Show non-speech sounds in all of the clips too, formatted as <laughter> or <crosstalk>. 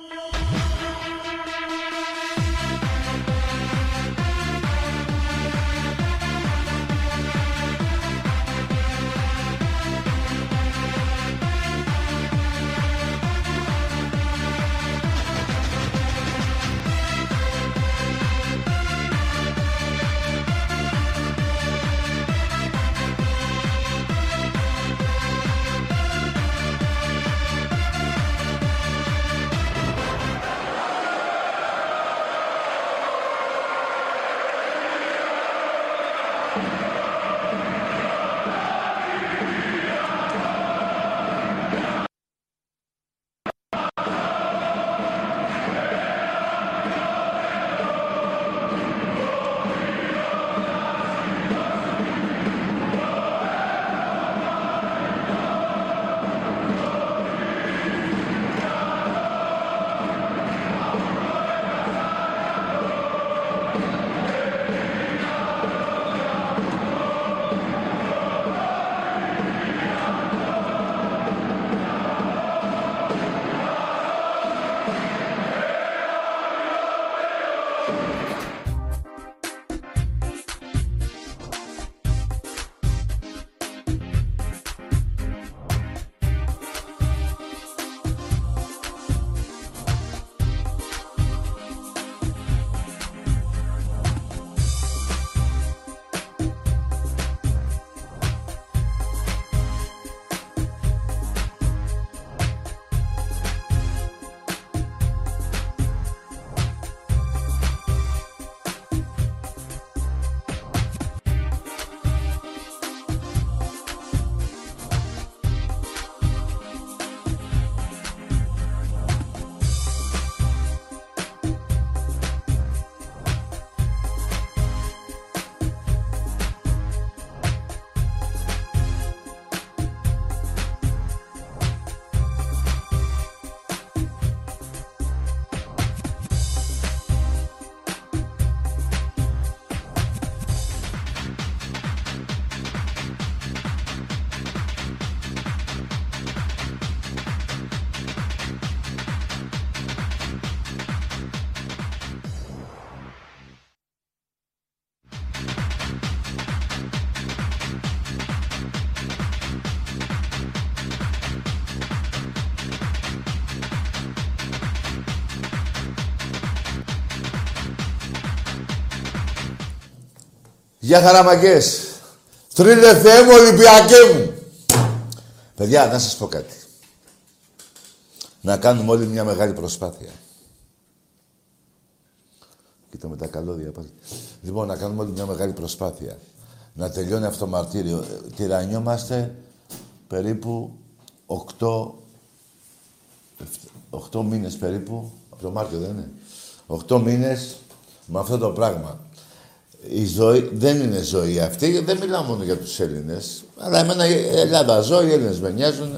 Música Γεια χαραμαγκές. Θρύλε Θεέ μου, Ολυμπιακέ μου. Παιδιά, να σας πω κάτι. Να κάνουμε όλοι μια μεγάλη προσπάθεια. Κοίτα με τα καλώδια πάλι. Λοιπόν, να κάνουμε όλοι μια μεγάλη προσπάθεια. Να τελειώνει αυτό το μαρτύριο. Τυραννιόμαστε περίπου 8, 8 μήνες περίπου. Από το Μάρτιο δεν είναι. 8 μήνες με αυτό το πράγμα η ζωή δεν είναι ζωή αυτή. Δεν μιλάω μόνο για τους Έλληνες. Αλλά εμένα η Ελλάδα ζω, οι Έλληνες με νοιάζουν.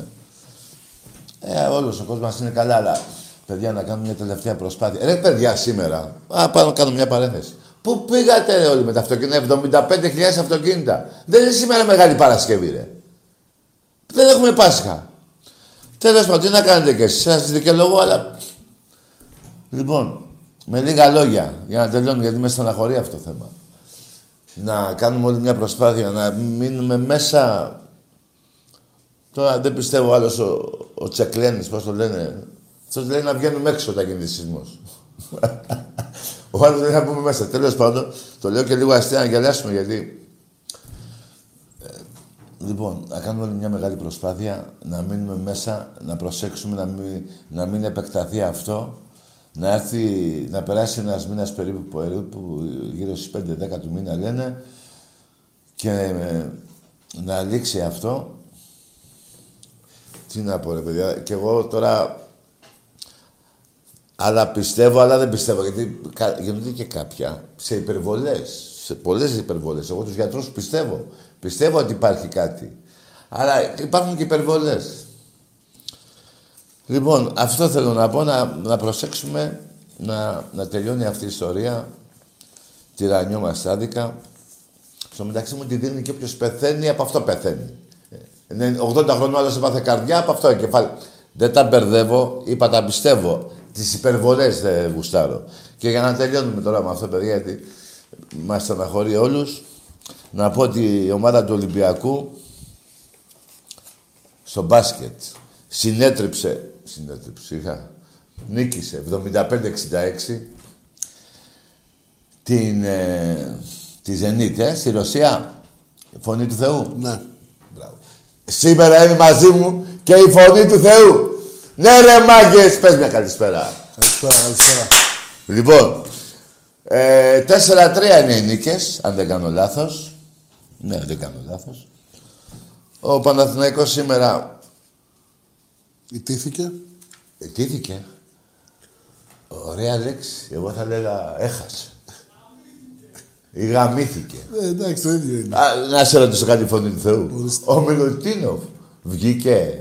Ε, όλος ο κόσμος είναι καλά, αλλά παιδιά να κάνουμε μια τελευταία προσπάθεια. Ρε παιδιά σήμερα, α, πάω να κάνω μια παρένθεση. Πού πήγατε ρε, όλοι με τα αυτοκίνητα, 75.000 αυτοκίνητα. Δεν είναι σήμερα Μεγάλη Παρασκευή ρε. Δεν έχουμε Πάσχα. Τέλος πάντων, τι να κάνετε κι εσείς, σας δικαιολογώ, αλλά... Λοιπόν, με λίγα λόγια, για να τελειώνω, γιατί με στεναχωρεί αυτό το θέμα να κάνουμε όλη μια προσπάθεια, να μείνουμε μέσα. Τώρα δεν πιστεύω άλλος ο, ο Τσεκλένης, πώς το λένε. Αυτός λέει να βγαίνουμε έξω όταν γίνει σεισμός. <laughs> ο άλλος λέει να πούμε μέσα. Τέλος πάντων, το λέω και λίγο αστεία να γελάσουμε γιατί... Ε, λοιπόν, να κάνουμε όλη μια μεγάλη προσπάθεια, να μείνουμε μέσα, να προσέξουμε, να μην, να μην επεκταθεί αυτό να έρθει, να περάσει ένας μήνας περίπου, περίπου γύρω στις 5-10 του μήνα λένε και ε, να λήξει αυτό. Τι να πω ρε παιδιά, και εγώ τώρα αλλά πιστεύω, αλλά δεν πιστεύω, γιατί γίνονται και κάποια σε υπερβολές, σε πολλές υπερβολές. Εγώ τους γιατρούς πιστεύω. Πιστεύω ότι υπάρχει κάτι. Αλλά υπάρχουν και υπερβολές. Λοιπόν, αυτό θέλω να πω, να, να προσέξουμε να, να τελειώνει αυτή η ιστορία. Τυραννιόμαστε άδικα. Στο μεταξύ μου τη δίνει και όποιος πεθαίνει, από αυτό πεθαίνει. Είναι 80 χρόνια άλλος έπαθε καρδιά, από αυτό κεφάλι. Δεν τα μπερδεύω, είπα τα πιστεύω. τις υπερβολές δεν γουστάρω. Και για να τελειώνουμε τώρα με αυτό, παιδιά, γιατί μας στεναχωρεί όλους, να πω ότι η ομάδα του Ολυμπιακού στο μπάσκετ συνέτριψε, συνέτριψε, είχα, νίκησε 75-66 την, ε, τη Ζενίτ, ε, στη Ρωσία. Φωνή του Θεού. Ναι. Μπράβο. Σήμερα είναι μαζί μου και η φωνή του Θεού. Ναι ρε μάγκες, πες μια καλησπέρα. Καλησπέρα, καλησπέρα. Λοιπόν, ε, 4-3 είναι οι νίκες, αν δεν κάνω λάθος. Ναι, δεν κάνω λάθος. Ο Παναθηναϊκός σήμερα Ιτήθηκε. ετήθηκε. Ωραία λέξη. Εγώ θα λέγα έχασε. Ή γαμήθηκε. Ε, εντάξει, το ίδιο είναι. Α, να σε ρωτήσω κάτι φωνή του Θεού. Ορίστε. Ο Μιλουτίνοφ βγήκε.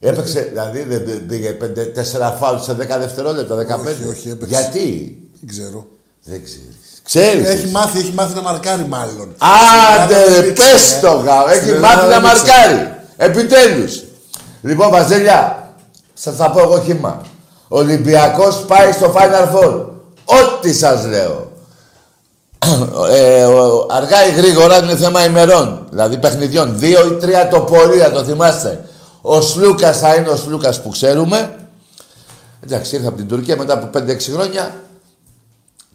Έπαιξε, δηλαδή δεν δεν πήγε πέντε, τέσσερα φάουλ σε 10 δευτερόλεπτα, 15. Όχι, όχι, έπαιξε. Γιατί; Δεν ξέρω. Δεν ξέρεις. Ξέρεις. Έχει μάθει, έχει μάθει να μαρκάρει μάλλον. Άντε, Στην Ελλάδα πες δεν το έδειξε, γάμο. ε. Έχει Στην μάθει Ελλάδα να δεν έδειξε. μαρκάρει. Επιτέλους. Λοιπόν, Βαζέλια, σας θα πω εγώ χήμα. Ο Ολυμπιακός πάει στο Final Four. Ό,τι σας λέω. Ε, ο- αργά ή γρήγορα είναι θέμα ημερών. Δηλαδή παιχνιδιών. Δύο ή τρία το πολύ, να το θυμάστε. Ο Σλούκας θα είναι ο Σλούκας που ξέρουμε. Εντάξει, ήρθε από την Τουρκία μετά από 5-6 χρόνια.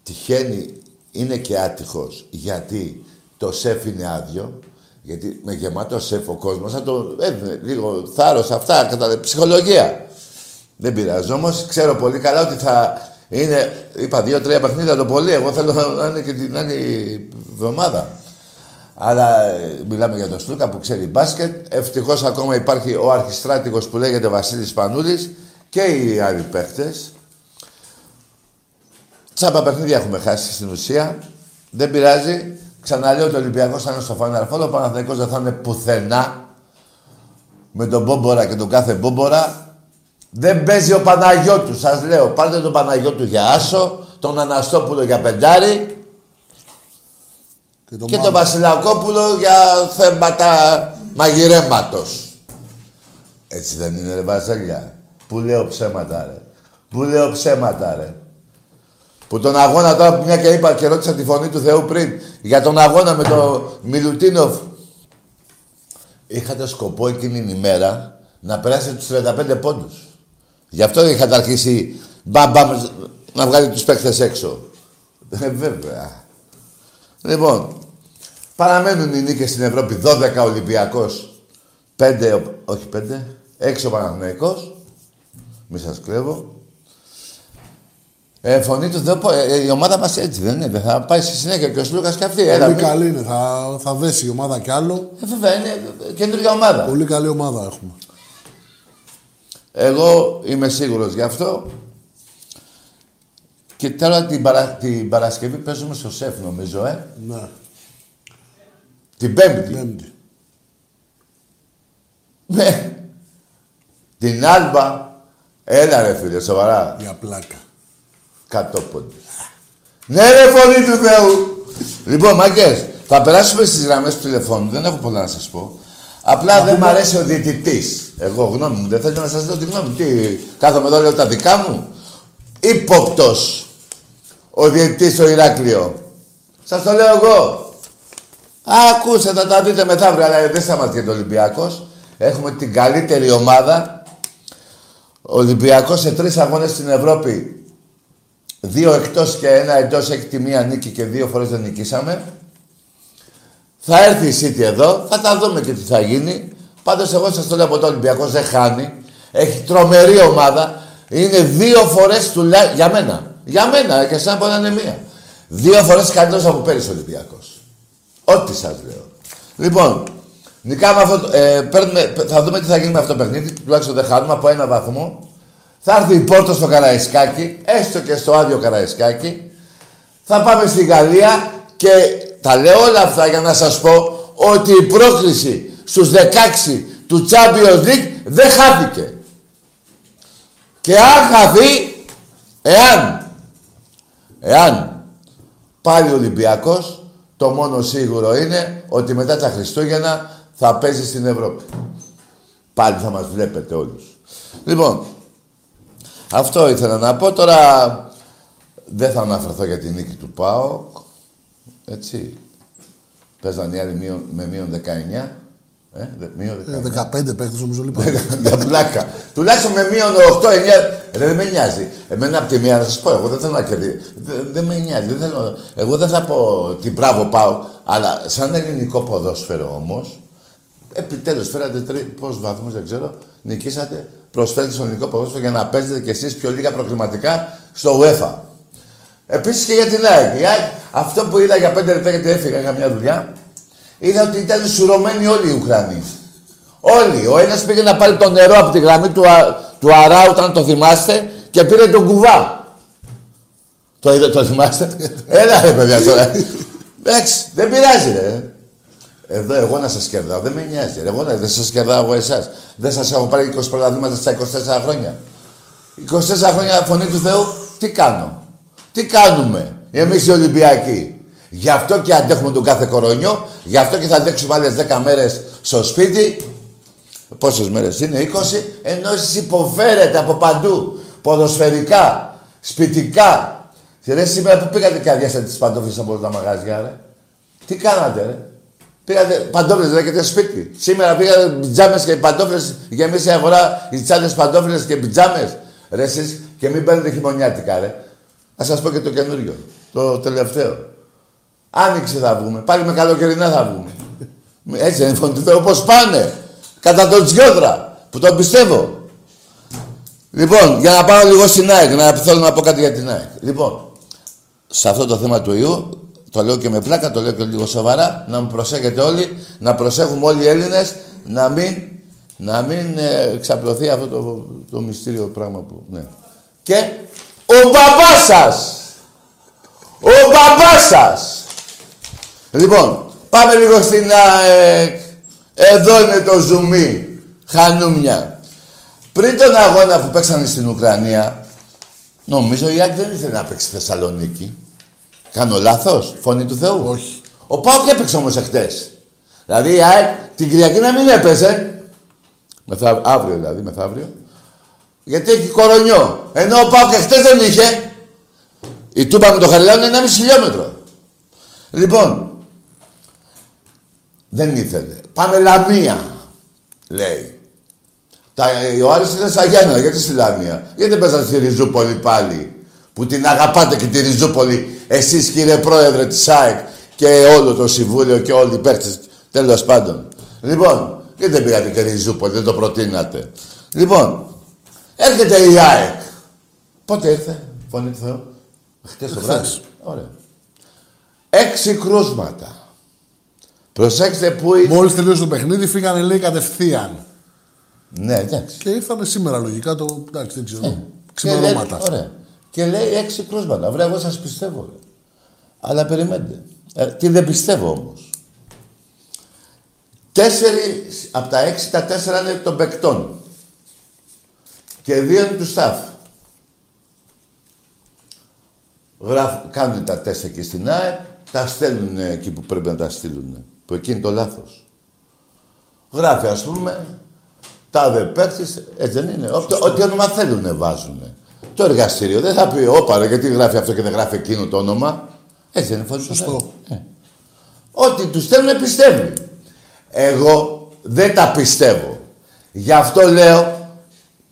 Τυχαίνει, είναι και άτυχος. Γιατί το σεφ είναι άδειο. Γιατί με γεμάτο σεφ ο κόσμος θα το έδινε λίγο θάρρος αυτά, κατά ψυχολογία. Δεν πειράζει όμως, ξέρω πολύ καλά ότι θα είναι, είπα δύο-τρία παιχνίδια το πολύ. Εγώ θέλω να είναι και την άλλη εβδομάδα. Αλλά ε, μιλάμε για τον Σλούκα που ξέρει μπάσκετ. Ευτυχώς ακόμα υπάρχει ο αρχιστράτηγος που λέγεται Βασίλης Πανούλης και οι άλλοι παίχτες. Τσάμπα παιχνίδια έχουμε χάσει στην ουσία. Δεν πειράζει. Ξαναλέω το Ολυμπιακός θα είναι στο Final Four. Ο Παναθηναϊκός δεν θα είναι πουθενά. Με τον Μπόμπορα και τον κάθε Μπόμπορα. Δεν παίζει ο Παναγιώτου, σας λέω. Πάρτε τον Παναγιώτου για άσο, τον Αναστόπουλο για πεντάρι Και το και μάμα. τον Βασιλακόπουλο για θέματα μαγειρέματος. Έτσι δεν είναι ρε Βασίλια. Που λέω ψέματα ρε. Που λέω ψέματα ρε. Που τον αγώνα τώρα που μια και είπα και ρώτησα τη φωνή του Θεού πριν για τον αγώνα με τον Μιλουτίνοφ. Είχατε σκοπό εκείνη την ημέρα να περάσετε τους 35 πόντους. Γι' αυτό είχατε αρχίσει μπαμ μπαμ να βγάλει τους παίκτες έξω. Ε, βέβαια. Λοιπόν, παραμένουν οι νίκες στην Ευρώπη 12 Ολυμπιακός, 5, ο- όχι 5, 6 ο Παναθηναϊκός, μη σας κλέβω. Ε, φωνή τους Θεού, πω, ε, ε, η ομάδα μας έτσι δεν είναι, δεν θα πάει στη συνέχεια και ο Σλούκας και αυτή. Έλα, Πολύ μην- καλή είναι. Θα, θα δέσει η ομάδα κι άλλο. Ε, βέβαια, είναι καινούργια ομάδα. Πολύ καλή ομάδα έχουμε. Εγώ είμαι σίγουρος γι' αυτό. Και τώρα την, παρα... την Παρασκευή παίζουμε στο ΣΕΦ νομίζω, ε. Ναι. Την Πέμπτη. Πέμπτη. Ναι. Την Άλμπα. Έλα ρε φίλε, σοβαρά. Για πλάκα. Κάτω πόντους. Ναι ρε φωνή του Θεού. λοιπόν, μάγκες, θα περάσουμε στις γραμμές του τηλεφώνου. Δεν έχω πολλά να σας πω. Απλά δεν μ' αρέσει ο διαιτητής. Εγώ γνώμη μου, δεν θέλω να σας λέω τη γνώμη μου. Τι, κάθομαι εδώ λέω τα δικά μου. Υπόπτος. Ο διαιτητής στο Ηράκλειο. Σας το λέω εγώ. Άκουσε, θα τα δείτε μεθαύριο, αλλά δεν σταματάει το Ολυμπιακός. Έχουμε την καλύτερη ομάδα. Ο Ολυμπιακός σε τρεις αγώνες στην Ευρώπη Δύο εκτός και ένα εντός έχει τη μία νίκη και δύο φορές δεν νικήσαμε. Θα έρθει η City εδώ, θα τα δούμε και τι θα γίνει. Πάντως εγώ σας το λέω από το Ολυμπιακός δεν χάνει. Έχει τρομερή ομάδα. Είναι δύο φορές τουλάχιστον, για μένα. Για μένα και σαν να είναι μία. Δύο φορές καλύτερος από πέρυσι ο Ολυμπιακός. Ό,τι σας λέω. Λοιπόν, νικάμε αυτό, το- ε, παίρνουμε, θα δούμε τι θα γίνει με αυτό το παιχνίδι. Τουλάχιστον δεν χάνουμε από ένα βαθμό. Θα έρθει η Πόρτο στο Καραϊσκάκι, έστω και στο άδειο Καραϊσκάκι. Θα πάμε στη Γαλλία και τα λέω όλα αυτά για να σας πω ότι η πρόκληση στους 16 του Champions League δεν χάθηκε. Και αν χαθεί, εάν, εάν πάλι ο Ολυμπιακός, το μόνο σίγουρο είναι ότι μετά τα Χριστούγεννα θα παίζει στην Ευρώπη. Πάλι θα μας βλέπετε όλους. Λοιπόν, Αυτό ήθελα να πω. Τώρα δεν θα αναφερθώ για την νίκη του ΠΑΟΚ. Έτσι. Παίζαν οι άλλοι μείον- με μείον 19. Ε, δε- μείον 19. 15 παίχτες νομίζω λοιπόν. <laughs> Για πλάκα. Τουλάχιστον με μείον 8-9. Ρε, δεν με νοιάζει. Εμένα από τη μία να σας πω, εγώ δεν θέλω να κερδίσω. Δεν, δεν με νοιάζει. Δεν θέλω... Εγώ δεν θα πω τι μπράβο πάω. Αλλά σαν ελληνικό ποδόσφαιρο όμως, επιτέλους φέρατε τρει. Πόσους βαθμούς δεν ξέρω. Νικήσατε. Προσφέρετε στο ελληνικό ποδόσφαιρο για να παίζετε κι εσείς πιο λίγα προκριματικά στο UEFA. Επίσης και για την ΑΕΚ. Η ΑΕΚ, αυτό που είδα για πέντε λεπτά γιατί έφυγα, είχα μια δουλειά, είδα ότι ήταν σουρωμένοι όλοι οι Ουκρανοί. Όλοι. Ο ένας πήγε να πάρει το νερό από τη γραμμή του, Α- του Αράου, όταν το θυμάστε, και πήρε τον κουβά. Το, είδε- το θυμάστε; <laughs> Έλα ρε παιδιά τώρα. Εντάξει, δεν πειράζει ρε. Εδώ εγώ να σας κερδάω, δεν με νοιάζει. ρε. Εγώ να- δεν σας κερδάω εγώ εσάς. Δεν σας έχω πάρει 20 πρωταθλήματα στα 24 χρόνια. 24 χρόνια φωνή του Θεού, τι κάνω; Τι κάνουμε εμείς οι Ολυμπιακοί; Γι' αυτό και αντέχουμε τον κάθε κορονιό, γι' αυτό και θα αντέξουμε άλλες 10 μέρες στο σπίτι. Πόσες μέρες είναι, 20, ενώ εσείς υποφέρετε από παντού. Ποδοσφαιρικά, σπιτικά. Και ρε σήμερα που πήγατε και αδειάσατε τις παντόφλες από τα μαγαζιά, ρε. Τι κάνατε, ρε; Πήγατε παντόφλες, ρε, και το σπίτι. Σήμερα πήγατε πιτζάμες και παντόφλες, γεμίσει η αγορά, οι τσάντες παντόφλες και πιτζάμες. Ρε εσείς, και μην παίρνετε χειμωνιάτικα, ρε. Να σας πω και το καινούριο, το τελευταίο. Άνοιξε θα βγούμε, πάλι με καλοκαιρινά θα βγούμε. Έτσι δεν είναι του Θεού, πώς πάνε. Κατά τον Τζιόδρα, που τον πιστεύω. Λοιπόν, για να πάω λίγο στην ΑΕΚ, να θέλω να πω κάτι για την ΑΕΚ. Λοιπόν, σε αυτό το θέμα του ιού, το λέω και με πλάκα, το λέω και λίγο σοβαρά, να μου προσέχετε όλοι, να προσέχουμε όλοι οι Έλληνες, να μην, να μην ε, εξαπλωθεί αυτό το, το μυστήριο πράγμα που... Ναι. Και ο μπαμπάς σας! Ο μπαμπάς σας! Λοιπόν, πάμε λίγο στην ΑΕΚ. Εδώ είναι το ζουμί. Χανούμια. Πριν τον αγώνα που παίξανε στην Ουκρανία, νομίζω η ΑΕΚ δεν ήθελε να παίξει στη Θεσσαλονίκη. Κάνω λάθος, φωνή του Θεού; Όχι. Ο Πάοκ έπαιξε όμως εχθές. Δηλαδή η ΑΕΚ την Κυριακή να μην έπαιζε. Μεθα... Αύριο δηλαδή, μεθαύριο. Γιατί έχει κορονιό. Ενώ ο Πάοκ εχθές δεν είχε. Η Τούμπα με το Χαριλάου είναι 1,5 χιλιόμετρο. Λοιπόν, δεν ήθελε. Πάμε Λαμία, λέει. Τα, ο Άρης είναι στα Γιάννα, γιατί στη Λαμία; Γιατί δεν παίζατε στη Ριζούπολη πάλι. Που την αγαπάτε και τη Ριζούπολη. Εσείς κύριε πρόεδρε της ΑΕΚ και όλο το συμβούλιο και όλοι οι παίκτες. Τέλος πάντων. Λοιπόν, γιατί δεν πήγατε και Ριζούπολη, δεν το προτείνατε. Λοιπόν, έρχεται η ΑΕΚ. Πότε ήρθε, φωνή του Θεού; Χτες το βράδυ. Ωραία. Έξι κρούσματα. Προσέξτε που είναι. Μόλις τελείωσε το παιχνίδι, φύγανε λέει κατευθείαν. Ναι, εντάξει. Και ήρθανε σήμερα λογικά το. Εντάξει, δεν ξέρω. Και λέει, Ξημερώματα. ωραία. Και λέει έξι κρούσματα. Βρε, εγώ σας πιστεύω. Ρε. Αλλά περιμένετε. Ε, τι δεν πιστεύω όμως. Τέσσερι, από τα έξι, τα τέσσερα είναι των παικτών. Και δύο είναι του staff. Γράφ, κάνουν τα τεστ εκεί στην ΑΕΠ, τα στέλνουν εκεί που πρέπει να τα στείλουν. Που εκεί είναι το λάθος. Γράφει, ας πούμε, τάδε παίκτης, έτσι δεν είναι. Ό,τι- Ό,τι όνομα θέλουν βάζουν. Το εργαστήριο δεν θα πει, όπα ρε, γιατί γράφει αυτό και δεν γράφει εκείνο το όνομα. Έτσι δεν είναι φωνή του Σωστό. Θεού. Ε. Ό,τι τους στέλνουν πιστεύουν. Εγώ δεν τα πιστεύω. Γι' αυτό λέω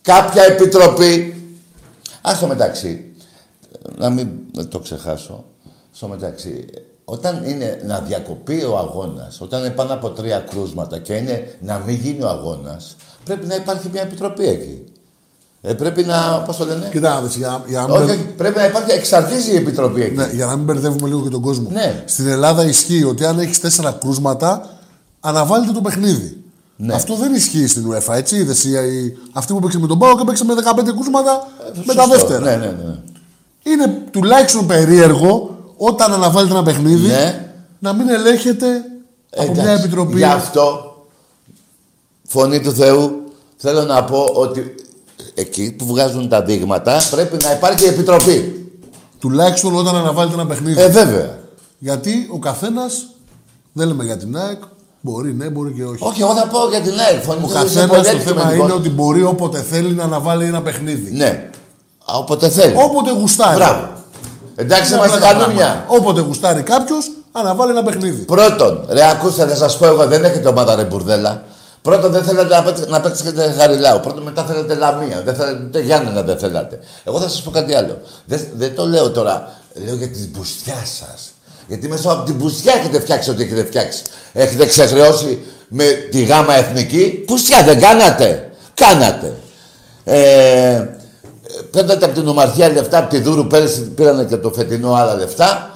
κάποια επιτροπή. Α στο μεταξύ, να μην το ξεχάσω. Στο μεταξύ, όταν είναι να διακοπεί ο αγώνας, όταν είναι πάνω από τρία κρούσματα και είναι να μην γίνει ο αγώνας, πρέπει να υπάρχει μια επιτροπή εκεί. Ε, πρέπει να, πώς το λένε, Κοίτα να δεις, για, για, να μην όχι, μπερ- όχι, πρέπει να υπάρχει εξαρτήσει η επιτροπή εκεί. ναι, για να μην μπερδεύουμε λίγο και τον κόσμο. Ναι. Στην Ελλάδα ισχύει ότι αν έχεις τέσσερα κρούσματα, αναβάλλεται το παιχνίδι. Ναι. Αυτό δεν ισχύει στην UEFA, έτσι. Είδες, η, η- αυτή που παίξε με τον Πάο και παίξε με 15 κρούσματα με τα Σωστό. δεύτερα. Ναι, ναι, ναι. Είναι τουλάχιστον περίεργο όταν αναβάλλεται ένα παιχνίδι Ναι. να μην ελέγχεται από μια Εντάξει, επιτροπή. Γι' αυτό, φωνή του Θεού, θέλω να πω ότι εκεί που βγάζουν τα δείγματα πρέπει να υπάρχει επιτροπή. Τουλάχιστον όταν αναβάλλεται ένα παιχνίδι. Ε, βέβαια. Γιατί ο καθένας, δεν λέμε για την ΑΕΚ, μπορεί ναι, μπορεί και όχι. Όχι, εγώ θα πω για την ΑΕΚ. Φωνή Ο του Θεού, είσαι καθένα πολύ το θέμα αντικειμενικός. είναι ότι μπορεί όποτε θέλει να αναβάλει ένα παιχνίδι. Ναι. όποτε θέλει. Όποτε γουστάρει. Μπράβο. Εντάξει, Είναι είμαστε απλά τα κανούμια. πράγματα. Όποτε γουστάρει κάποιος, αναβάλει ένα παιχνίδι. Πρώτον, ρε, ακούστε, θα σας πω εγώ, δεν έχετε ομάδα ρε μπουρδέλα. Πρώτον, δεν θέλετε να, παίξετε- να παίξετε Χαριλάου. Πρώτον, μετά θέλετε Λαμία. Δεν θέλετε ούτε Γιάννενα δεν θέλατε. Εγώ θα σας πω κάτι άλλο. Δεν, δεν το λέω τώρα. Λέω για τη μπουστιάς σας. Γιατί μέσα από την μπουστιά έχετε φτιάξει ό,τι έχετε φτιάξει. Έχετε ξεχρεώσει με τη γάμα εθνική. Μπουστιά δεν κάνατε. Κάνατε. Ε, παίρνατε από την ομαρχία λεφτά, από τη Δούρου πέρυσι πήρανε και το φετινό άλλα λεφτά.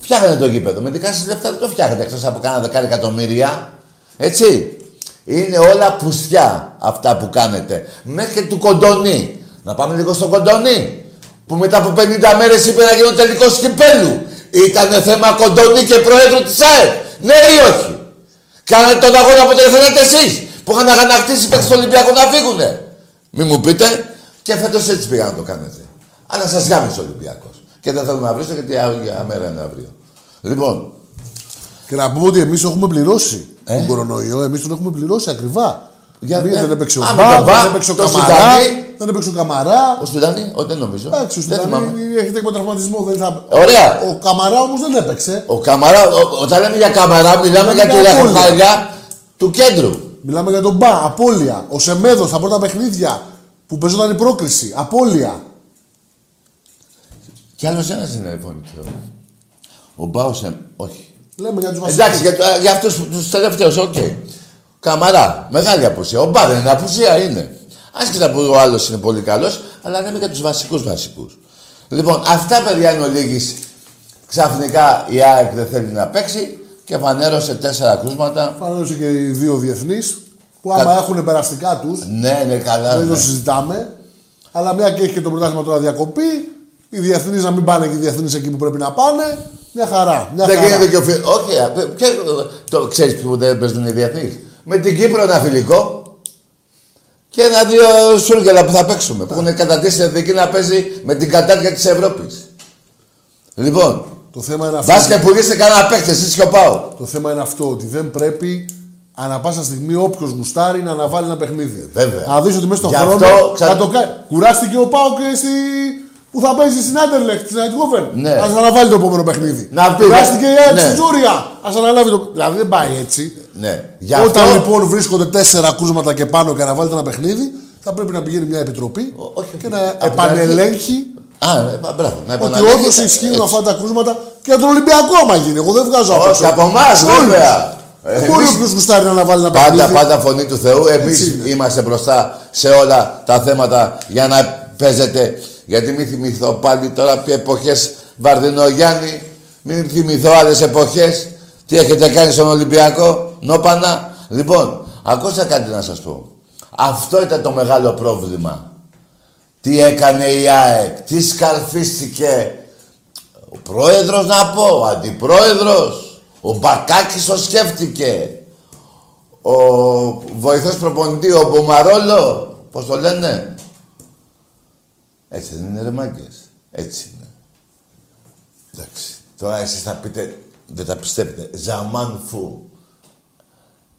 Φτιάχνετε το γήπεδο. Με δικά σας λεφτά δεν το φτιάχνετε εκτός από κάνα δεκάρι εκατομμύρια. Έτσι. Είναι όλα πουστιά αυτά που κάνετε. Μέχρι και του κοντονί. Να πάμε λίγο στο κοντονί. Που μετά από 50 μέρες είπε να γίνει ο τελικός κυπέλου. Ήτανε θέμα κοντονί και προέδρου της ΑΕΠ. Ναι ή όχι; Κάνατε τον αγώνα που δεν θέλετε εσείς. Που είχαν αγανακτήσει παίξει στο Ολυμπιακό να φύγουνε. Μη μου πείτε. Και φέτος έτσι πήγα να το κάνετε. Αλλά σας γάμισε ο Ολυμπιακός. Και δεν θέλω να βρίσω γιατί για μέρα είναι αύριο. Λοιπόν, Και να πούμε ότι εμείς έχουμε πληρώσει Ε. τον κορονοϊό. Εμείς τον έχουμε πληρώσει ακριβά. Για- Εμείς ε, δεν έπαιξε ο α, Μπα, με τον Μπα, δεν έπαιξε ο το Καμαρά. Σουδανί. Δεν έπαιξε ο Καμαρά. ο Σουδανί, ο, δεν νομίζω. Εντάξει, ο δεν θυμάμαι. Σουδανί έχετε υποτραυματισμό. Δεν θα... Ωραία. Ο Καμαρά όμως δεν έπαιξε. Ο Καμαρά, ο, όταν λέμε για Καμαρά, μιλάμε για τη για Απόλλωνα. ραχοκάλια του κέντρου. Μιλάμε για τον Μπα, απώλεια. Ο Σεμέδο στα πρώτα παιχνίδια που παίζονταν η πρόκριση. Απώλεια. Κι άλλος ένας είναι η φωνή του. Ο Μπάουσεν, όχι. Λέμε για τους βασικού. Εντάξει, για, το- για αυτούς τους τελευταίους, οκ. Καμαρά, μεγάλη απουσία. Ο Μπα δεν είναι απουσία, είναι. Άσχετα που ο άλλος είναι πολύ καλός, αλλά λέμε για τους βασικούς βασικούς. Λοιπόν, αυτά παιδιά είναι ο Λίγης. Ξαφνικά η ΑΕΚ δεν θέλει να παίξει και φανέρωσε τέσσερα κρούσματα. Φανέρωσε και οι δύο διεθνείς που άμα Κα- έχουν περαστικά τους, Ναι, ναι, καλά. δεν ναι. το συζητάμε. Αλλά μια και έχει και το πρωτάθλημα τώρα διακοπή, οι διεθνείς να μην πάνε και οι διεθνείς εκεί που πρέπει να πάνε. Μια χαρά. Μια Δεν χαρά. γίνεται και ο φίλο. Όχι, α, ποιο- το ξέρεις που δεν παίζουν οι διεθνεί. Με την Κύπρο ένα φιλικό και ένα-δύο σούργελα που θα παίξουμε. Που έχουν κατατήσει την εθνικής να παίζει με την κατάρτια της Ευρώπης. Λοιπόν, Το θέμα είναι αυτό. μπα και πουλήσετε κανένα παίχτη, εσύ και ο Πάο. Το θέμα είναι αυτό ότι δεν πρέπει ανά πάσα στιγμή όποιος γουστάρει να αναβάλει ένα παιχνίδι. Βέβαια. Να δεις ότι μέσα στον Γι' χρόνο αυτό ξα- θα το κάνει. Κουράστηκε ο Πάο και στη... που θα παίζει στην Άντερλεχτ, στην Αιτγόφεν. Ναι. Α αναβάλει το επόμενο παιχνίδι. Να πει, Κουράστηκε η ΑΕΚ ναι. στη Τζούρια. Α αναλάβει το. Δηλαδή δεν πάει έτσι. Ναι. Γι' Όταν αυτό. λοιπόν βρίσκονται τέσσερα κρούσματα και πάνω και αναβάλλεται ένα παιχνίδι, θα πρέπει να πηγαίνει μια επιτροπή Ο- όχι, και όχι. να Από την επανελέγχει Α, ναι, μπα- μπράβο. Να ότι επαναλάβει. όντως ισχύουν Έτσι. αυτά τα κρούσματα και για τον Ολυμπιακό άμα γίνει. Εγώ δεν βγάζω απ' Όχι, έξω. από εμάς, Σε όλους. βέβαια. Δεν Μπορεί Εμείς- όποιος γουστάρει να αναβάλει ένα Πάντα, παιχνίδι. πάντα φωνή του Θεού. Εμείς Έτσι είναι. είμαστε μπροστά σε όλα τα θέματα για να παίζετε. Γιατί μην θυμηθώ πάλι τώρα ποια εποχές Βαρδινογιάννη, μην θυμηθώ άλλες εποχές. Τι έχετε κάνει στον Ολυμπιακό, νόπανα. Λοιπόν, ακούστε κάτι να σας πω. Αυτό ήταν το μεγάλο πρόβλημα. Τι έκανε η ΑΕΚ, τι σκαρφίστηκε. Ο πρόεδρος να πω, ο αντιπρόεδρος, ο Μπακάκης το σκέφτηκε. Ο βοηθός προπονητή, ο Μπομαρόλο, πώς το λένε. Έτσι δεν είναι ρε μάγκες. Έτσι είναι. Εντάξει. Τώρα εσείς θα πείτε, δεν τα πιστεύετε. Ζαμάν φου.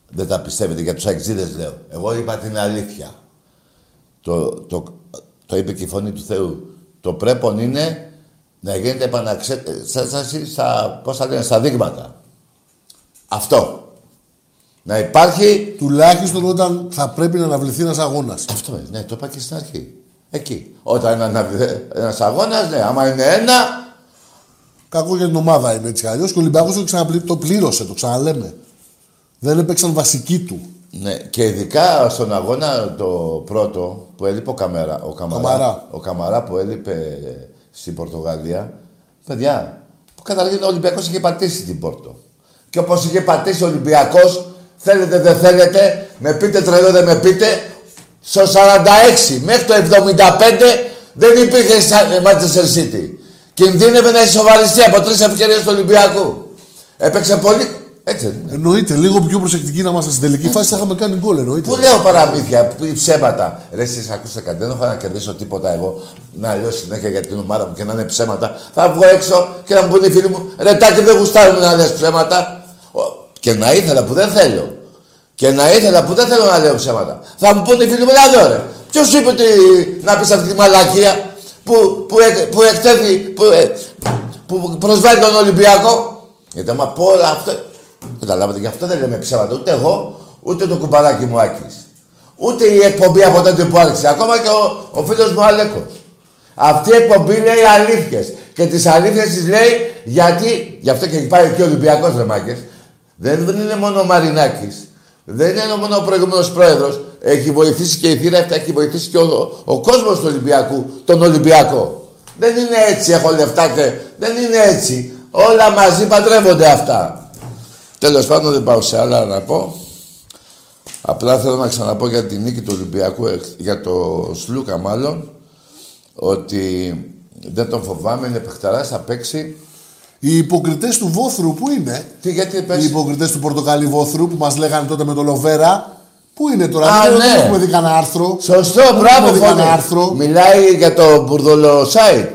Δεν τα πιστεύετε για τους αξίδες λέω. Εγώ είπα την αλήθεια. Το, το, το είπε και η φωνή του Θεού. Το πρέπον είναι να γίνεται επαναξέταση στα, πώς θα λένε, στα δείγματα. Αυτό. Να υπάρχει... Τουλάχιστον όταν θα πρέπει να αναβληθεί ένας αγώνας. Αυτό είναι, ναι, το είπα και στην αρχή. Εκεί. Όταν είναι ένα, ένας αγώνας, ναι, άμα είναι ένα, Κακό για την ομάδα είναι έτσι κι αλλιώς. Και ο Ολυμπιακός το, ξαναπλη- το πλήρωσε, το ξαναλέμε. Δεν έπαιξαν βασική του. Ναι, και ειδικά στον αγώνα το πρώτο που έλειπε ο, Καμέρα, ο, Καμαρά, Καμαρά. ο Καμαρά που έλειπε ε, στην Πορτογαλία, παιδιά, που καταρχήν ο Ολυμπιακός είχε πατήσει την Πόρτο. Και όπως είχε πατήσει ο Ολυμπιακός, θέλετε δεν θέλετε, με πείτε τρελό δεν με πείτε, στο 46 μέχρι το 75 δεν υπήρχε σαν- ε, Manchester City. Κινδύνευε να ισοβαριστεί από τρεις ευκαιρίες του Ολυμπιακού. Έπαιξε πολύ... Έτσι δεν είναι. Εννοείται, λίγο πιο προσεκτικοί να είμαστε στην τελική φάση θα είχαμε κάνει γκολ. Εννοείται. Πού λέω παραμύθια, που είναι ψέματα. Ρε, εσείς ακούστε κάτι, δεν έχω να κερδίσω τίποτα εγώ να λέω συνέχεια για την ομάδα μου και να είναι ψέματα. Θα βγω έξω και να μου πούνε οι φίλοι μου, ρε Τάκη δεν γουστάρουμε να λες ψέματα. Ο, Και να ήθελα που δεν θέλω. Και να ήθελα που δεν θέλω να λέω ψέματα. Θα μου πούνε οι φίλοι μου, να δω ρε. Ποιος σου είπε ότι να πεις αυτή τη μαλακία. που, που, εκ- που εκτέθη, που, ε, που προσβάλλει τον Ολυμπιακό; Γιατί άμα πω όλα αυτά, καταλάβατε, γι' αυτό δεν λέμε ψέματα. Ούτε εγώ, ούτε το κουμπαράκι μου Άκης. Ούτε η εκπομπή από τότε που άρχισε. Ακόμα και ο, ο φίλος μου Αλέκος. Αυτή η εκπομπή λέει αλήθειες. Και τις αλήθειες τις λέει γιατί, γι' αυτό και έχει πάει και ο Ολυμπιακός ρε μάγκες. Δεν είναι μόνο ο Μαρινάκης. Δεν είναι μόνο ο προηγούμενος πρόεδρος. Έχει βοηθήσει και η θύρα αυτή, έχει βοηθήσει και ο, ο κόσμος του Ολυμπιακού, τον Ολυμπιακό. Δεν είναι έτσι, έχω λεφτά και... Δεν είναι έτσι. Όλα μαζί παντρεύονται αυτά. Τέλος πάντων δεν πάω σε άλλα να πω. Απλά θέλω να ξαναπώ για την νίκη του Ολυμπιακού, εξ- για το Σλούκα μάλλον, ότι δεν τον φοβάμαι, είναι παιχταράς, θα παίξει. Οι υποκριτές του Βόθρου που είναι. Τι, γιατί Οι πες, υποκριτές του Πορτοκαλί Βόθρου που μας λέγανε τότε με το Λοβέρα. Πού είναι τώρα, Α, δεν, ναι. δεν έχουμε δει κανένα άρθρο. Σωστό, Δεν μπράβο, έχουμε δει κανένα Φώτη. άρθρο. Μιλάει για το μπουρδολο site.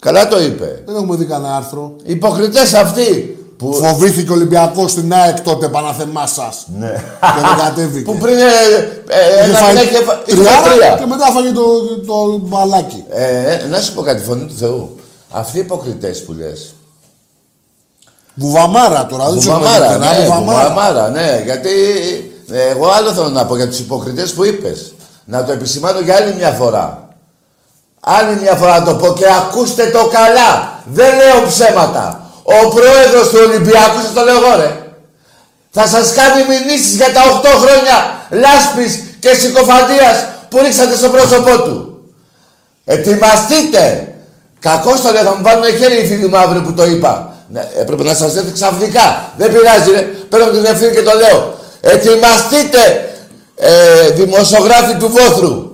Καλά το είπε. Δεν έχουμε δει κανένα άρθρο. Υποκριτές αυτοί που... Φοβήθηκε ο Ολυμπιακός στην ΑΕΚ τότε, Παναθεμά σα. Ναι. Και δεν κατέβηκε. που πριν ε, ε, Είχε ένα φάει μήνα είχε φα- είχε τριάρα τρία. και μετά φάγε το, το μπαλάκι. Ε, ε, να σου πω κάτι, φωνή του Θεού. Αυτοί οι υποκριτές που λες, Βουβαμάρα τώρα, δεν σου Βουβαμάρα, έχουμε ναι, Βουβαμάρα. Βουβαμάρα, ναι. Γιατί ε, εγώ άλλο θέλω να πω για τους υποκριτές που είπες. Να το επισημάνω για άλλη μια φορά. Άλλη μια φορά να το πω και ακούστε το καλά. Δεν λέω ψέματα. Ο πρόεδρος του Ολυμπιακού, σας το λέω εγώ ρε, θα σας κάνει μηνύσεις για τα 8 χρόνια λάσπης και συκοφαντίας που ρίξατε στο πρόσωπό του. Ετοιμαστείτε! Κακώς το λέω, θα μου βάλουν χέρι οι φίλοι μου αύριο που το είπα. Ναι, έπρεπε να σας έρθει ξαφνικά. Δεν πειράζει ρε, παίρνω την ευθύνη και το λέω. Ετοιμαστείτε, ε, δημοσιογράφοι του Βόθρου.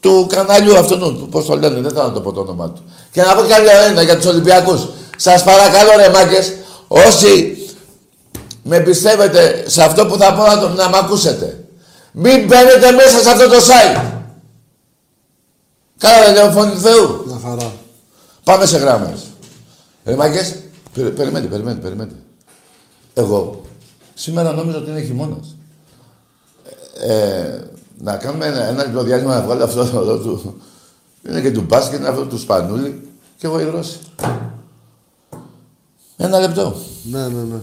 Του καναλιού αυτού, του, πώς το λένε, δεν θέλω να το πω το όνομά του. Και να πω κι άλλο ένα για τους Ολυμπιακούς. Σας παρακαλώ ρε μάγκες, όσοι με πιστεύετε σε αυτό που θα πω να, το, να μ' ακούσετε. Μην μπαίνετε μέσα σε αυτό το site. Καλά δεν λέω φωνή του Θεού. Μια χαρά. Πάμε σε γράμμες. Ρε μάγκες, περι- περιμένετε, περιμένετε, περιμένετε. Εγώ σήμερα νόμιζα ότι είναι χειμώνας. Ε, να κάνουμε ένα, ένα λεπτό διάλειμμα να βγάλω αυτό εδώ του... Είναι και του μπάσκετ, είναι αυτό του Σπανούλη και εγώ υγρώσει. Ένα λεπτό. Ναι, ναι, ναι.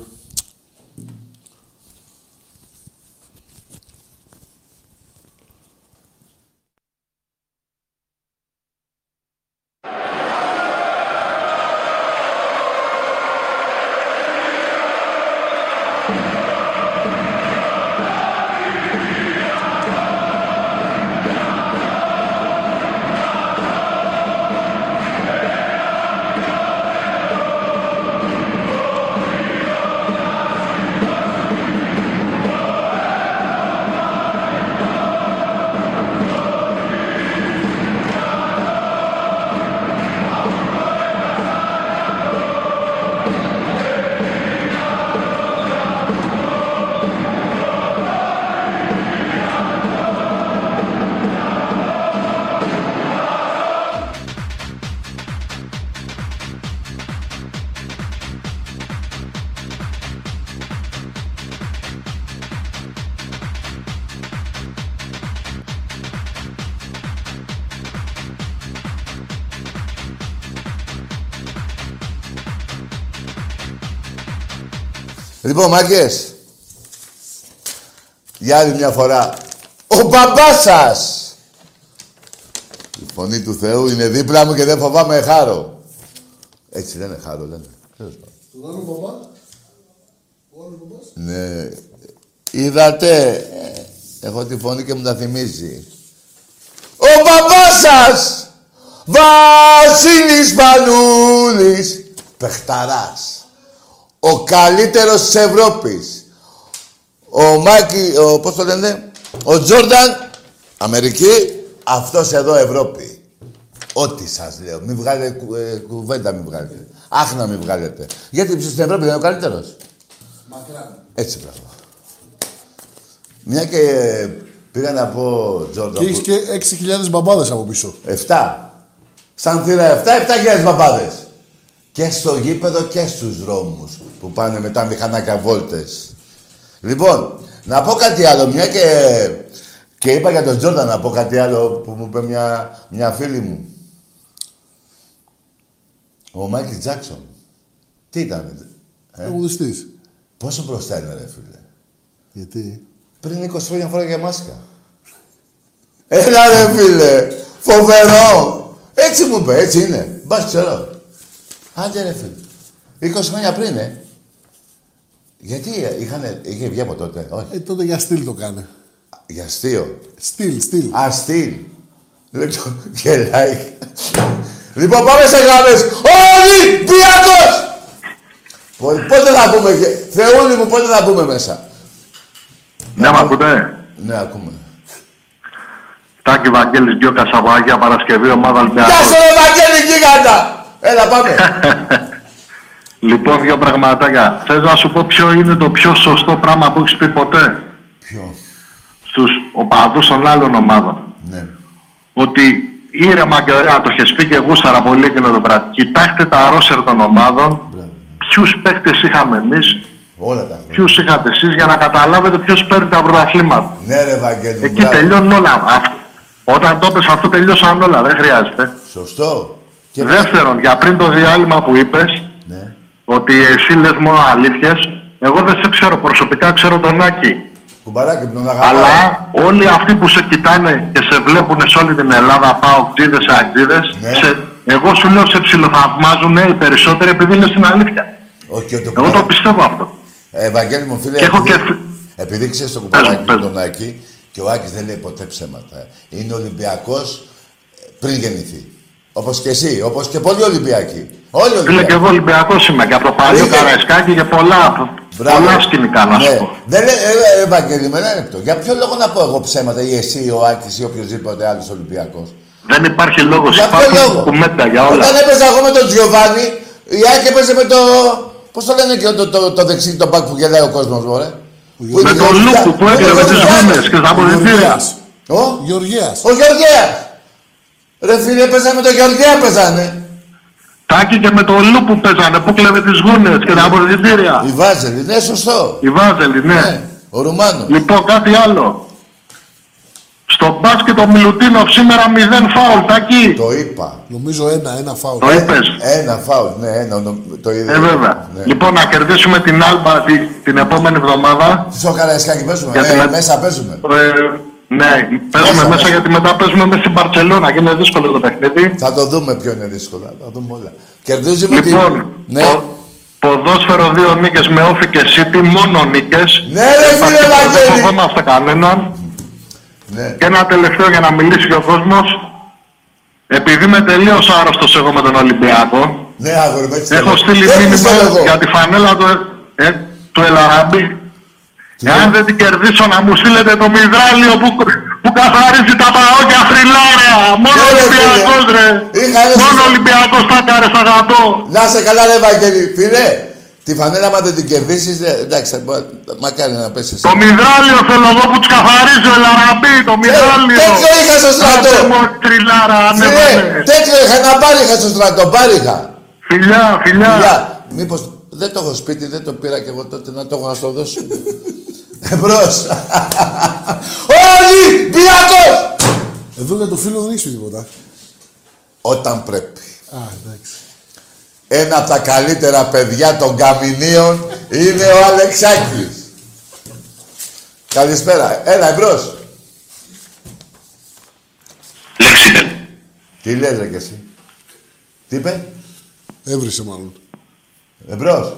Λοιπόν, μάγκες, για άλλη μια φορά, ο μπαμπάς σας! Η φωνή του Θεού είναι δίπλα μου και δεν φοβάμαι χάρο. Έτσι λένε χάρο, λένε. Τέλος πάντων. Τον άλλο μπαμπά. Ο άλλος μπαμπάς. Ναι. Είδατε, ε, έχω τη φωνή και μου τα θυμίζει. Ο μπαμπάς σας! Βασίλης Μανούλης! Πεχταράς. Ο καλύτερος της Ευρώπης. Ο Μάκη, ο, πώς το λένε, ο Τζόρνταν, Αμερική, αυτός εδώ Ευρώπη. Ό,τι σας λέω. Μην βγάλετε κου- ε, κουβέντα, μην βγάλετε. Άχ να μην βγάλετε. Γιατί στην Ευρώπη δεν είναι ο καλύτερος; Μακράν. Έτσι πράγμα. Μια και πήγα να πω Τζόρνταν. Και έχεις και 6.000 μπαμπάδες από πίσω. 7. Σαν θύρα 7, 7.000 μπαμπάδες. Και στο γήπεδο και στους δρόμους που πάνε με τα μηχανάκια βόλτες. Λοιπόν, να πω κάτι άλλο. Μια και, και είπα για τον Τζόρνταν να πω κάτι άλλο που μου είπε μια, μια φίλη μου. Ο Μάικλ Τζάξον. Τι ήταν. Ε; Τραγουδιστής. Πόσο μπροστά είναι, ρε φίλε; Γιατί; Πριν 20 χρόνια φοράγε μάσκα. Έλα ρε φίλε. Φοβερό. Έτσι μου είπε, έτσι είναι. Μπας ξέρω. Άντε ρε φίλε. 20 χρόνια πριν, ε. Γιατί είχαν, είχε βγει από τότε, όχι. Ε, τότε για στυλ το κάνε. Για αστείο. Στυλ, στυλ. Α, στυλ. Λοιπόν, γελάει. Λοιπόν, πάμε σε γραμμές. Ολυμπιακός! Πο- Πότε θα πούμε, γε- Θεούλη μου, πότε θα πούμε μέσα; Ναι, μ' ακούτε; Ναι, ακούμε. Τάκη Βαγγέλης, δυο Κασαβάγια, Παρασκευή, ομάδα Γεια Ολυμπιακός. σου, ρε Βαγγέλη Γίγαντα! Έλα, πάμε. <laughs> Λοιπόν, δύο πραγματάκια. Θες να σου πω ποιο είναι το πιο σωστό πράγμα που έχεις πει ποτέ; Ποιο; στους οπαδούς των άλλων ομάδων. Ναι. Ότι ήρεμα και ωραία, το έχεις πει και γούσταρα πολύ εκείνο το πράγμα. Κοιτάξτε τα ρόσερ των ομάδων, Μπράβο. ποιους παίκτες είχαμε εμείς, Όλα τα χρόνια. ποιους είχατε εσείς, για να καταλάβετε ποιος παίρνει τα πρωταθλήματα. Ναι, ρε Βαγγέλη. μου, Εκεί μπράβο. τελειώνουν όλα. Αυτό- Όταν το πες αυτό τελειώσαν όλα, δεν χρειάζεται. Σωστό. Και Δεύτερον, για πριν το διάλειμμα που είπες, Ναι. Ότι εσύ λες μόνο αλήθειες, εγώ δεν σε ξέρω προσωπικά, ξέρω τον Άκη. Κουμπαράκι, τον αγαπάω. Αλλά όλοι αυτοί που σε κοιτάνε και σε βλέπουν σε όλη την Ελλάδα, πάω κτίδες, αγκτίδες, Ναι. σε, εγώ σου λέω σε ψιλοθαυμάζουν οι περισσότεροι επειδή λες την αλήθεια. Όχι, και το Εγώ το κουμπαράκι. πιστεύω αυτό. Ε, Ευαγγέλη μου, φίλε, Και έχω επειδή, και- επειδή ξέρεις το Πες κουμπαράκι μου, πες με μου. τον Άκη και ο Άκης δεν λέει ποτέ ψέματα. Είναι Ολυμπιακός ε, πριν γεννηθεί. Όπως και εσύ, όπως και πολλοί Ολυμπιακοί. Όλοι Φίλε και Ολυμπιακοί. εγώ Ολυμπιακός είμαι και από το παλιό Αλήθεια. Καραϊσκάκι και πολλά, Μπράβο. πολλά σκηνικά να Ναι. σου πω. Δεν λέει, ε, ε, Ευαγγέλη, με ένα λεπτό. Για ποιο λόγο να πω εγώ ψέματα ή εσύ, ο Άκης ή οποιοδήποτε άλλος Ολυμπιακός; Δεν υπάρχει λόγος, Για ποιο υπάρχουν λόγο; κουμέντα για όλα. Όταν έπαιζα εγώ με τον Τζιοβάνι, η Άκη έπαιζε με το... Πώς το λένε και το, το, το, δεξί, το μπακ που γελάει ο κόσμος, μωρέ; Που Με είναι τον ο Λούκου Γιάννης. που έκανε με τις γούνες και στα αποδητήρια. Γεωργίας. Ο, Γεωργίας. ο Γεωργέας. Ρε φίλε, έπαιζα με τον Γεωργέα, παίζανε. Τάκη και με το Λου που παίζανε, που κλέβε τις γούνες και τα αποδητήρια. Η Βάζελη, ναι, σωστό. Η Βάζελη, ναι. Ναι, ο Ρουμάνος. Λοιπόν, κάτι άλλο. Στο μπάσκετ ο Μιλουτίνοφ σήμερα μηδέν φάουλ, Τάκη. Το είπα. Νομίζω ένα, ένα φάουλ. Το είπες. Ένα φάουλ, ναι, ένα, νο- το είδα. Ε, βέβαια. Ναι. Λοιπόν, να κερδίσουμε την Άλμπα τη- την επόμενη εβδομάδα. Στο Καραϊσκάκι παίζουμε, Γιατί ε, με- μέσα παίζουμε. Ε, ναι, παίζουμε Μέσα, μέσα, μέσα. γιατί μετά παίζουμε μέσα στην Παρσελώνα και είναι δύσκολο το παιχνίδι. Θα το δούμε ποιο είναι δύσκολο, θα δούμε όλα. Κερδίζουμε Λοιπόν, την... Ναι. πο- ποδόσφαιρο δύο νίκες με όφη και City, μόνο νίκες. Ναι, ρε, Δεν φίλε υπάρχει- Βαγγέλη. Δεν φοβόμαστε κανέναν. Ναι. Και ένα τελευταίο για να μιλήσει και ο κόσμος. Επειδή είμαι τελείως άρρωστος εγώ με τον Ολυμπιακό, Ναι, αγόρι μου, έτσι έχω θέλω. στείλει Έτσι μήνυμα θέλω εγώ. για τη φανέλα του, ε, του Ελαραμπή. Εάν δεν την κερδίσω να μου στείλετε το μυδράλιο που, που καθαρίζει τα παόκια φρυλάρια. Μόνο Ναι, ρε, Ολυμπιακός φίλε. ρε. Είχα ρε, Μόνο στο- Ολυμπιακός θα κάρε αγαπώ. Να σε καλά, ρε Βαγγέλη. Φίλε, τη φανέλα, άμα δεν την κερδίσεις, δε- εντάξει, θα μπο- μακάρι να πέσεις. Το μυδράλιο θέλω εγώ που τους καθαρίζει ο Ελαραμπή. Το μυδράλιο. τέτοιο είχα στο στρατό. Άντε μου, τριλάρα, Φίλε, ανέβαινε. τέτοιο είχα να πάρει, είχα στο στρατό, πάρει είχα. Φιλιά, φιλιά. Φιλιά, μήπως δεν το έχω σπίτι, δεν το πήρα και εγώ τότε να το έχω να στο δώσω. Εμπρός. Ολυμπιακός! Εδώ για το φίλο δεν έχεις πει τίποτα. Όταν πρέπει. Α, εντάξει. Ένα από τα καλύτερα παιδιά των Καμινίων είναι ο Αλεξάκης. Καλησπέρα. Έλα, εμπρός. Λέξιτεν. Τι λες ρε κι εσύ; Τι είπε; Έβρισε μάλλον. Εμπρός.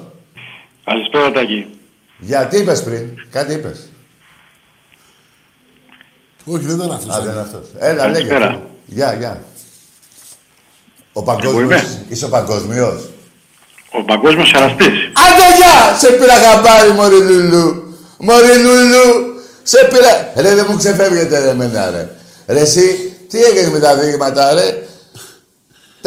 Καλησπέρα Τάκη. Για τι είπες πριν. Κάτι είπες. Όχι, δεν ήταν αυτός. Α, δεν είναι αυτός. Έλα, λέγε. Καλησπέρα. Γεια, γεια. Ο Εγώ παγκόσμιος. είμαι. Είσαι ο παγκόσμιος. Ο παγκόσμιος εραστής. Άντε γεια! Σε πήρα χαμπάρι, μωρή Λουλού. Μωρή Λουλού. Σε πήρα... Ρε, δεν μου ξεφεύγετε ρε εμένα, ρε. Ρε, εσύ, τι έγινε με τα δείγματα, ρε;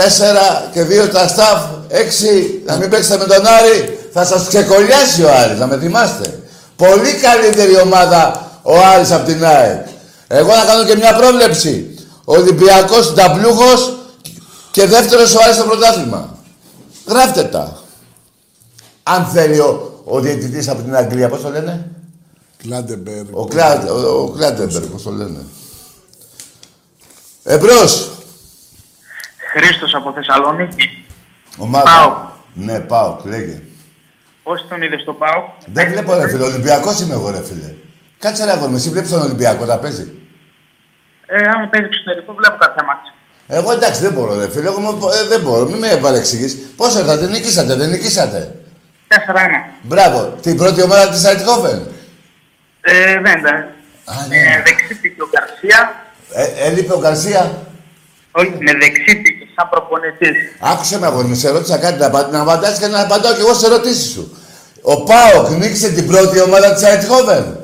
Τέσσερα και δύο τα staff, έξι, να μην παίξετε με τον Άρη. Θα σας ξεκολλιάσει ο Άρης, να με θυμάστε. Πολύ καλύτερη ομάδα ο Άρης από την ΑΕΚ. Εγώ να κάνω και μια πρόβλεψη. Ο Ολυμπιακός νταμπλούχος και δεύτερος ο Άρης στο πρωτάθλημα. Γράφτε τα. Αν θέλει ο, ο διαιτητής από την Αγγλία, πώς το λένε; Clattenburg. Ο, Κλά, ο, ο Clattenburg, πώς το λένε; Εμπρός. Χρήστος από Θεσσαλονίκη. Ομάδα. Πάω. Ναι, πάω, λέγε. Πώς τον είδες το πάω. Δεν βλέπω ρε φίλε, Ολυμπιακός είμαι εγώ ρε φίλε. Κάτσε ρε αγόρι μου, εσύ βλέπεις τον Ολυμπιακό να παίζει; Ε, άμα παίζει εξωτερικό, βλέπω κάποια μάτια. Εγώ εντάξει δεν μπορώ ρε φίλε, εγώ μου- ε, δεν μπορώ, μην με παρεξηγείς. Πώς ήρθατε, νικήσατε, δεν νικήσατε; 4-1. Μπράβο, την πρώτη ομάδα της Αιτχόφεν. Ε, δεν ήταν. Α, ναι. Ε, δεξί ο Γκαρσία. Ε, έλειπε ο Γκαρσία; Όχι, με δεξί πήκε, σαν προπονητής. Άκουσε με αγόρι μου, σε ρώτησα κάτι να, απα- να απαντάς και να απαντάω κι εγώ σε ερωτήσεις σου. Ο Πάοκ νίκησε την πρώτη ομάδα της Αιτχόφεν.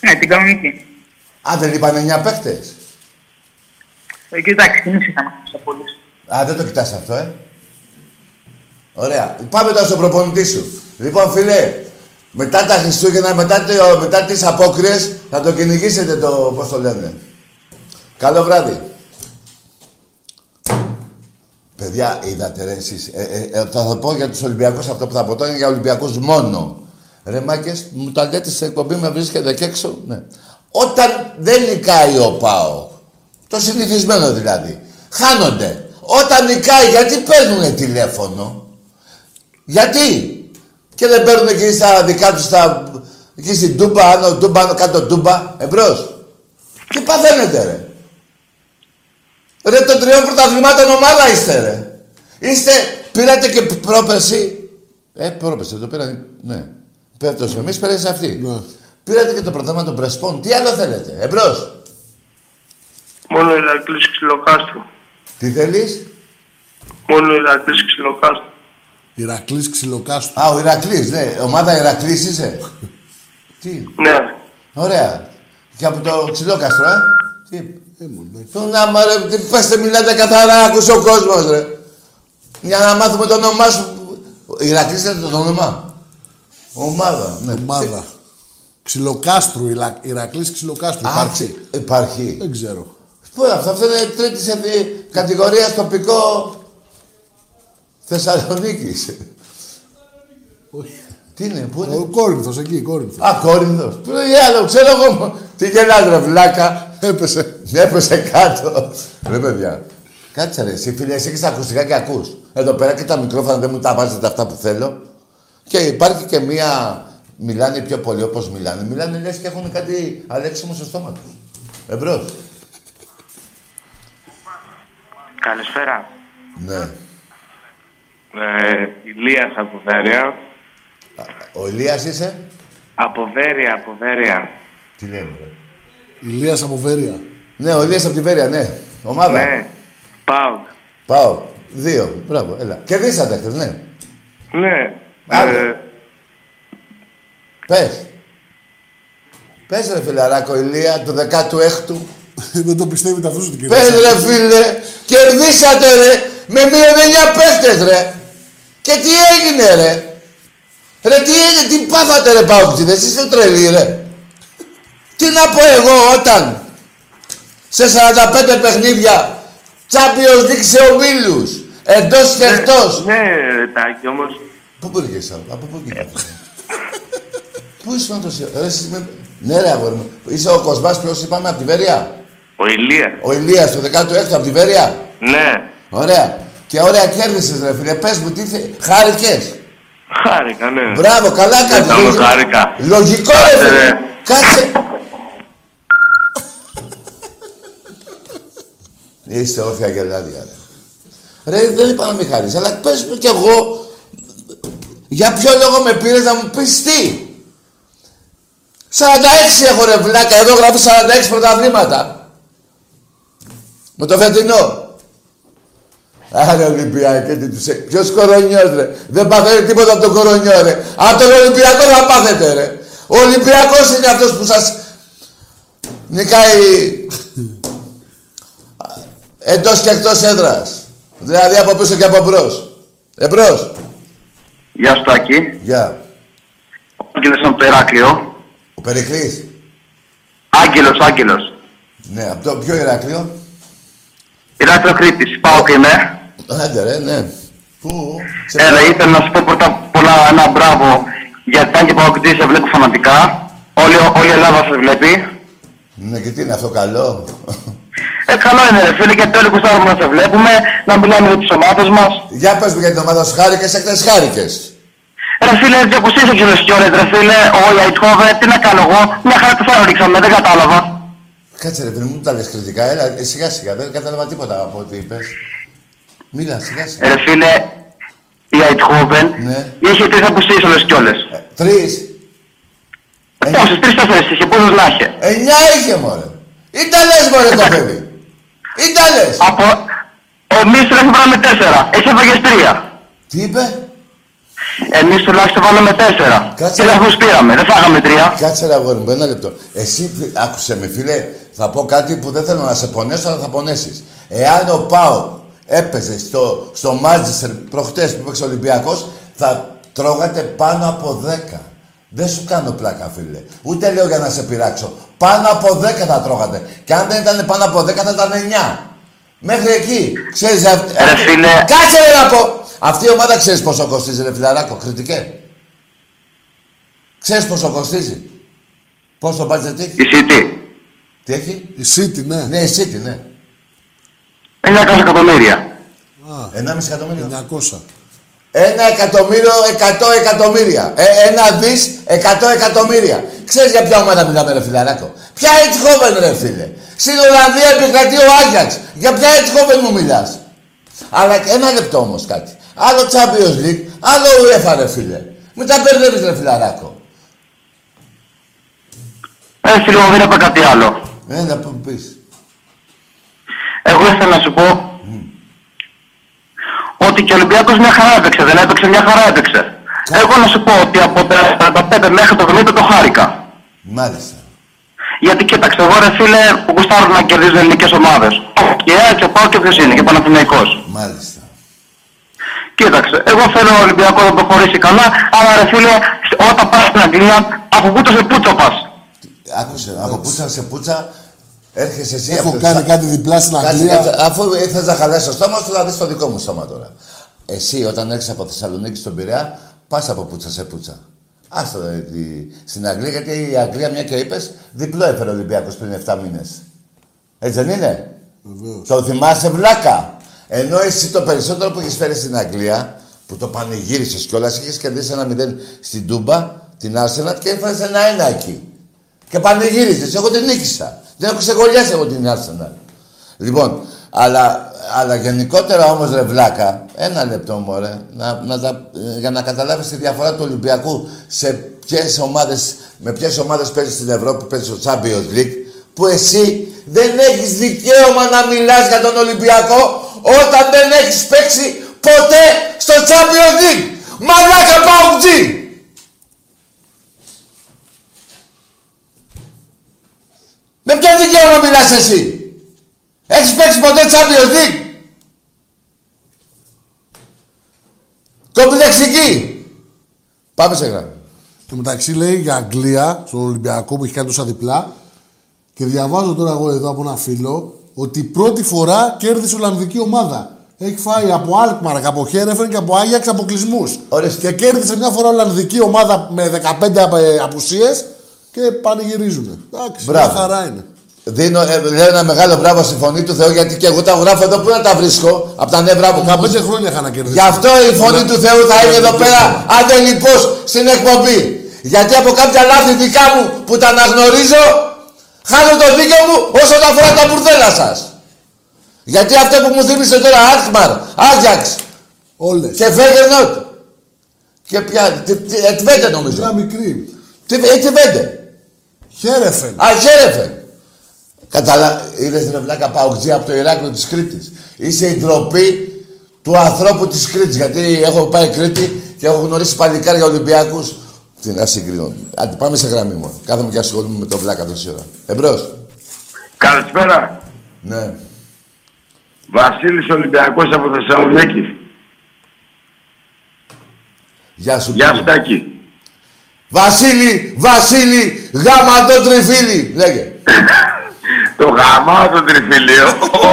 Ναι, την κανονική. Α, δεν είπαν 9 παίκτες. Ε, κοιτάξτε, εμείς είχαμε αυτούς τους απολύσεις. Α, δεν το κοιτάς αυτό, ε. Ωραία. Πάμε τώρα στον προπονητή σου. Λοιπόν, φίλε, μετά τα Χριστούγεννα, μετά, το, μετά τις απόκριες, θα το κυνηγήσετε το, πώς το λένε. Καλό βράδυ. Παιδιά, είδατε ρε εσείς. Ε, ε, ε, θα, θα πω για τους Ολυμπιακούς αυτό που θα πω τώρα είναι για Ολυμπιακούς μόνο. Ρε μάκες, μου τα λέτε στην εκπομπή, με βρίσκεται και έξω. Ναι. Όταν δεν νικάει ο ΠΑΟ, το συνηθισμένο δηλαδή, χάνονται. Όταν νικάει, γιατί παίρνουνε τηλέφωνο; Γιατί; Και δεν παίρνουν εκεί στα δικά τους τα... Εκεί στην Τούμπα, άνω Τούμπα, άνω κάτω Τούμπα, εμπρός. Τι παθαίνετε ρε; Ρε των τριών πρωταθλημάτων ομάδα είστε ρε. Είστε, πήρατε και πρόπερση. Ε, πρόπερση, το πήραν, ναι. Πέφτος εμείς, πέρασε αυτή. Ναι. Πήρατε και το πρωτάθλημα των Πρεσπών. Τι άλλο θέλετε, εμπρός. Μόνο ο Ηρακλής Ξυλοκάστρου. Τι θέλεις; Μόνο ο Ηρακλής Ξυλοκάστρου. Ηρακλής Ξυλοκάστου. Α, ο Ηρακλής, ναι. Ομάδα Ηρακλής είσαι. <laughs> Τι; Ναι. Ωραία. Και από το ξυλόκαστρο, ε. Τι; Ε, μου, εντάξει. Του να μ' ρε, τι πέστε μιλάτε καθαρά, άκουσε ο κόσμος, ρε. Για να μάθουμε το όνομά σου. Ηρακλής είναι το όνομα. Ομάδα, ναι. Ομάδα. Ξυλοκάστρου, Ηρα- Ηρακλής Ξυλοκάστρου. Α, Υπάρχει. τσι- Υπάρχει. Δεν ξέρω. Πού είναι αυτό, αυτό είναι τρίτη σε δι- κατηγορία τοπικό Θεσσαλονίκης. Όχι. Τι είναι, πού είναι; Ο Κόρινθος, εκεί, Κόρινθος. Α, Κόρινθος. Πού είναι η άλλο, ξέρω εγώ. Τι γελάς ρε βλάκα. Έπεσε. Έπεσε κάτω. Ρε παιδιά. Κάτσε ρε, εσύ φίλε, εσύ έχεις τα ακουστικά και ακούς. Εδώ πέρα και τα μικρόφωνα δεν μου τα βάζετε αυτά που θέλω. Και υπάρχει και μία... Μιλάνε πιο πολύ όπως μιλάνε. Μιλάνε λες και έχουν κάτι αλέξιμο στο στόμα τους. Εμπρός. Καλησπέρα. Ναι. Ε, Ηλίας από Βέρεια. Ο Ηλίας είσαι; Από Βέρεια, από Βέρεια. Τι λέμε, ρε. Ηλίας από Βέρεια. Ναι, ο Ηλίας από τη Βέρεια, ναι. Ομάδα. Ναι. Πάω. Πάω. Δύο. Μπράβο, έλα. Κερδίσατε χθες, ναι. Ναι. Άλλο. Ε, Πες. Πες ρε φιλαράκο Ηλία του 16ου. Δεν το πιστεύει τα αυτούς του κύριε. Πες ρε φίλε. Κερδίσατε ρε. Με μείον 9 παίχτες ρε. Και τι έγινε ρε; Ρε τι έγινε, τι πάθατε ρε Παοκτζίδες, είστε τρελοί ρε. Τι να πω εγώ όταν σε 45 παιχνίδια Champions League σε ομίλους, εντός και εκτός. Ναι, Τάκη, όμως... Πού πήγες από, από πού πήγες Πού ήσουν τόσο, ρε εσύ με... Ναι ρε αγόρι μου, είσαι ο Κοσμάς ποιος είπαμε από τη Βέρεια; Ο Ηλίας. Ο Ηλίας του 16ου από τη Βέρεια; Ναι. Ωραία. Και ωραία κέρδισες ρε φίλε, πες μου τι θε... Χάρηκες. Χάρηκα, ναι. Μπράβο, καλά κάνεις. τα μου Λογικό- χάρηκα. Λογικό ρε Κάτσε, φίλε. ρε. Κάτσε. Είστε όρθια γελάδια ρε. Ρε δεν είπα να μην χάρεις, αλλά πες μου κι εγώ για ποιο λόγο με πήρες να μου πεις τι. 46 έχω ρε βλάκα, εδώ γράφει 46 πρωταβλήματα. Με το φετινό. Άρα Ολυμπιακέ τι τους έ- Ποιος κορονιός ρε. Δεν παθαίνει τίποτα από τον κορονιό ρε. Από τον Ολυμπιακό θα πάθετε ρε. Ο Ολυμπιακός είναι αυτός που σας νικάει <laughs> εντός και εκτός έδρας. Δηλαδή από πίσω και από μπρος. Εμπρός. Γεια σου Τάκη. Γεια. Ο Άγγελος από το Ηράκλειο. Ο Περικλής. Άγγελος, Άγγελος. Ναι, από το πιο Ηράκλειο; Ηράκλειο Κρήτης. Πάω και είμαι. Άντε ρε, ναι. Πού. Σε Έλα, ποιο- ήθελα να σου πω πρώτα απ' όλα ένα μπράβο για Τάκη Παοκτή, σε βλέπω φανατικά. Όλη, όλη η Ελλάδα σε βλέπει. Ναι, και τι είναι αυτό καλό. Ε, καλό είναι ρε φίλε, γιατί όλοι κουστάρουμε να σε βλέπουμε, να μιλάμε για τις ομάδες μας. Για πες μου για την ομάδα σου χάρηκες, εκτές χάρηκες. Ρε φίλε, έτσι όπως είσαι και κιόλας, ρε φίλε, ο Ιαϊτχόβε, τι να κάνω εγώ, μια χαρά το ρίξαμε, δεν κατάλαβα. Κάτσε ρε φίλε, μου τα λες κριτικά, έλα, ε, σιγά σιγά, δεν κατάλαβα τίποτα από ό,τι είπες. Μίλα, σιγά σιγά. Ρε φίλε, η Αιτχόβεν Ναι. είχε τρεις απουσίες όλες κιόλες. Ε, τρεις. Ε, Πόσες, τρεις τέσσερις είχε, πόσες να είχε. Εννιά είχε μωρέ. Ή τα λες μωρέ το παιδί. Ή τα λες. Από... Εμείς τουλάχιστον βάλαμε τέσσερα. Εσύ έφαγες τρία. Τι είπε; Εμείς τουλάχιστον βάλαμε τέσσερα. Κάτσε Και να- δεν πήραμε, δεν φάγαμε τρία. Κάτσε ρε αγόρι μου, ένα λεπτό. Εσύ, φι- άκουσε με φίλε, θα πω κάτι που δεν θέλω να σε πονέσω, αλλά θα πονέσεις. Εάν ο Πάο έπαιζε στο, στο Μάντζεστερ προχτές που έπαιξε ο Ολυμπιακός, θα τρώγατε πάνω από 10. Δεν σου κάνω πλάκα, φίλε. Ούτε λέω για να σε πειράξω. Πάνω από 10 θα τρώγατε. Και αν δεν ήταν πάνω από 10 θα ήταν 9. Μέχρι εκεί. Ξέρεις, αυτή... Ρε φίλε. Κάτσε ρε να πω. Αυτή η ομάδα ξέρεις πόσο κοστίζει, ρε φιλαράκο, κριτικέ; Ξέρεις πόσο κοστίζει; Πόσο budget έχει; Η City. Τι έχει; Η City, ναι. Ναι, η City, ναι. 900 εκατομμύρια. 1,5 εκατομμύριο. 900. Ένα εκατομμύριο, εκατό εκατομμύρια. Ε, ένα δις, εκατό εκατομμύρια. Ξέρεις για ποια ομάδα μιλάμε, ρε φιλαράκο. Ποια Eindhoven, ρε φίλε; Στην Ολλανδία επικρατεί ο Άγιαξ. Για ποια Eindhoven μου μιλάς; Αλλά ένα λεπτό όμως κάτι. Άλλο Champions League, άλλο UEFA, ρε φίλε. Μην τα μπερδεύεις, ρε φιλαράκο. Ε, φίλε μου, δεν είπα κάτι άλλο. Ε, να μου πεις. Εγώ ήθελα να σου πω ότι και ο Ολυμπιακός μια χαρά έπαιξε, δεν έπαιξε, μια χαρά έπαιξε. Εγώ να σου πω ότι από τα 45 μέχρι το 70 το χάρηκα. Μάλιστα. Γιατί κοίταξε, εγώ ρε φίλε που γουστάρουν να κερδίζουν ελληνικές ομάδες. Και έτσι ο Πάο και ποιος είναι, και ο Παναθηναϊκός. Μάλιστα. Κοίταξε, εγώ θέλω ο Ολυμπιακός να προχωρήσει καλά, αλλά ρε φίλε, όταν πας στην Αγγλία, από πούτο σε πούτσο πας; Άκουσε, από πούτσα σε πούτσα έρχεσαι εσύ. Έχω από το κάνει σα- κάτι διπλά στην Κάτσε, Αγγλία. κάτσε. Αφού ήθελε να χαλάσει το στόμα σου, θα δεις το δικό μου στόμα τώρα. Εσύ όταν έρχεσαι από Θεσσαλονίκη στον Πειραιά, πας από πούτσα σε πούτσα. Άστο ρε, τη... στην Αγγλία, γιατί η Αγγλία, μια και είπες, διπλό έφερε ο Ολυμπιακός πριν 7 μήνες. Έτσι δεν είναι; Βεβαίως. Το θυμάσαι βλάκα; Ενώ εσύ το περισσότερο που έχεις φέρει στην Αγγλία, που το πανηγύρισες κιόλας, είχες κερδίσει ένα 0 στην Τούμπα, την Arsenal και έφερες ένα ένα εκεί. Και πανηγύριζε. Εγώ την νίκησα. Δεν έχω ξεγολιάσει εγώ την Arsenal. Λοιπόν, αλλά, αλλά γενικότερα όμως ρε βλάκα, ένα λεπτό μωρέ, να, να τα, ε, για να καταλάβεις τη διαφορά του Ολυμπιακού σε ποιες ομάδες, με ποιες ομάδες παίζεις στην Ευρώπη, παίζεις στο Champions League, που εσύ δεν έχεις δικαίωμα να μιλάς για τον Ολυμπιακό όταν δεν έχεις παίξει ποτέ στο Champions League. Μαλάκα Παουτζή! Με ποιο δικαίωμα μιλάς εσύ; Έχεις παίξει ποτέ Champions League; Κομπλεξική. Πάμε σε γράμμα. Το μεταξύ λέει για Αγγλία, στον Ολυμπιακό που έχει κάνει τόσα διπλά. Και διαβάζω τώρα εγώ εδώ από ένα φίλο ότι πρώτη φορά κέρδισε Ολλανδική ομάδα. Έχει φάει από Αλκμαρκ, από Χέρεφεν και από Άγιαξ αποκλεισμούς. Ορίστε. Και κέρδισε μια φορά Ολλανδική ομάδα με 15 απουσίες και πανηγυρίζουν. Εντάξει, Μπράβο. μια χαρά είναι. Δίνω, ε, λέω ένα μεγάλο μπράβο στη φωνή του Θεού γιατί και εγώ τα γράφω εδώ που να τα βρίσκω από τα νεύρα μου. 15 χρόνια είχα να κερδίσει. Γι' αυτό η φωνή του Θεού θα είναι εδώ πέρα άντε λοιπόν στην εκπομπή. Γιατί από κάποια λάθη δικά μου που τα αναγνωρίζω χάνω το δίκαιο μου όσον αφορά τα μπουρδέλα σας. Γιατί αυτό που μου θύμισε τώρα Άλκμαρ, Άγιαξ Όλες. και Φέγενοτ και πια, τι- τι- Ετβέντε νομίζω. Μια μικρή. Τι ε, τι βέντε. Χέρεφεν. Α, χαίρετε. Καταλα... Είδες ρε βλάκα παουτζή από το Ηράκλειο της Κρήτης. Είσαι η ντροπή του ανθρώπου της Κρήτης. Γιατί έχω πάει Κρήτη και έχω γνωρίσει παλικάρια Ολυμπιακούς. Τι να συγκρίνω. Άντε πάμε σε γραμμή μου. Κάθομαι και ασχολούμαι με τον βλάκα τόση ώρα. Εμπρός. Καλησπέρα. Ναι. Βασίλης Ολυμπιακός από Θεσσαλονίκη. Γεια σου. Γεια κύριε. σου Τάκη. Βασίλη, Βασίλη, γάμα το τριφύλι. Λέγε. Το γαμάω το τριφυλίο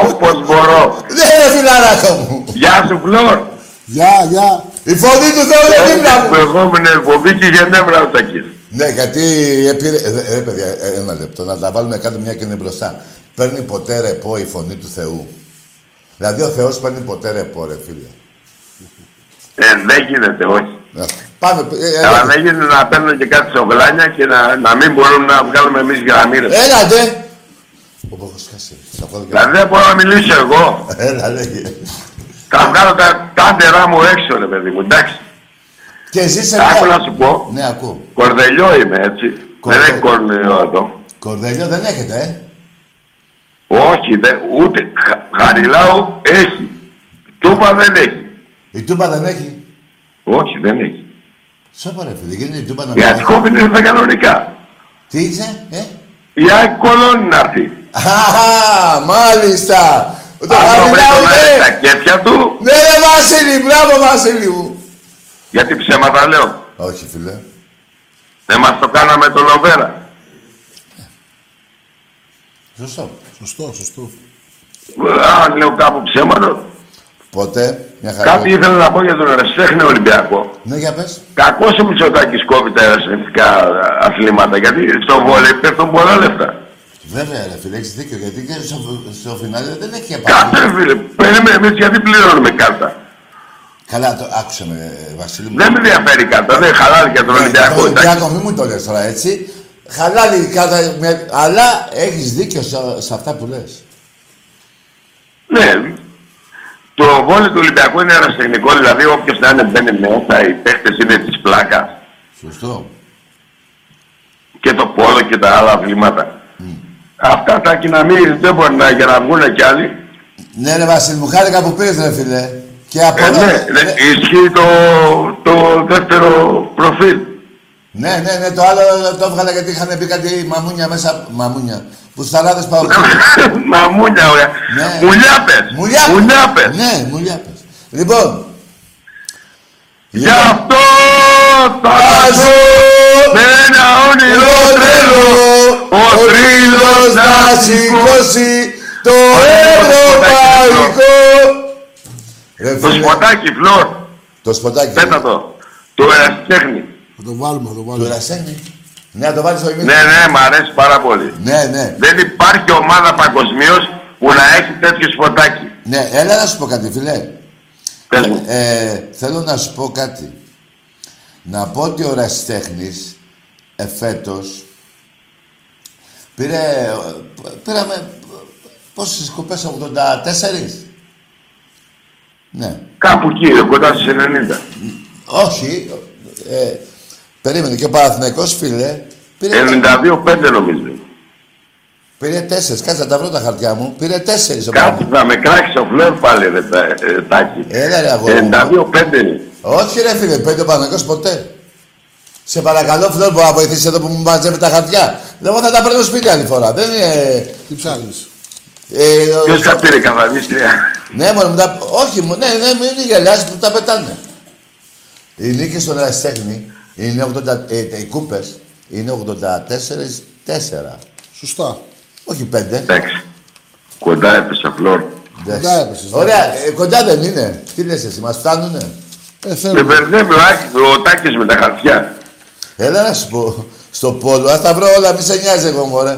όπως μπορώ. Δεν είναι φιλαράκο μου. Γεια σου Φλόρ. Γεια, γεια. Η φωνή του Θεού είναι δίπλα Την μου. προηγούμενη εκπομπή και γεννέμρα ο Τάκης. Ναι, γιατί επήρε... Ε, ε, παιδιά, ε, ένα λεπτό, να τα βάλουμε κάτω μια και είναι μπροστά. παίρνει ποτέ ρεπό η φωνή του Θεού. Δηλαδή ο Θεός παίρνει ποτέ ρεπό, ρε φίλε. Ε, δεν γίνεται, όχι. Να- Πάμε, ε, ε, Αλλά έλα, δεν γίνεται να παίρνουν και κάτι σοβλάνια και να, να μην μπορούμε να βγάλουμε εμείς γραμμή. ρε. έλα, ντε. Ο Πόκος χάσει. Θα πω και- Δηλαδή δεν μπορώ να μιλήσω εγώ. Έλα, λέγε. Θα βγάλω τα, τα άντερά μου έξω, ρε παιδί μου, εντάξει. Και εσύ σε Άκου μια... να σου πω, Ναι, ακούω. κορδελιό είμαι, έτσι. Κορδε- Δεν είναι κορδελιό εδώ. Κορδέλιο δεν έχετε, ε; Όχι, δεν, ούτε χα- χαριλάου έχει. Τούπα δεν έχει. Η τούμπα δεν έχει. Όχι, δεν έχει. Σώπα ρε φίλε, γίνεται η τούμπα να Η Αττικόβινη είναι τα κανονικά. Τι είσαι, ε; Η ΑΕΚ κολώνει να έρθει. Α, μάλιστα. Το Αν το βρει χαριλάου, τον Άρη ναι. στα κέφια του, Ναι, ρε Βασίλη, μπράβο Βασίλη μου. γιατί ψέματα λέω. Όχι, φίλε. Δεν μας το κάναμε το Λοβέρα. Σωστό. Σωστό, σωστό. Αν λέω κάπου ψέματα, Ποτέ, μια χαρά. κάτι ήθελα να πω για τον Ερασιτέχνη Ολυμπιακό. Ναι, για πες. Κακό ο Μητσοτάκης κόβει τα ερασιτεχνικά αθλήματα, γιατί στο βόλεϊ πέφτουν πολλά λεφτά. Βέβαια, ρε φίλε, έχεις δίκιο. Γιατί και στο, στο φινάλε δεν έχει Κάτσε επαφή. ρε φίλε, περίμενε εμείς γιατί πληρώνουμε κάρτα. Καλά, το άκουσε με, ε, Βασίλη μου. Δεν με ενδιαφέρει κάρτα, δεν χαλάει για τον Ναι, Ολυμπιακό. τον εντάξει. Ολυμπιακό, μη μου το λες τώρα έτσι. Χαλάλη κατά... Με... Αλλά έχεις δίκιο σε, σε αυτά που λες. Ναι, το βόλεϊ του Ολυμπιακού είναι ερασιτεχνικό, δηλαδή όποιος να είναι μπαίνει μέσα, οι παίχτες είναι της πλάκας. Σωστό. και το πόλο και τα άλλα αθλήματα. Αυτά τα κοιναμύρι δεν μπορεί να για να βγουν κι άλλοι. Ναι, ρε Βασίλη μου, χάρηκα που πήρες, ρε φίλε. Και από Ε, εδώ... ναι, ναι, ισχύει το, το δεύτερο προφίλ. Ναι, ναι, ναι, το άλλο το έβγαλα γιατί είχαν πει κάτι μαμούνια μέσα. Μαμούνια. Που σταράδες πάω. <laughs> Μαμούνια, ωραία. Ναι. Μουλιάπες. Μουλιά. Μουλιάπες. Ναι, μουλιά πες. Λοιπόν. Γι' αυτό θα Θα ζω ζω με ένα όνειρο το τρελό. τρελός, ο τρίλος να σηκώσει το ευρωπαϊκό. Ρε Το φίλε, σποτάκι, Φλόρ. Το σποτάκι. Πέτα το. Το ερασιτέχνη. Θα το βάλουμε, θα το Του βάλουμε. Ερασένη. Ναι, να το βάλεις στο ημίχρονο. Ναι, ναι, μ' αρέσει πάρα πολύ. Ναι, ναι. Δεν υπάρχει ομάδα παγκοσμίως που να έχει τέτοιο σποτάκι. Ναι, έλα να σου πω κάτι, φίλε. Πες μου. Ε, θέλω να σου πω κάτι. Να πω ότι ο Ρασιτέχνης εφέτος πήρε... Πήραμε... Πόσες κοπές, 84? Ναι. Κάπου εκεί, κοντά στις 90. Όχι. Ε, περίμενε και ο Παναθηναϊκός, φίλε. Πήρε, 92-5 νομίζω. πήρε τέσσερις. Κάτσε να τα βρω τα χαρτιά μου. Πήρε τέσσερις ο Κάτι Παναθηναϊκός. θα με κράξεις ο Φλερ πάλι, ρε τα- ε, Τάκη. Έλα ρε αγόρι μου. 92-5 είναι. Όχι ρε φίλε, πέντε ο Παναθηναϊκός ποτέ. Σε παρακαλώ, Φλόρ, μπορεί να βοηθήσεις εδώ που μου μαζεύει τα χαρτιά. Εγώ θα τα παίρνω σπίτι άλλη φορά. Δεν είναι... Τι ψάχνεις; Ε, Ποιος τα πήρε καθαρίστρια. ναι, μόνο μου τα... Όχι, μου, ναι, ναι, μην γελιάς που τα πετάνε. Οι νίκες στον Ερασιτέχνη είναι 80... Ε, οι κούπες είναι 84-4. Σωστά. Όχι 5. Εντάξει. Κοντά έπεσε Φλόρ. Κοντά έπεσες, Ωραία, ε, κοντά δεν είναι. Τι λες εσύ, μας φτάνουνε; Ε, Με θέλουμε. μπερδεύει ο Άκης, ο Τάκης με τα χαρτιά. Έλα να σου πω, στο πόλο, ας τα βρω όλα, μη σε νοιάζει εγώ μωρέ.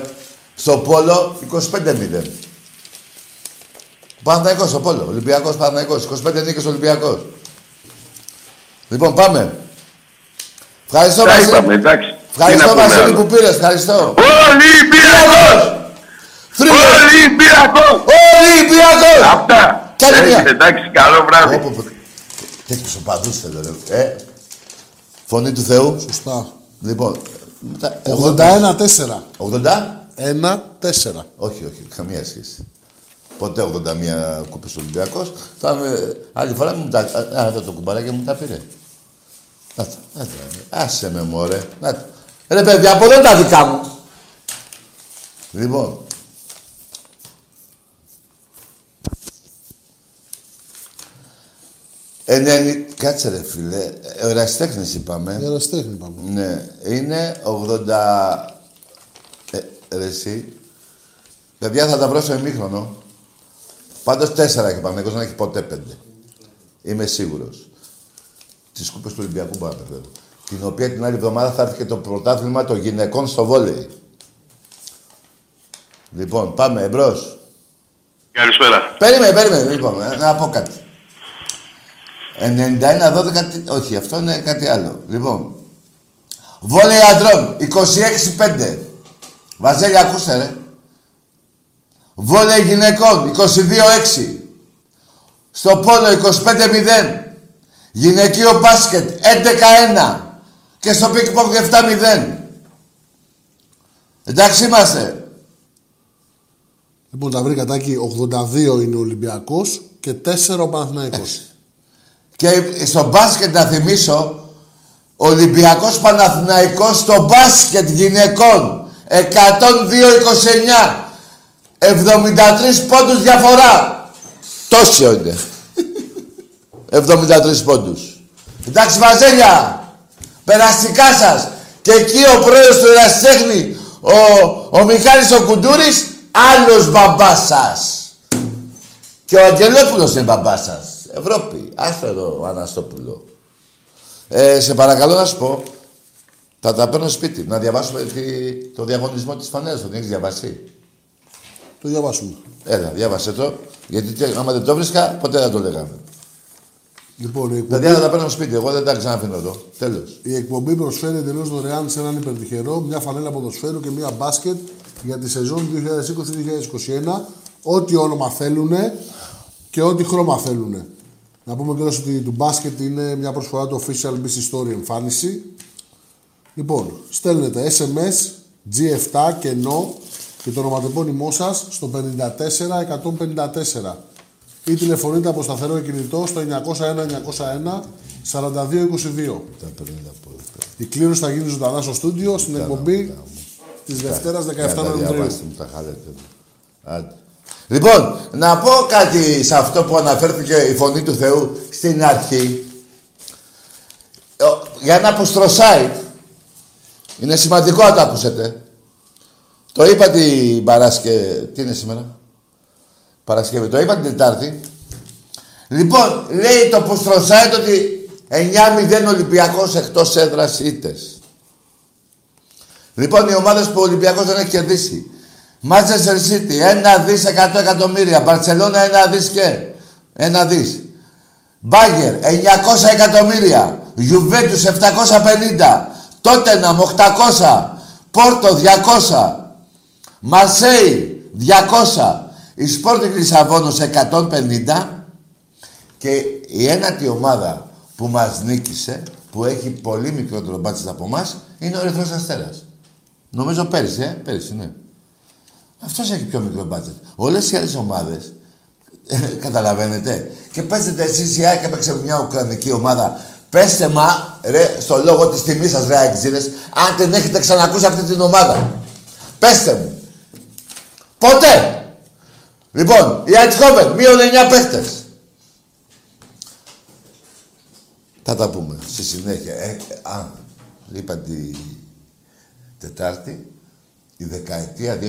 Στο πόλο, 25-0. Παναθηναϊκός στο πόλο, Ολυμπιακός Παναθηναϊκός, 25 νίκες Ολυμπιακός. Λοιπόν, πάμε. Ευχαριστώ, Τα Βασίλη. είπαμε, εντάξει. Ευχαριστώ, Τι να πούμε Βασίλη, άλλο. που πήρες. Ευχαριστώ. Ολυμπιακός! Θρύλος! Ολυμπιακός! Ολυμπιακός! Αυτά. Καλή Έχετε, μία. Εντάξει, καλό βράδυ. Όπο, πω- Τέτοιους οπαδούς θέλω, ρε. Ε, φωνή του Θεού. Σωστά. Λοιπόν, μετά- 81-4. 80. 1-4. Όχι, όχι, καμία σχέση. Ποτέ 81 κούπες Ολυμπιακός. Θα με, άλλη φορά μου τα... Α, εδώ το κουμπαράκι μου τα πήρε. Να το, να το, άσε με μωρέ. Να το. Ρε παιδιά, από εδώ τα δικά μου. Λοιπόν. Ενένη... Κάτσε ρε φίλε. Ε, Ο ερασιτέχνης είπαμε. Εραστέχνη πάμε. Ναι, είναι 80... Ε, ρε εσύ. Παιδιά θα τα βρω στο ημίχρονο. Πάντως τέσσερα έχει Παναγικός, δεν έχει ποτέ πέντε. Είμαι σίγουρος. Τις κούπες του Ολυμπιακού πάμε βέβαια. Την οποία την άλλη εβδομάδα θα έρθει και το πρωτάθλημα των γυναικών στο βόλεϊ. Λοιπόν, πάμε εμπρός. Καλησπέρα. Περίμενε, περίμενε, λοιπόν, ε, να πω κάτι. 91-12, τι- όχι, αυτό είναι κάτι άλλο. Λοιπόν, βόλεϊ αντρών, 26-5. Βαζέλια, ακούσε, ρε. Βόλεϊ γυναικών, 22-6. Στο πόλο, 25-0. Γυναικείο μπάσκετ, 11-1. Και στο πινγκ-πονγκ, 7-0. Εντάξει είμαστε. Λοιπόν, τα βρήκα Τάκη. 82 είναι ο Ολυμπιακός και 4 ο Παναθηναϊκός. <laughs> Και στο μπάσκετ να θυμίσω, Ολυμπιακός Παναθηναϊκός στο μπάσκετ γυναικών. 102-29. 73 πόντους διαφορά. Τόσο είναι. 73 πόντους. Εντάξει Βαζέλια, περαστικά σας. Και εκεί ο πρόεδρος του Ερασιτέχνη, ο, ο Μιχάλης ο Κουντούρης, άλλος μπαμπάς σας. Και ο Αγγελόπουλος είναι μπαμπάς σας. Ευρώπη. Άστο εδώ, ο Αναστόπουλο. Ε, σε παρακαλώ να σου πω, θα τα παίρνω σπίτι. Να διαβάσουμε τη- το διαγωνισμό της φανέλας. Το έχεις διαβάσει; Το διαβάσουμε. Έλα, διάβασε το. Γιατί τε- άμα δεν το βρίσκα, ποτέ δεν το λέγαμε. Λοιπόν, η εκπομπή, Δηλαδή, να τα παίρνω σπίτι. Εγώ δεν τα ξαναφήνω εδώ. Τέλος. η εκπομπή προσφέρει εντελώς δωρεάν σε έναν υπερτυχερό μια φανέλα ποδοσφαίρου και μια μπάσκετ για τη σεζόν 2020-2021. Ό,τι όνομα θέλουν και ό,τι χρώμα θέλουν. Να πούμε κιόλας ότι το μπάσκετ είναι μια προσφορά του Official BC Story εμφάνιση. Λοιπόν, στέλνετε SMS G7 και NO και το ονοματεπώνυμό σας στο 54154 ή τηλεφωνείτε από σταθερό κινητό στο 901 901 4222. Τα παίρνω από εδώ. Η κλήρωση θα γίνει ζωντανά στο στούντιο στην εκπομπή της Δευτέρας 17 Για τα Νοεμβρίου. διαβάστε μου, τα χάλετε. Άντε. Λοιπόν, να πω κάτι σε αυτό που αναφέρθηκε η φωνή του Θεού στην αρχή. Ο- Για ένα αποστροσάιτ. Είναι σημαντικό να το ακούσετε. Το είπα την Παρασκευή. Τι είναι σήμερα; Παρασκευή. Το είπα την Τετάρτη. Λοιπόν, λέει το αποστροσάιτ ότι 9-0 Ολυμπιακός εκτός έδρας ήττες. Λοιπόν, οι ομάδες που ο Ολυμπιακός δεν έχει κερδίσει. Manchester City, ένα δις 100 εκατομμύρια. Μπαρσελόνα, ένα δις και. Ένα δις. Μπάγκερ, 900 εκατομμύρια. Γιουβέντους 750. Τότεναμ 800. Πόρτο 200. Μαρσέη 200. Η Sporting Λισαβόνος 150. Και η ένατη ομάδα που μας νίκησε, που έχει πολύ μικρότερο μπάτσετ από εμάς, είναι ο Ερυθρός Αστέρας. Νομίζω πέρυσι, ε, πέρυσι, ναι. Αυτός έχει πιο μικρό μπάτσετ. Όλες οι άλλες ομάδες, <laughs> καταλαβαίνετε, και παίζετε εσείς η ΑΕΚ έπαιξε με μια ουκρανική ομάδα. Πέστε μα, ρε, στο λόγο της τιμής σας, ρε, αεξίδες, αν την έχετε ξανακούσει αυτή την ομάδα. Πέστε μου. Ποτέ. Λοιπόν, η Αιτχόβεν, μείον 9 παίχτες. Θα τα πούμε στη συνέχεια. Ε, α, είπα τη Τετάρτη, η δεκαετία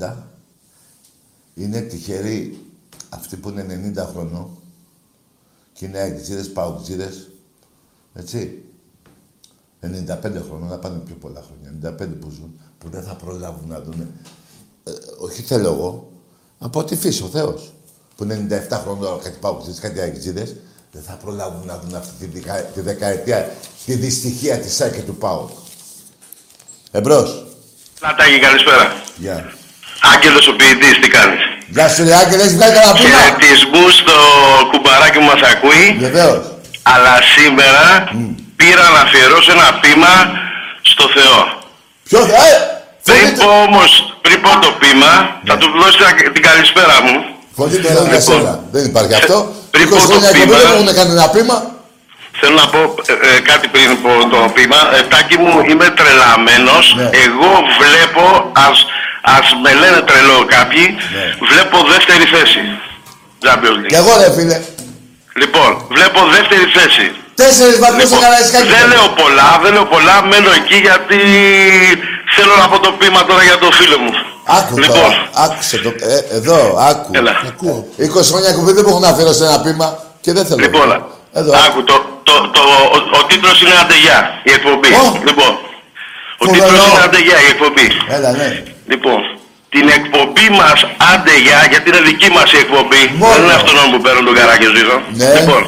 2020-2030 είναι τυχεροί αυτοί που είναι 90 χρονών και είναι αεξίδες, παουτζίδες, έτσι. 95 χρονών, να πάνε πιο πολλά χρόνια. 95 που ζουν, που δεν θα προλάβουν να δουν. Ε, όχι θέλω εγώ, από τη φύση ο Θεός. Που είναι 97 χρονών, κάτι παουτζίδες, κάτι αεξίδες, δεν θα προλάβουν να δουν αυτή τη, δικα- τη δεκαετία, τη δυστυχία της ΣΑΚ και του ΠΑΟΚ. Εμπρός. Λατάκη, καλησπέρα. Γεια. Άγγελος ο ποιητής, τι κάνεις; Γεια σου, ρε Άγγελε, έχεις βγάλει κανένα πείμα. Χαιρετισμού στο κουμπαράκι που μας ακούει. Βεβαίως. Αλλά σήμερα πήρα να αφιερώσω ένα πείμα στο Θεό. Ποιος θα... Ε, Πριν φωνή πω του- όμως, πριν πω το πείμα, θα του δώσω τα- την καλησπέρα μου. Φωνή του Θεού για Λοιπόν. σένα. Δεν υπάρχει αυτό. Πριν 20 πω το χρόνια εκπομπή πείμα- δεν έχουν κάνει ένα πείμα. Θέλω να πω ε, ε, κάτι πριν πω το πείμα. Ε, τάκι μου, είμαι τρελαμένος. Ναι. Εγώ βλέπω, ας, ας με λένε τρελό κάποιοι, Ναι. βλέπω δεύτερη θέση. Champions League. Κι εγώ ρε φίλε. Λοιπόν, βλέπω δεύτερη θέση. Τέσσερις βαθμούς Λοιπόν, στο Καραϊσκάκι. δεν λέω πολλά, δεν λέω πολλά, μένω εκεί γιατί θέλω να πω το πείμα τώρα για το φίλο μου. Άκου λοιπόν, τώρα. Άκουσε το. Ε, εδώ, άκου. έλα. Ακούω. 20 χρόνια εκπομπή δεν μου έχουν αφιερώσει ένα πείμα και δεν θέλω. Λοιπόν, Εδώ. άκου, το, το, το, ο, ο τίτλος είναι Αντεγιά, η εκπομπή. Ω. Λοιπόν, ο Φοβερό. τίτλος είναι Αντεγιά, η εκπομπή. Έλα, ναι. Λοιπόν, την εκπομπή μας, άντε για, γιατί είναι δική μας η εκπομπή. Μόνο. Δεν είναι αυτόν που παίρνω τον καράκι ζήσω. Ναι. Λοιπόν,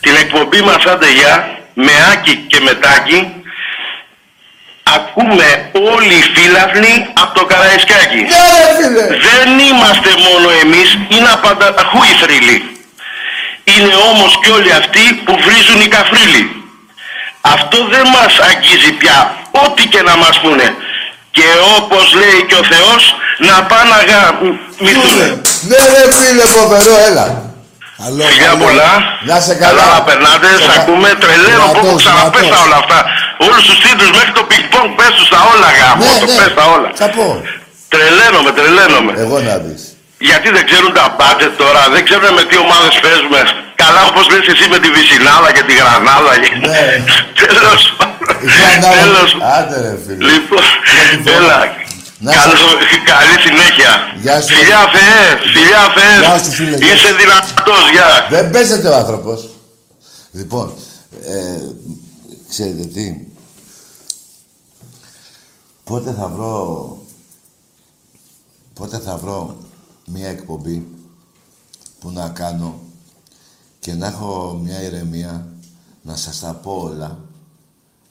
την εκπομπή μας, άντε για, με Άκη και με Τάκη, ακούμε όλοι οι φίλαθλοι από το Καραϊσκάκι. Ναι, ρε φίλε. Δεν είμαστε μόνο εμείς, είναι απανταχού οι θρύλοι. Είναι όμως και όλοι αυτοί που βρίζουν οι καφρίλοι. Αυτό δεν μας αγγίζει πια, ό,τι και να μας πούνε. Και όπως λέει και ο Θεός, να πάνε να γαμηθούνε. Ναι, ρε φίλε, φοβερό, έλα. Καλό, Φιλιά καλό. πολλά. Να σε καλά. να περνάτε. Σε Σας κα- ακούμε. Τρελαίνω που έχω Δυνατός, ξαναπέσει τα δυνατός. όλα αυτά. Όλους τους τίτλους μέχρι το πινκ πονγκ πες τους τα όλα γάμο. Ναι, το ναι. πες τα όλα. Θα πω. Τρελαίνομαι, τρελαίνομαι. Εγώ να δεις. Γιατί δεν ξέρουν τα budget τώρα, δεν ξέρουν με τι ομάδες παίζουμε. Καλά όπως λες εσύ με τη Βυσινάδα και τη Γρανάδα. Ναι. <laughs> Τέλος. Γρανάδα. Τέλος. Άντε ρε φίλε. Λοιπόν, Πρώτη φορά. έλα. Να Καλώς, σε- <laughs> καλή συνέχεια. Γεια σου. Φιλιά Θεέ, φιλιά Θεέ. Γεια σου, φίλε, γεια Είσαι σου. δυνατός, γεια. Δεν παίζεται ο άνθρωπος. Λοιπόν, ε, ξέρετε τι; Πότε θα βρω... Πότε θα βρω μια εκπομπή που να κάνω και να έχω μια ηρεμία να σας τα πω όλα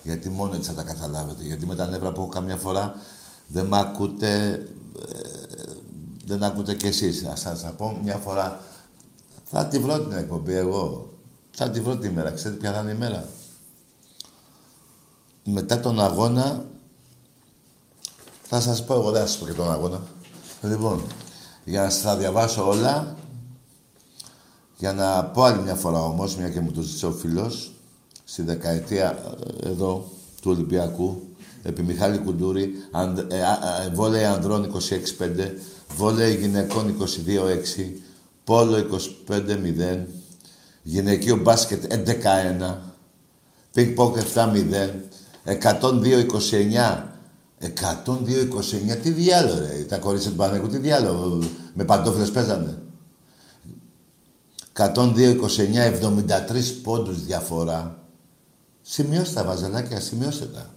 γιατί μόνο έτσι θα τα καταλάβετε. Γιατί με τα νεύρα που έχω καμιά φορά δεν με ακούτε, ε, δεν ακούτε κι εσείς. Ας σας τα πω μια φορά θα τη βρω την εκπομπή εγώ. Θα τη βρω τη μέρα. Ξέρετε ποια θα είναι η μέρα; Μετά τον αγώνα θα σας πω εγώ, δεν θα σας πω και τον αγώνα. Λοιπόν, για να σας τα διαβάσω όλα, για να πω άλλη μια φορά όμως, μια και μου το ζήτησε ο φίλος, στη δεκαετία ε, εδώ του Ολυμπιακού, επί Μιχάλη Κουντούρη, αν, ε, α, ε, βόλεϊ ανδρών 26-5, βόλεϊ γυναικών 22-6, πόλο 25-0, γυναικείο μπάσκετ 11-1, πινκ ποκ 7-0, 102-29, 102-29, τι διάλογο ρε, τα κορίτσια του Πανέκου, τι διάλογο, με παντόφλες παίζανε. 102-29, 73 πόντους διαφορά. Σημειώστε τα βαζελάκια, σημειώστε τα.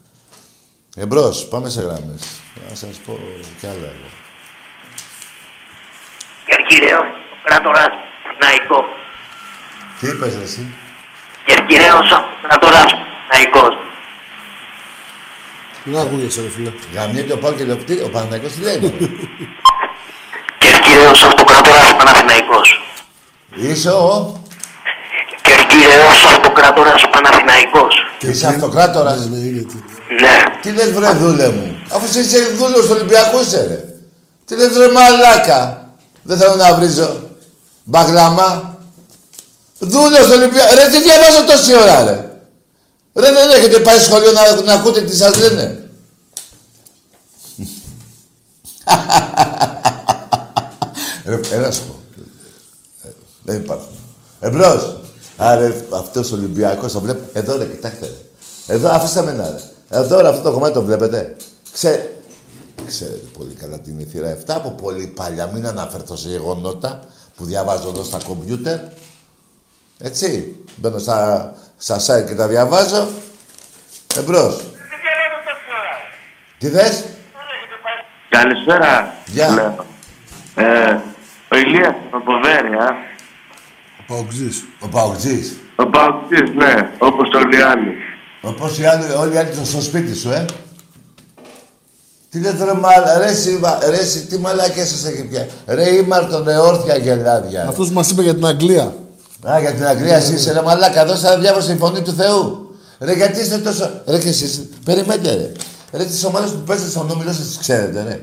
Εμπρός, πάμε σε γράμμες. Να σας πω κι άλλα εγώ. Κερκυραίος, κράτορας, Ναϊκό. Τι είπες ρε, εσύ; Κερκυραίος, κράτορας, Ναϊκός. Δεν ακούγεσαι, ρε φίλε. Γαμιέται ο Πάο και λέει, «Τι, ο Παναθηναϊκός τι λέει. μωρέ». Κερκυραίος, αυτοκράτορας, Παναθηναϊκός. Είσαι ο... Κερκυραίος, αυτοκράτορας, Παναθηναϊκός. Είσαι αυτοκράτορας. Ναι, ναι, είναι τι. Ναι. Τι λες βρε δούλε μου; Αφού εσύ είσαι δούλος του Ολυμπιακού είσαι ρε. Τι λες βρε μαλάκα; Δεν θέλω να βρίζω. Μπαγλάμα. Δούλος του Ολυμπιακού. Ρε τι διαβάζω τόση ώρα ρε. Ρε δεν έχετε πάει σχολείο να, να ακούτε τι σας λένε. <laughs> ρε, έλα σου πω. Ε, Δεν υπάρχουν. Εμπρός. Άρε, αυτός ο Ολυμπιακός, το βλέπω. Εδώ ρε, κοιτάξτε ρε. Εδώ, αφήστε με να ρε. Εδώ ρε, αυτό το κομμάτι το βλέπετε. Ξέ... Ξέρετε πολύ καλά την η θύρα 7 από πολύ παλιά. Μην αναφερθώ σε γεγονότα που διαβάζω εδώ στα κομπιούτερ. Έτσι. Μπαίνω στα, στα site και τα διαβάζω. Εμπρός. Τι θες; Καλησπέρα. Γεια. Λέω. Ε, ο Ηλίας από Βέρεια. Παοξής. Ο Παουτζής. Ο Παοκτής, ναι, όπως όλοι οι άλλοι. Όπως οι άλλοι, όλοι οι άλλοι στο- στο σπίτι σου, ε; Τι λέτε ρε μαλα, ρε εσύ, μα- ρε εσύ, τι μαλάκια σας έχει πια. Ρε ήμαρτον, ρε όρθια γελάδια. ρε. Αυτός μας είπε για την Αγγλία. Α, για την Αγγλία εσύ είσαι ρε μαλάκα, εδώ θα διάβασα η φωνή του Θεού. Ρε γιατί είστε τόσο... Ρε και εσείς, περιμένετε ρε. Ρε τις ομάδες που παίζετε στον όμιλο σας τις ξέρετε ρε.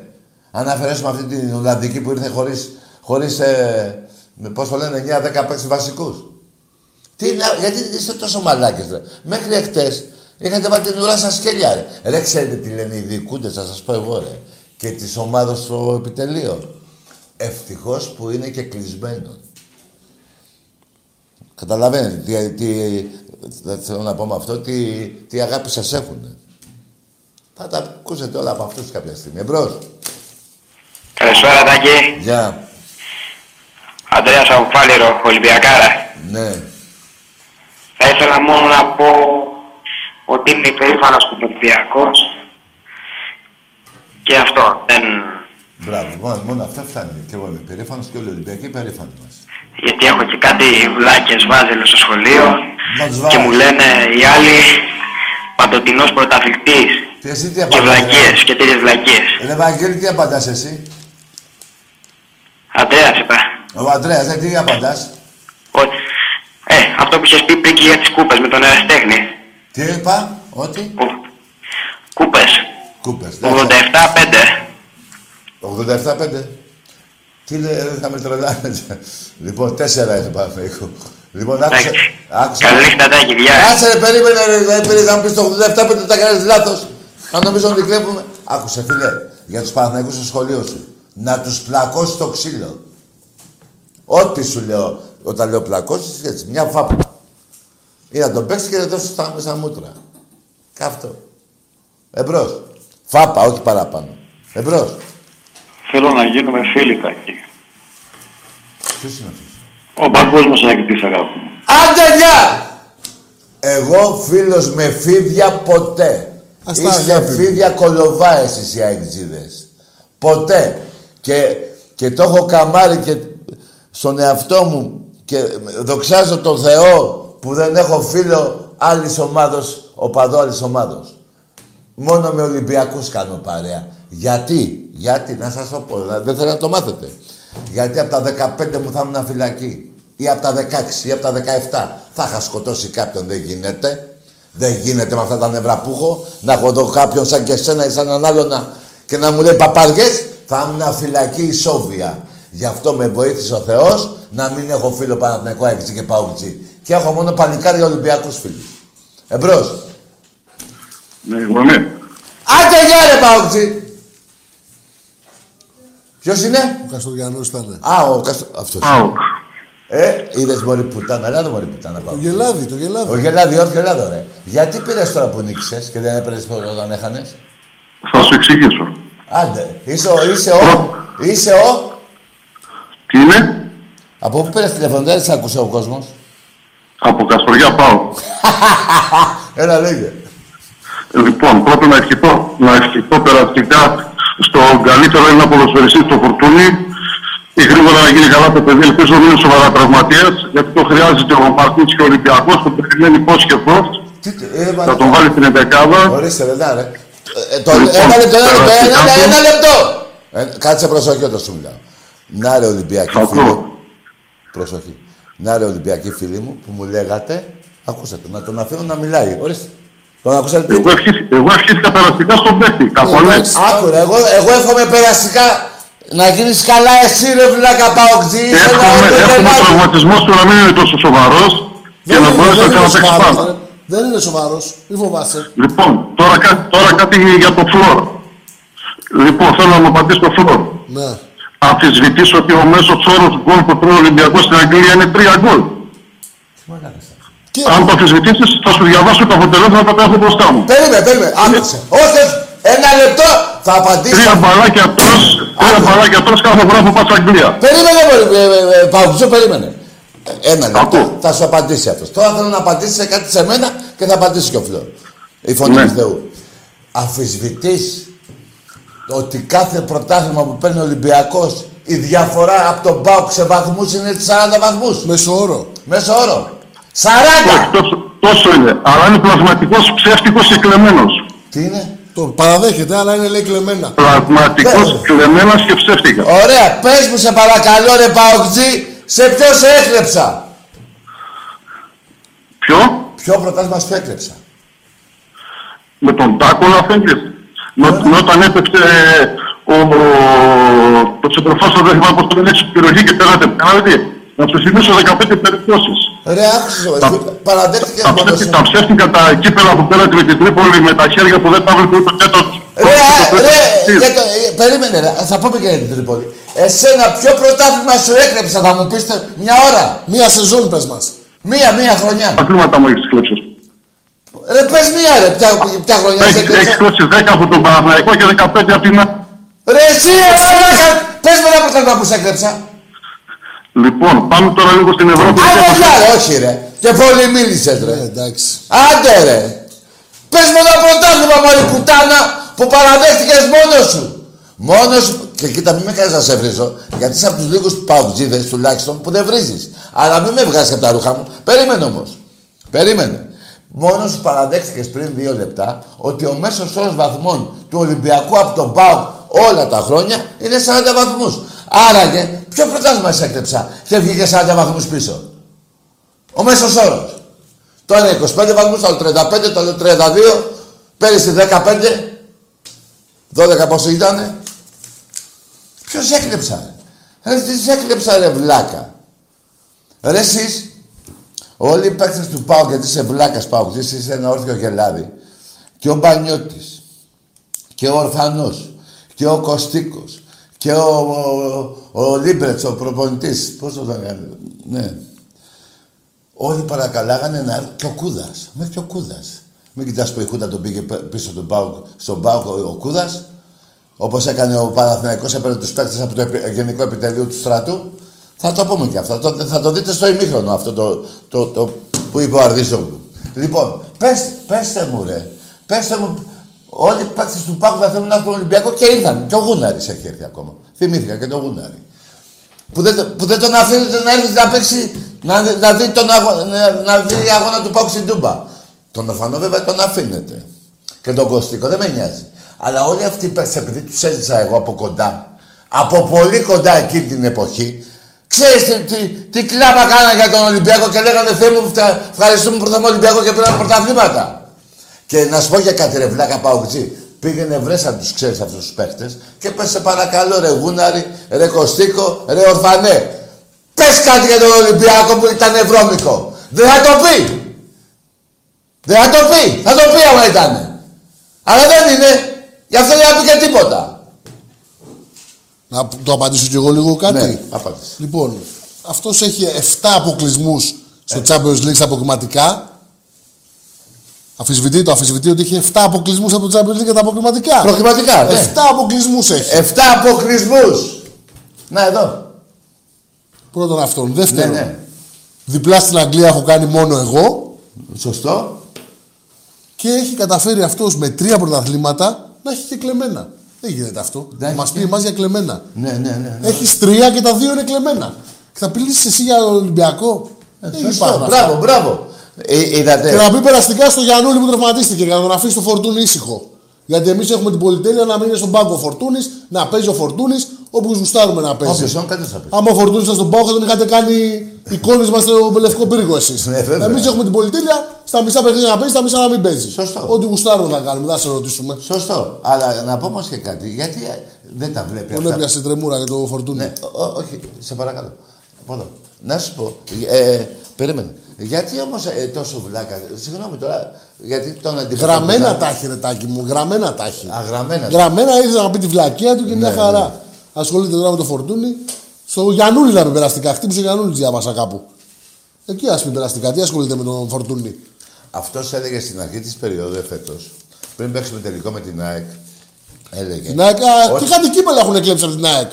Αν αφαιρέσουμε αυτή την Ολλανδική που ήρθε χωρίς, χωρίς ε, με, πώς το λένε, 9-10 παίξεις βασικούς. Τι να, γιατί είστε τόσο μαλάκες ρε. Μέχρι εχθές είχατε βάλει την ουρά σας σκέλια ρε. Ρε ξέρετε τι λένε οι διοικούντες, θα σας πω εγώ ρε. Και τις ομάδες στο επιτελείο. Ευτυχώς που είναι και κλεισμένος. Καταλαβαίνετε τι, τι, δεν θέλω να πω με αυτό, τι, τι αγάπη σας έχουν. Θα τα ακούσετε όλα από αυτούς κάποια στιγμή. Εμπρός. Καλησπέρα, Τάκη. Γεια. Αντρέας από Πάλιρο, Ολυμπιακάρα. Ναι. Θα ήθελα μόνο να πω ότι είμαι υπερήφανος του Ολυμπιακός. Και αυτό. Δεν, Μπράβο, μόνος, μόνο αυτά φτάνει. Και εγώ είμαι περήφανος και όλοι οι Ολυμπιακοί περήφανοι μας. Γιατί έχω και κάτι βλάκες βάζελο στο σχολείο Να τους και βάλεις. μου λένε οι άλλοι παντοτινός πρωταθλητής Και εσύ τι και απαντάς, βλακίες και τέτοιες βλακίες. ρε. Ρε Βαγγέλη, τι απαντάς εσύ; Αντρέας είπα. Ο Αντρέας, ε, τι απαντάς; Ότι... Ε, αυτό που είχες πει πριν και για τις κούπες με τον Εραστέχνη. Τι είπα, ότι; Κου- Κούπες. Κούπες. 87-5. 87-5. Τι λέει, δεν θα με τρελάνετε. Λοιπόν, τέσσερα είναι πάνω Λοιπόν, άκουσα. άκουσα. Καλή νυχτατάκι, γεια. Κάτσε ρε, περίμενε ρε, δεν πήρε να μου πεις το 87-5 τα κάνεις λάθος. Αν νομίζω ότι κλέβουμε. Άκουσε φίλε, για τους Παναθηναϊκούς στο σχολείο σου. Να τους πλακώσεις το ξύλο. Ό,τι σου λέω, όταν λέω πλακώσεις, έτσι, μια φάπα. Ή να τον παίξεις και να δώσεις στα μέσα μούτρα. Καύτο. Εμπρός. Φάπα, όχι παραπάνω. Εμπρός. Θέλω να γίνουμε φίλοι κακοί. Ποιος είναι αυτός; Ο παγκόσμιος ανακτητής αγάπη μου. Άντε γεια! Εγώ φίλος με φίδια ποτέ. Ας τα Είστε αγάπη μου. φίδια κολοβά εσείς οι αεξίδες. Ποτέ. Και, και το έχω καμάρει και στον εαυτό μου και δοξάζω τον Θεό που δεν έχω φίλο άλλης ομάδος, οπαδό άλλης ομάδος. Μόνο με Ολυμπιακούς κάνω παρέα. Γιατί, γιατί, να σας το πω, να- δεν θέλω να το μάθετε. Γιατί από τα 15 μου θα ήμουν φυλακή. Ή από τα 16 ή από τα 17. Θα είχα σκοτώσει κάποιον, δεν γίνεται. Δεν γίνεται με αυτά τα νευρά που έχω. Να έχω εδώ κάποιον σαν και εσένα ή σαν έναν άλλο να... και να μου λέει παπαριές. Θα ήμουν φυλακή ισόβια. Γι' αυτό με βοήθησε ο Θεός να μην έχω φίλο Παναθηναϊκό έξι και Παουτζή. Και έχω μόνο παλικάρια Ολυμπιακούς φίλους. Εμπρός. Ναι, εγώ είμαι. Άντε γεια ρε Παουτζή. Ποιος είναι; Ο Καστοριανός ήταν. Α, ο Καστο... Αυτός. Πάοκ. Ε, είδες μωρή πουτάνα. Ελά, μωρή πουτάνα. Το Πάω. γελάδι, το γελάδι. Ο Γελάδι, όχι Γελάδο, ρε. Γιατί πήρες τώρα που νίκησες και δεν έπαιρνες όταν έχανες; Θα σου εξηγήσω. Άντε, είσαι ο, είσαι ο, είσαι ο. Τι είναι; Από πού πήρες τηλέφωνο, δεν σε άκουσε ο κόσμος. Από Καστοριά πάω. <laughs> Έλα, λέγε. Λοιπόν, πρώτα να ευχηθώ, να ευχηθώ περαστικά στον καλύτερο Έλληνα ποδοσφαιριστή στο Φορτούνι ή γρήγορα να γίνει καλά το παιδί. Ελπίζω να μην είναι σοβαρά τραυματίας, γιατί το χρειάζεται ο Μαρτίνς και ο Ολυμπιακός που περιμένει πώς και πώς. Τι, ε, μα- Θα τον βάλει στην εντεκάδα. Ορίστε, ρε, να, ρε. Ε, το, Λοιπόν, ένα λεπτό, ένα λεπτό, περαστικά ένα, του. ένα λεπτό. Ε, κάτσε προσοχή όταν σου μιλάω. Να ρε Ολυμπιακή Θα φίλη. ακούω. Προσοχή. Να ρε Ολυμπιακή φίλη μου που μου λέγατε, ακούσατε, να τον αφήνω να μιλάει. Ορίστε. Τον ακούσατε; Τι. Εγώ ευχήθηκα, εγώ ευχήθηκα περαστικά στον παίκτη. Καπολέ. εντάξει. Άκου ρε, εγώ, εγώ εύχομαι περαστικά να γίνεις καλά εσύ ρε βλάκα παοκτζή. Εύχομαι, εύχομαι ο τραυματισμός του να μην είναι τόσο σοβαρός και Δεν να είναι- μπορέσει δεν να είναι ξαναπαίξει σοβαρός, πάντα. ρε. Δεν είναι σοβαρός. Μη φοβάσαι. Λοιπόν, τώρα, κα- τώρα κάτι για το φλόρ. Λοιπόν, θέλω να μου απαντήσεις το φλόρ. Ναι. Αμφισβητήσω ότι ο μέσος όρος γκολ που τρώει ο Ολυμπιακός στην Αγγλία είναι 3 γκολ. Και Αν το αμφισβητήσεις, θα σου διαβάσω τα αποτελέσματα που έχω μπροστά μου. Περίμενε, περίμενε. Άκουσε. Όχι, όχι. ένα λεπτό θα απαντήσω. Τρία μπαλάκια τρως, τρία μπαλάκια τρως κάθε φορά που πας Αγγλία. Περίμενε, ε, ε, ε, Παουτζό, περίμενε. Ε, Ένα λεπτό. Ακούω. Θα σου απαντήσει αυτός. Τώρα θέλω να απαντήσεις σε κάτι σε μένα και θα απαντήσει και ο Φλόρ. Η φωνή Ναι. του Θεού. Αφισβητείς ότι κάθε πρωτάθλημα που παίρνει ο Ολυμπιακός η διαφορά από τον Πάουκ σε βαθμούς είναι 40 βαθμούς. μέσο όρο. Μέσο όρο. Όχι, 40! τόσο, τόσο είναι. Αλλά είναι πλασματικός, ψεύτικος και κλεμμένος. Τι είναι; Το παραδέχεται, αλλά είναι λέει κλεμμένα. Πλασματικός, Ναι. κλεμμένος και ψεύτικα. Ωραία, πες μου σε παρακαλώ ρε Παοκτζή, σε ποιος σε έκλεψα; Ποιο; Ποιο πρωτάθλημα σου έκλεψα; Με τον Τάκο να φέγγες. Με, με όταν έπαιξε ο, ο, το τσεντροφάσο, δεν θυμάμαι πώς το λένε, πυρογή και πέρατε πέναλτι. Να σου θυμίσω 15 περιπτώσεις. Ρε, άκουσες, Τα- παραδέχτηκες Τα, μόνος ψεύτικα, σου. τα ψεύτικα τα κύπελα που πέρατε με την Τρίπολη με τα χέρια που δεν τα βρήκε ούτε τέτο. Ρε, α, ρε, για το, ε, περίμενε, ρε, θα πούμε και για την Τρίπολη. Εσένα, ποιο πρωτάθλημα σου έκλεψα, θα μου πείτε μια ώρα. Μία σεζόν πες μας. Μία, μία χρονιά. Τα κλίματα μου έχεις κλέψει. Ρε, πες μία, ρε, ποια, ποια χρονιά σε Έχεις έχεις έκλεψα. κλέψει 10 από τον Παναθηναϊκό και 15 από την... Ρε, εσύ, ρε, πες με ένα πρωτάθλημα που σε έκλεψα. Λοιπόν, πάμε τώρα λίγο στην Ευρώπη. Άντε, γεια, ρε, όχι, ρε. Και πολύ μίλησες, Ε, ρε. εντάξει. Άντε, ρε. Πες με ένα πρωτάθλημα, μωρή πουτάνα, που παραδέχτηκες μόνος σου. Μόνος σου. Και κοίτα, μην με κάνεις να σε βρίζω, γιατί είσαι από τους λίγους παουτζίδες τουλάχιστον που δεν βρίζεις. Αλλά μην με βγάζεις από τα ρούχα μου. Περίμενε όμως. Περίμενε. Μόνο σου παραδέχτηκες πριν δύο λεπτά ότι ο μέσος όρος βαθμών του Ολυμπιακού από τον ΠΑΟΚ όλα τα χρόνια είναι 40 βαθμούς. Άραγε, ποιο πρωτάθλημα σε έκλεψα και βγήκε 40 βαθμούς πίσω. Ο μέσος όρος. Το ένα 25 βαθμούς, το άλλο 35, το άλλο 32, πέρυσι 15, 12 πόσο ήτανε. Ποιος έκλεψα, ρε. Ρε, τι έκλεψα, ρε, βλάκα. Ρε, εσείς, όλοι οι παίκτες του Πάου, γιατί είσαι βλάκας Πάου, γιατί είσαι ένα όρθιο γελάδι. Και ο Μπανιώτης, και ο Ορφανός, και ο Κωστίκος, και ο, ο, ο Λίμπρετς, ο προπονητής, πώς το λένε, ναι. Όλοι παρακαλάγανε να έρθει και ο Κούδας, μέχρι και ο Κούδας. Μην κοιτάς που η Χούντα τον πήγε π- πίσω τον Πάου, στον Πάου ο, ο Κούδας, όπως έκανε ο Παναθηναϊκός, έπαιρνε τους παίκτες από το επι- Γενικό Επιτελείο του Στρατού. Θα το πούμε και αυτό. Το, θα το δείτε στο ημίχρονο αυτό το, το, το, που είπε ο Αρδίζογλου. Λοιπόν, πες, πέστε μου ρε. Πέστε μου, όλοι οι παίκτες του Πάκου θα θέλουν να έρθουν Ολυμπιακό και ήρθαν. Και ο Γούναρης έχει έρθει ακόμα. Θυμήθηκα και τον Γούναρη. Που δεν, που δεν τον αφήνετε να έρθει να παίξει, να, να, δει, τον αγώ, να, να δει αγώνα του Πάκου στην Τούμπα. Τον Οφανό βέβαια τον αφήνετε. Και τον Κωστίκο δεν με νοιάζει. Αλλά όλοι αυτοί οι παίκτες, επειδή τους έζησα εγώ από κοντά, από πολύ κοντά εκείνη την εποχή, ξέρεις τι, τι, τι κλάμα κάνα για τον Ολυμπιακό και λέγανε Θεέ μου, φτα- ευχαριστούμε που ήρθαμε Ολυμπιακό και πήραμε πρωταθλήματα. Και να σου πω για κάτι ρε βλάκα Παουτζή. Πήγαινε βρες αν τους ξέρεις αυτούς τους παίχτες και πες σε παρακαλώ ρε Γούναρη, ρε Κωστίκο, ρε Ορφανέ. Πες κάτι για τον Ολυμπιακό που ήταν βρώμικο. Δεν θα το πει. Δεν θα το πει. Θα το πει άμα ήταν. Αλλά δεν είναι. Γι' αυτό δεν θα πει και τίποτα. Να το απαντήσω κι εγώ λίγο κάτι. Ναι, απάντησε. Λοιπόν, αυτός έχει 7 αποκλεισμούς στο Champions League στα αποκριματικά. Αφισβητεί το, αφισβητεί ότι είχε 7 αποκλεισμούς από το Champions League για τα αποκριματικά. Προκριματικά, ναι. 7 αποκλεισμούς έχει. Εφτά αποκλεισμούς. Να εδώ. Πρώτον αυτόν. Ναι, Δεύτερον, ναι. διπλά στην Αγγλία έχω κάνει μόνο εγώ Σωστό. και έχει καταφέρει αυτός με τρία πρωταθλήματα να έχει και κλεμμένα. Δεν γίνεται αυτό. Δεν Μας έχει πει και- εμάς για κλεμμένα. Ναι, ναι, ναι. ναι. Έχεις τρία και τα δύο είναι κλεμμένα. Και θα πλήσει εσύ για τον Ολυμπιακό. Δεν Σωστό. υπάρχουν αυτά. Μπράβο, μπράβο. Ε, είδατε. Και να πει περαστικά στο Γιαννούλη που τραυματίστηκε για να τον αφήσει το φορτούνι ήσυχο. Γιατί εμείς έχουμε την πολυτέλεια να μην είναι στον πάγκο ο Φορτούνης, να παίζει ο Φορτούνης όπου γουστάρουμε να παίζει. Όποιος όχι, κάτι θα πεις. Άμα ο Φορτούνης ήταν στον πάγκο, θα τον είχατε κάνει εικόνες μας στο λευκό πύργο εσείς. Ναι, βέβαια. εμείς έχουμε την πολυτέλεια στα μισά παιχνίδια να παίζει, στα μισά να μην παίζει. Σωστό. Ό,τι γουστάρουμε να κάνουμε, δεν θα σε ρωτήσουμε. Σωστό. Αλλά να πω όμως και κάτι. Γιατί ε, δεν τα βλέπει Τον αυτά. έπιασε τρεμούρα για το Φορτούνη. Ναι, ο- ο- όχι, σε παρακαλώ. Από εδώ. Να σου πω, ε, περίμενε. Γιατί όμως ε, τόσο βλάκα, συγγνώμη τώρα, γιατί τον αντιμετωπίζα. Γραμμένα τα έχει, ρε τάκι μου, γραμμένα τα έχει. Αγραμμένα. Γραμμένα ήρθε να πει τη βλακεία του και μια Ναι, χαρά. Ασχολείται τώρα με το φορτούνι. Στο Γιαννούλη να πει περαστικά. Χτύπησε ο Γιαννούλη, διάβασα κάπου. Εκεί ας πει περαστικά. Τι ασχολείται με τον φορτούνι. Αυτός έλεγε στην αρχή της περίοδου εφέτος, πριν παίξουμε τελικό με την ΑΕΚ, έλεγε. Την ΑΕΚ, α, ότι- και κάτι κύπελα έχουν κλέψει από την ΑΕΚ.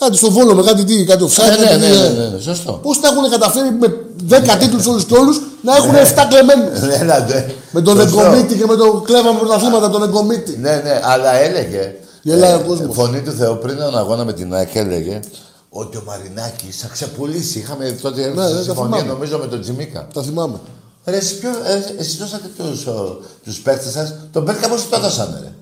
Κάτι στο βόλο με κάτι τι, κάτι offside. Ναι, ναι, κάτι ναι, τι, ναι, ε. ναι, ναι, σωστό. Πώς τα έχουν καταφέρει με 10 τίτλους όλους και όλους να έχουν 7 κλεμμένους; Έλατε. <laughs> με τον Ναι. Σωστό. Εγκομίτη και με το κλέβαμε πρωταθλήματα από τον Εγκομίτη. Ναι, ναι, αλλά έλεγε. Γελάει ο κόσμος. Φωνή του Θεού πριν τον αγώνα με την ΑΕΚ έλεγε ότι ο Μαρινάκης θα ξεπουλήσει. Είχαμε τότε έρθει Ναι, στη ναι, τα συμφωνία θυμάμαι. νομίζω με τον Τζιμίκα. Τα θυμάμαι. Ρε, εσείς, ποιο, ε, εσείς δώσατε τους, ο, τους παίκτες σας, τον Μπέρκα πώς το δώσανε, ρε;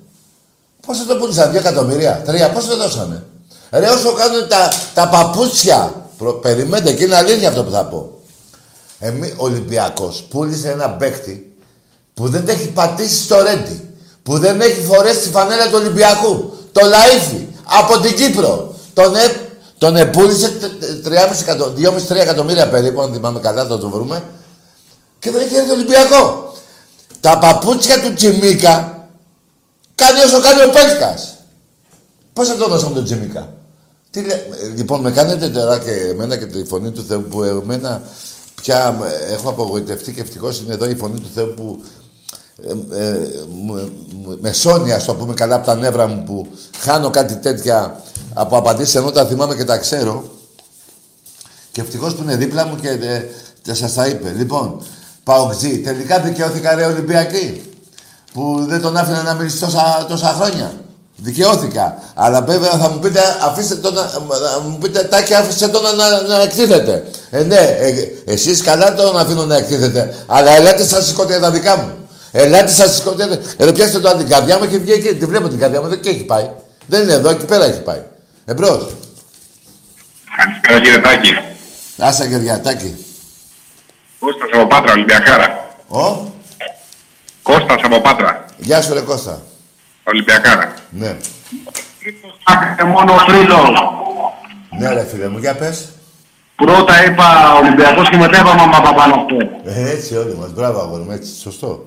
Πώς θα το πούλησαν, δύο εκατομμυρία, τρία, πώς το δώσανε; Ρε, όσο κάνουν τα, τα παπούτσια, προ, περιμένετε και είναι αλήθεια αυτό που θα πω. Εμεί, ο Ολυμπιακός πούλησε ένα παίκτη που δεν έχει πατήσει στο Ρέντι, που δεν έχει φορέσει τη φανέλα του Ολυμπιακού, το Λαΐφι, από την Κύπρο. Τον, ε, τον επούλησε 2,5-3 εκατομμύρια περίπου, αν θυμάμαι καλά, θα το βρούμε. Και δεν έχει έρθει Ολυμπιακό. Τα παπούτσια του Τσιμίκα κάνει όσο κάνει ο Πέλκας. Πώς θα το δώσαμε τον Τσιμίκα. Τι λέ... ε, Λοιπόν, με κάνετε τώρα και εμένα και τη φωνή του Θεού που εμένα πια ε, έχω απογοητευτεί και ευτυχώς είναι εδώ η φωνή του Θεού που ε, ε, μου- μου- με σώνει, ας το πούμε καλά, από τα νεύρα μου που χάνω κάτι τέτοια από απαντήσεις ενώ τα θυμάμαι και τα ξέρω. Και ευτυχώς που είναι δίπλα μου και ε, ε, σας τα είπε. Λοιπόν, Παοκτζή, τελικά δικαιώθηκα ρε Ολυμπιακή που δεν τον άφηνα να μιλήσει τόσα, τόσα χρόνια. Δικαιώθηκα. Αλλά βέβαια θα μου πείτε, αφήστε τον, να να μου πείτε, Τάκη, άφησε τον να, να, να εκτίθεται. Ε, ναι, ε, εσείς καλά τον αφήνω να εκτίθεται. Αλλά ελάτε στα σηκώτια τα δικά μου. Ελάτε στα σηκώτια. Εδώ πιάστε το την καρδιά μου και βγει εκεί. Τη βλέπω την καρδιά μου, εδώ και έχει πάει. Δεν είναι εδώ, εκεί πέρα έχει πάει. Εμπρός. Καλησπέρα κύριε Τάκη. Άσα και διατάκι. Κώστας από Πάτρα, Ολυμπιακάρα. Ω, Κώστας από Πάτρα, γεια σου ρε Κώστα. Ολυμπιακάρα. Ναι. Άκρε μόνο ο Φρύλος. Ναι ρε φίλε μου, για πες. Πρώτα είπα Ολυμπιακός και μετά είπα Μαμα Παπανοχτώ. Ε, έτσι όλοι μας. Μπράβο αγόρι μου, έτσι. Σωστό.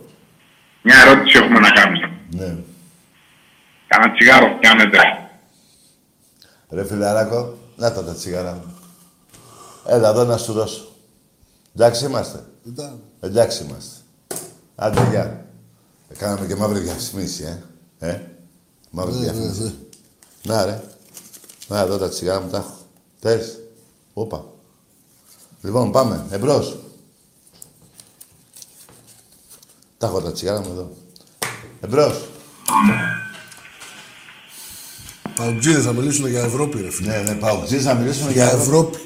Μια ερώτηση έχουμε να κάνουμε. Ναι. Κάνα τσιγάρο πιάνετε. Ρε φιλαράκο, να τα τα τσιγάρα μου. Έλα εδώ να σου δώσω. Εντάξει είμαστε. Ήταν. Εντάξει είμαστε. Άντε, γεια. Ε, Κάναμε και μαύρη διαφημίση, ε. Ε, μαύρη Ναι, ναι, διαφημίση. ναι. Να, ρε. Να, εδώ τα τσιγάρα μου τα έχω. Θες. Όπα. Λοιπόν, πάμε. Εμπρός. Τα έχω τα τσιγάρα μου εδώ. Εμπρός. Παουτζίδες θα μιλήσουν για Ευρώπη, ρε φίλε. Ναι, ναι, πάω. Ξέρεις να μιλήσουμε Για για Ευρώπη.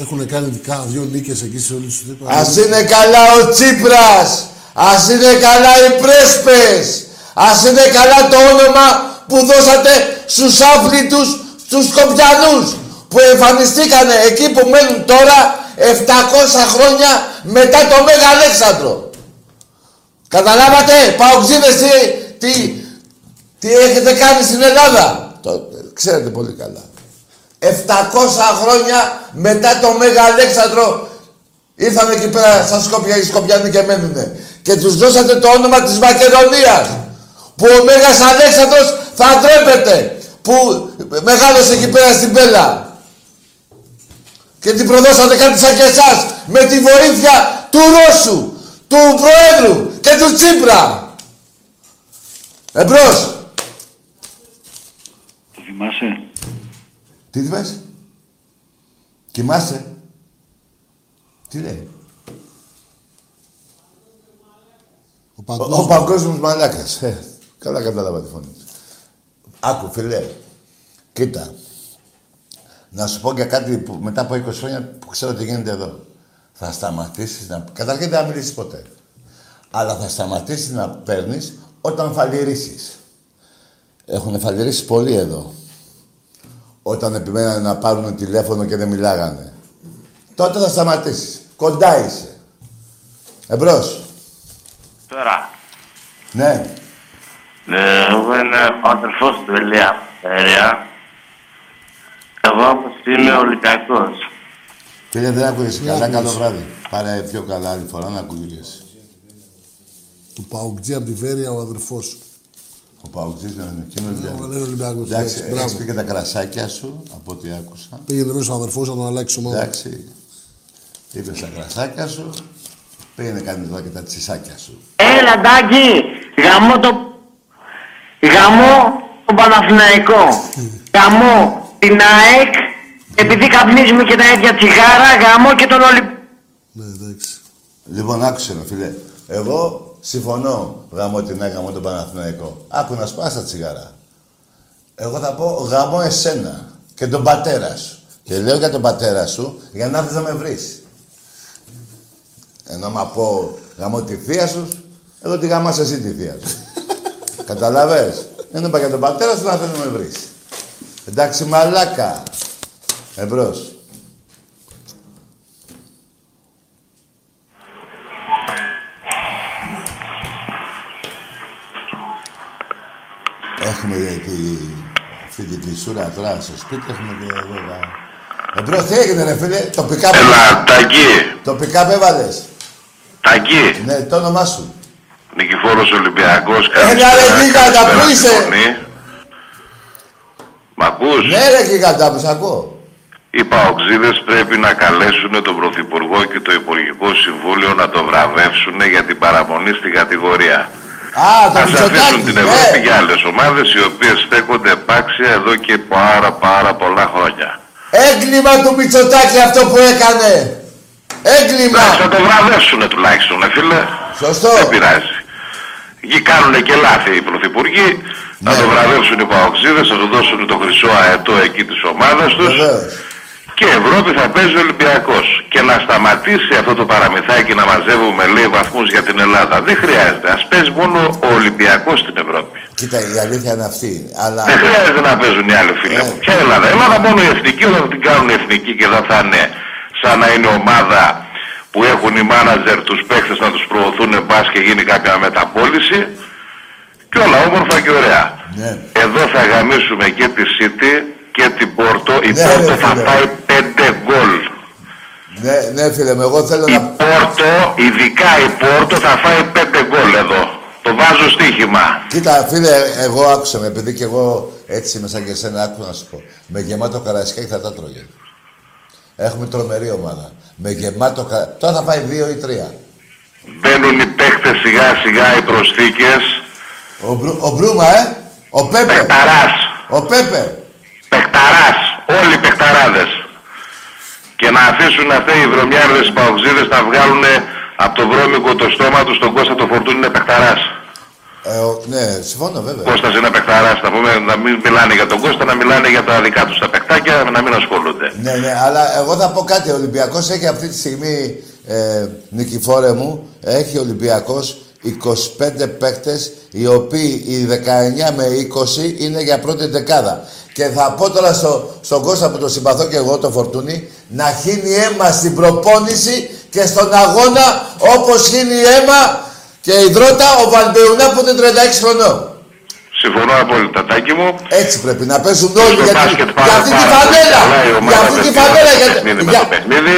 Έχουν κάνει κάνα δύο νίκες εκεί σε όλους τους τύπους. Ας είναι καλά ο Τσίπρας! Ας είναι καλά οι πρέσπες! Ας είναι καλά το όνομα που δώσατε στους άφλητους, στους Σκοπιανούς που εμφανιστήκανε εκεί που μένουν τώρα 700 χρόνια μετά το Μέγα Αλέξανδρο. Καταλάβατε, παοξίδες τι, τι, τι έχετε κάνει στην Ελλάδα. Το ξέρετε πολύ καλά. 700 χρόνια μετά το Μέγα Αλέξανδρο ήρθαν εκεί πέρα στα Σκόπια οι Σκοπιανοί και μένουνε. Και τους δώσατε το όνομα της Μακεδονίας. Που ο Μέγας Αλέξανδρος θα ντρέπεται. Που μεγάλωσε εκεί πέρα στην Πέλα. Και την προδώσατε κάτι σαν και εσάς. Με τη βοήθεια του Ρώσου, του Προέδρου και του Τσίπρα. Εμπρός. Το θυμάσαι; Τι είπες. Κοιμάσαι; Τι λέει; Ο Ο, παγκόσμιος. ο παγκόσμιος μαλάκας. Ε, καλά κατάλαβα τη φωνή του. Άκου, φίλε. Κοίτα. Να σου πω για κάτι που μετά από 20 χρόνια που ξέρω τι γίνεται εδώ. Θα σταματήσεις να... Καταρχήν δεν θα μιλήσεις ποτέ. Αλλά θα σταματήσεις να παίρνεις όταν φαλυρίσεις. Έχουν φαλυρίσει πολλοί εδώ. Όταν επιμένανε να πάρουν τηλέφωνο και δεν μιλάγανε. Τότε θα σταματήσεις. Κοντά είσαι. Εμπρός. Τώρα, Ναι. Ε, εγώ είμαι ο αδερφός του Ελία Περιά. Εγώ όμως είμαι Ολυμπιακός. Φίλε, δεν άκουγες Δεν καλά. άκουγες; Καλό βράδυ. Πάρε πιο καλά άλλη φορά να ακούγες. Του Παουτζή από τη Βέρεια ο αδερφός σου. Ο Παουτζής δεν είναι εκείνος. Ναι, δεν- αλλά είναι Ολυμπιακός. Εντάξει, Εντάξει, έχεις μπράβο. πει και τα κρασάκια σου, από ό,τι άκουσα. Πήγαινε μέσα ο αδερφός να τον αλλάξει ομάδα. Εντάξει. Είπες τα κρασάκια σου. Πήγαινε κάνει εδώ και τα τσισάκια σου. Έλα, Ντάκη, γαμώ το... Γαμώ το Παναθηναϊκό. Γαμώ την ΑΕΚ, επειδή καπνίζουμε και τα ίδια τσιγάρα, γαμώ και τον Ολυμπιακό. Ναι, εντάξει. Λοιπόν, άκουσε με, φίλε. Εγώ συμφωνώ γαμώ την έγαμο τον Παναθηναϊκό. Άκου να σπάσει τα τσιγάρα. Εγώ θα πω γαμώ εσένα και τον πατέρα σου. Και λέω για τον πατέρα σου για να έρθεις να με βρεις. Ενώ μα πω γαμώ τη θεία σου, εγώ τη γαμάς εσύ τη θεία σου. Καταλαβες; Δεν είπα για τον πατέρα σου να θέλει να με βρεις. Εντάξει, μαλάκα. Εμπρός. Έχουμε τη, αυτή της κλεισούρα τώρα στο σπίτι, έχουμε και εδώ τα... Εμπρός, τι έγινε ρε φίλε, το pick-up, Έλα, Τακί, το pick-up έβαλες; Τακί, Ναι, το όνομά σου. Νικηφόρος Ολυμπιακός, Έλα, ρε, γίγαντα, πού είσαι; Μ' ακούς; Ναι ρε γιγαντά μου, σ' ακούω. Οι παοξίδες πρέπει να καλέσουν τον Πρωθυπουργό και το Υπουργικό Συμβούλιο να το βραβεύσουν για την παραμονή στην κατηγορία. Α, το Ας αφήσουν Μητσοτάκη, την Ευρώπη ναι. για άλλες ομάδες οι οποίες στέκονται επάξια εδώ και πάρα πάρα πολλά χρόνια. Έγκλημα του Μητσοτάκη αυτό που έκανε. Έγκλημα. Εντάξει, θα το βραβεύσουν τουλάχιστον, ε, φίλε. Σωστό. Δεν πειράζει. Εκεί κάνουν και λάθη οι πρωθυπουργοί. Να Ναι. το βραβεύσουν οι παοξίδες, θα του δώσουν το χρυσό αετό εκεί της ομάδας τους. Βεβαίως. Και Ευρώπη θα παίζει ο Ολυμπιακός. Και να σταματήσει αυτό το παραμυθάκι να μαζεύουμε λέει βαθμούς για την Ελλάδα. Δεν χρειάζεται. Ας παίζει μόνο ο Ολυμπιακός στην Ευρώπη. Κοίτα, η αλήθεια είναι αυτή. Αλλά Δεν χρειάζεται να παίζουν οι άλλοι φίλοι Ε. μου. Ποια Ελλάδα. Η Ελλάδα μόνο η εθνική όταν την κάνουν οι εθνικοί και δεν θα είναι σαν να είναι ομάδα που έχουν οι μάνατζερ τους παίχτες να τους προωθούν μπας και γίνει κάποια μεταπόληση και όλα όμορφα και ωραία. Ναι. Εδώ θα γαμίσουμε και τη City και την Πόρτο. Η Ναι, Πόρτο ρε, θα φίλε. πάει 5 γκολ. ναι, ναι, φίλε μου, εγώ θέλω Η να. Πόρτο, ειδικά η Πόρτο θα φάει 5 γκολ εδώ. Το βάζω στοίχημα. Κοίτα, φίλε, εγώ άκουσα με, επειδή και εγώ έτσι είμαι σαν και εσένα, άκου να σου πω. Με γεμάτο καραϊσκάκι θα τα τρώγε. Έχουμε τρομερή ομάδα. Με γεμάτο καραϊσκάκι. Τώρα θα πάει δύο ή τρία. Μπαίνουν οι παίχτες σιγά σιγά οι προσθήκες. Ο, Μπρου, ο Μπρούμα, ε! Ο Πέπε! Παιχταράς. Ο Πέπε! Παιχταράς. Όλοι οι παιχταράδες. Και να αφήσουν αυτοί οι βρωμιάρδες παοξίδες να βγάλουν από το βρώμικο το στόμα τους τον Κώστα το φορτούνι είναι παιχταράς. Ε, ο- ναι, συμφωνώ βέβαια. Κώστας είναι παιχταράς. Να, πούμε, να μην μιλάνε για τον Κώστα, να μιλάνε για τα δικά τους τα παιχτάκια, να μην ασχολούνται. Ναι, ναι, αλλά εγώ θα πω κάτι. Ο Ολυμπιακός έχει αυτή τη στιγμή, ε, Νικηφόρε μου, έχει ο Ολυμπιακός 25 παίκτες, οι οποίοι οι 19 με 20 είναι για πρώτη δεκάδα. Και θα πω τώρα στο, στον Κώστα που το συμπαθώ και εγώ, το Φορτούνι, να χύνει αίμα στην προπόνηση και στον αγώνα όπως χύνει αίμα και υδρότα ο Βαλμπεουνά που είναι 36 χρονών. Συμφωνώ απόλυτα, Τάκη μου. Έτσι πρέπει να παίζουν όλοι Στο για, μπάσκετ για πάρα, αυτή τη πάρα πολύ φανέλα. καλά η Για ομάδα αυτή τη παιχνίδι φανέλα. με το Για, παιχνίδι, με για... το παιχνίδι.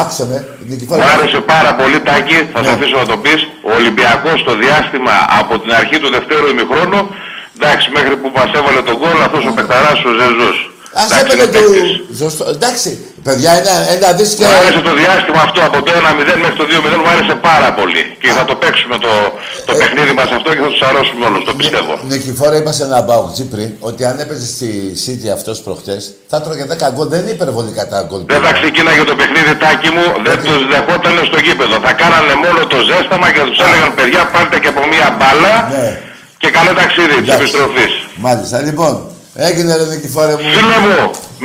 Άκουσε με, Νικηφόρα. Μου άρεσε πάρα πολύ, Τάκη, θα Ναι. σε αφήσω να το πεις, ο Ολυμπιακός στο διάστημα από την αρχή του δευτέρου ημιχρόνου, εντάξει, μέχρι που μας έβαλε τον κόλ, αυτός ο παιχταράς ο Ζεζούς. Ας Εντάξει, έπαιρνε είναι του... παίκτης. Ζωστό. Εντάξει, παιδιά, ένα, ένα δις και... Μου άρεσε το διάστημα αυτό από το 1-0 μέχρι το 2-0, μου άρεσε πάρα πολύ. Και θα το παίξουμε το, το παιχνίδι μας αυτό και θα τους αρρώσουμε όλους, το πιστεύω. Νικηφόρα, είπα σε ένα μπαουτζί πριν ότι αν έπαιζε στη City αυτός προχτές θα τρώγε 10 γκολ. Δεν είναι υπερβολικά τα γκολ. Δεν θα ξεκίναγε το παιχνίδι τάκι μου, δεν τους δεχόταν στο γήπεδο. Θα κάνανε μόνο το ζέσταμα και θα τους έλεγαν παιδιά πάρτε και από μία μπάλα Ναι. και καλό ταξίδι της Εντάξει. επιστροφής. Μάλιστα, λοιπόν. Έγινε ρε Νικηφόρα μου. Φίλε μου,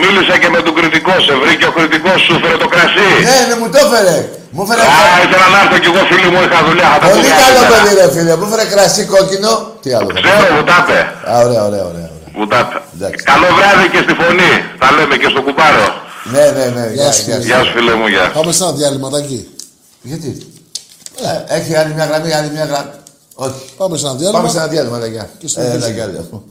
μίλησα και με τον κριτικό, σε βρήκε ο κριτικός σου, φέρε το κρασί. Ναι, ναι, μου το έφερε. Μου έφερε... Α, ήθελα να έρθω κι εγώ φίλοι μου, είχα δουλειά, θα τα Πολύ πούμε καλό αργότερα. παιδί ρε φίλε. Μου έφερε κρασί κόκκινο. Τι άλλο θα Ξέρω, μου τα είπε. Α, ωραία, ωραία, ωραία. ωραία. Μου τα είπε. Εντάξει. Καλό βράδυ και στη φωνή. Τα λέμε και στο κουμπάρο. Ναι, ναι, ναι. Γεια, σου, γεια, Γεια σου φίλε μου, γεια. Πάμε σε ένα διαλυματάκι. Γιατί; Ε, έχει άλλη μια γραμμή, άλλη μια γραμμή. Όχι. Πάμε σε ένα διάλειμμα. Πάμε σε ένα διάλειμμα, λέγια. Και συνεχίζουμε.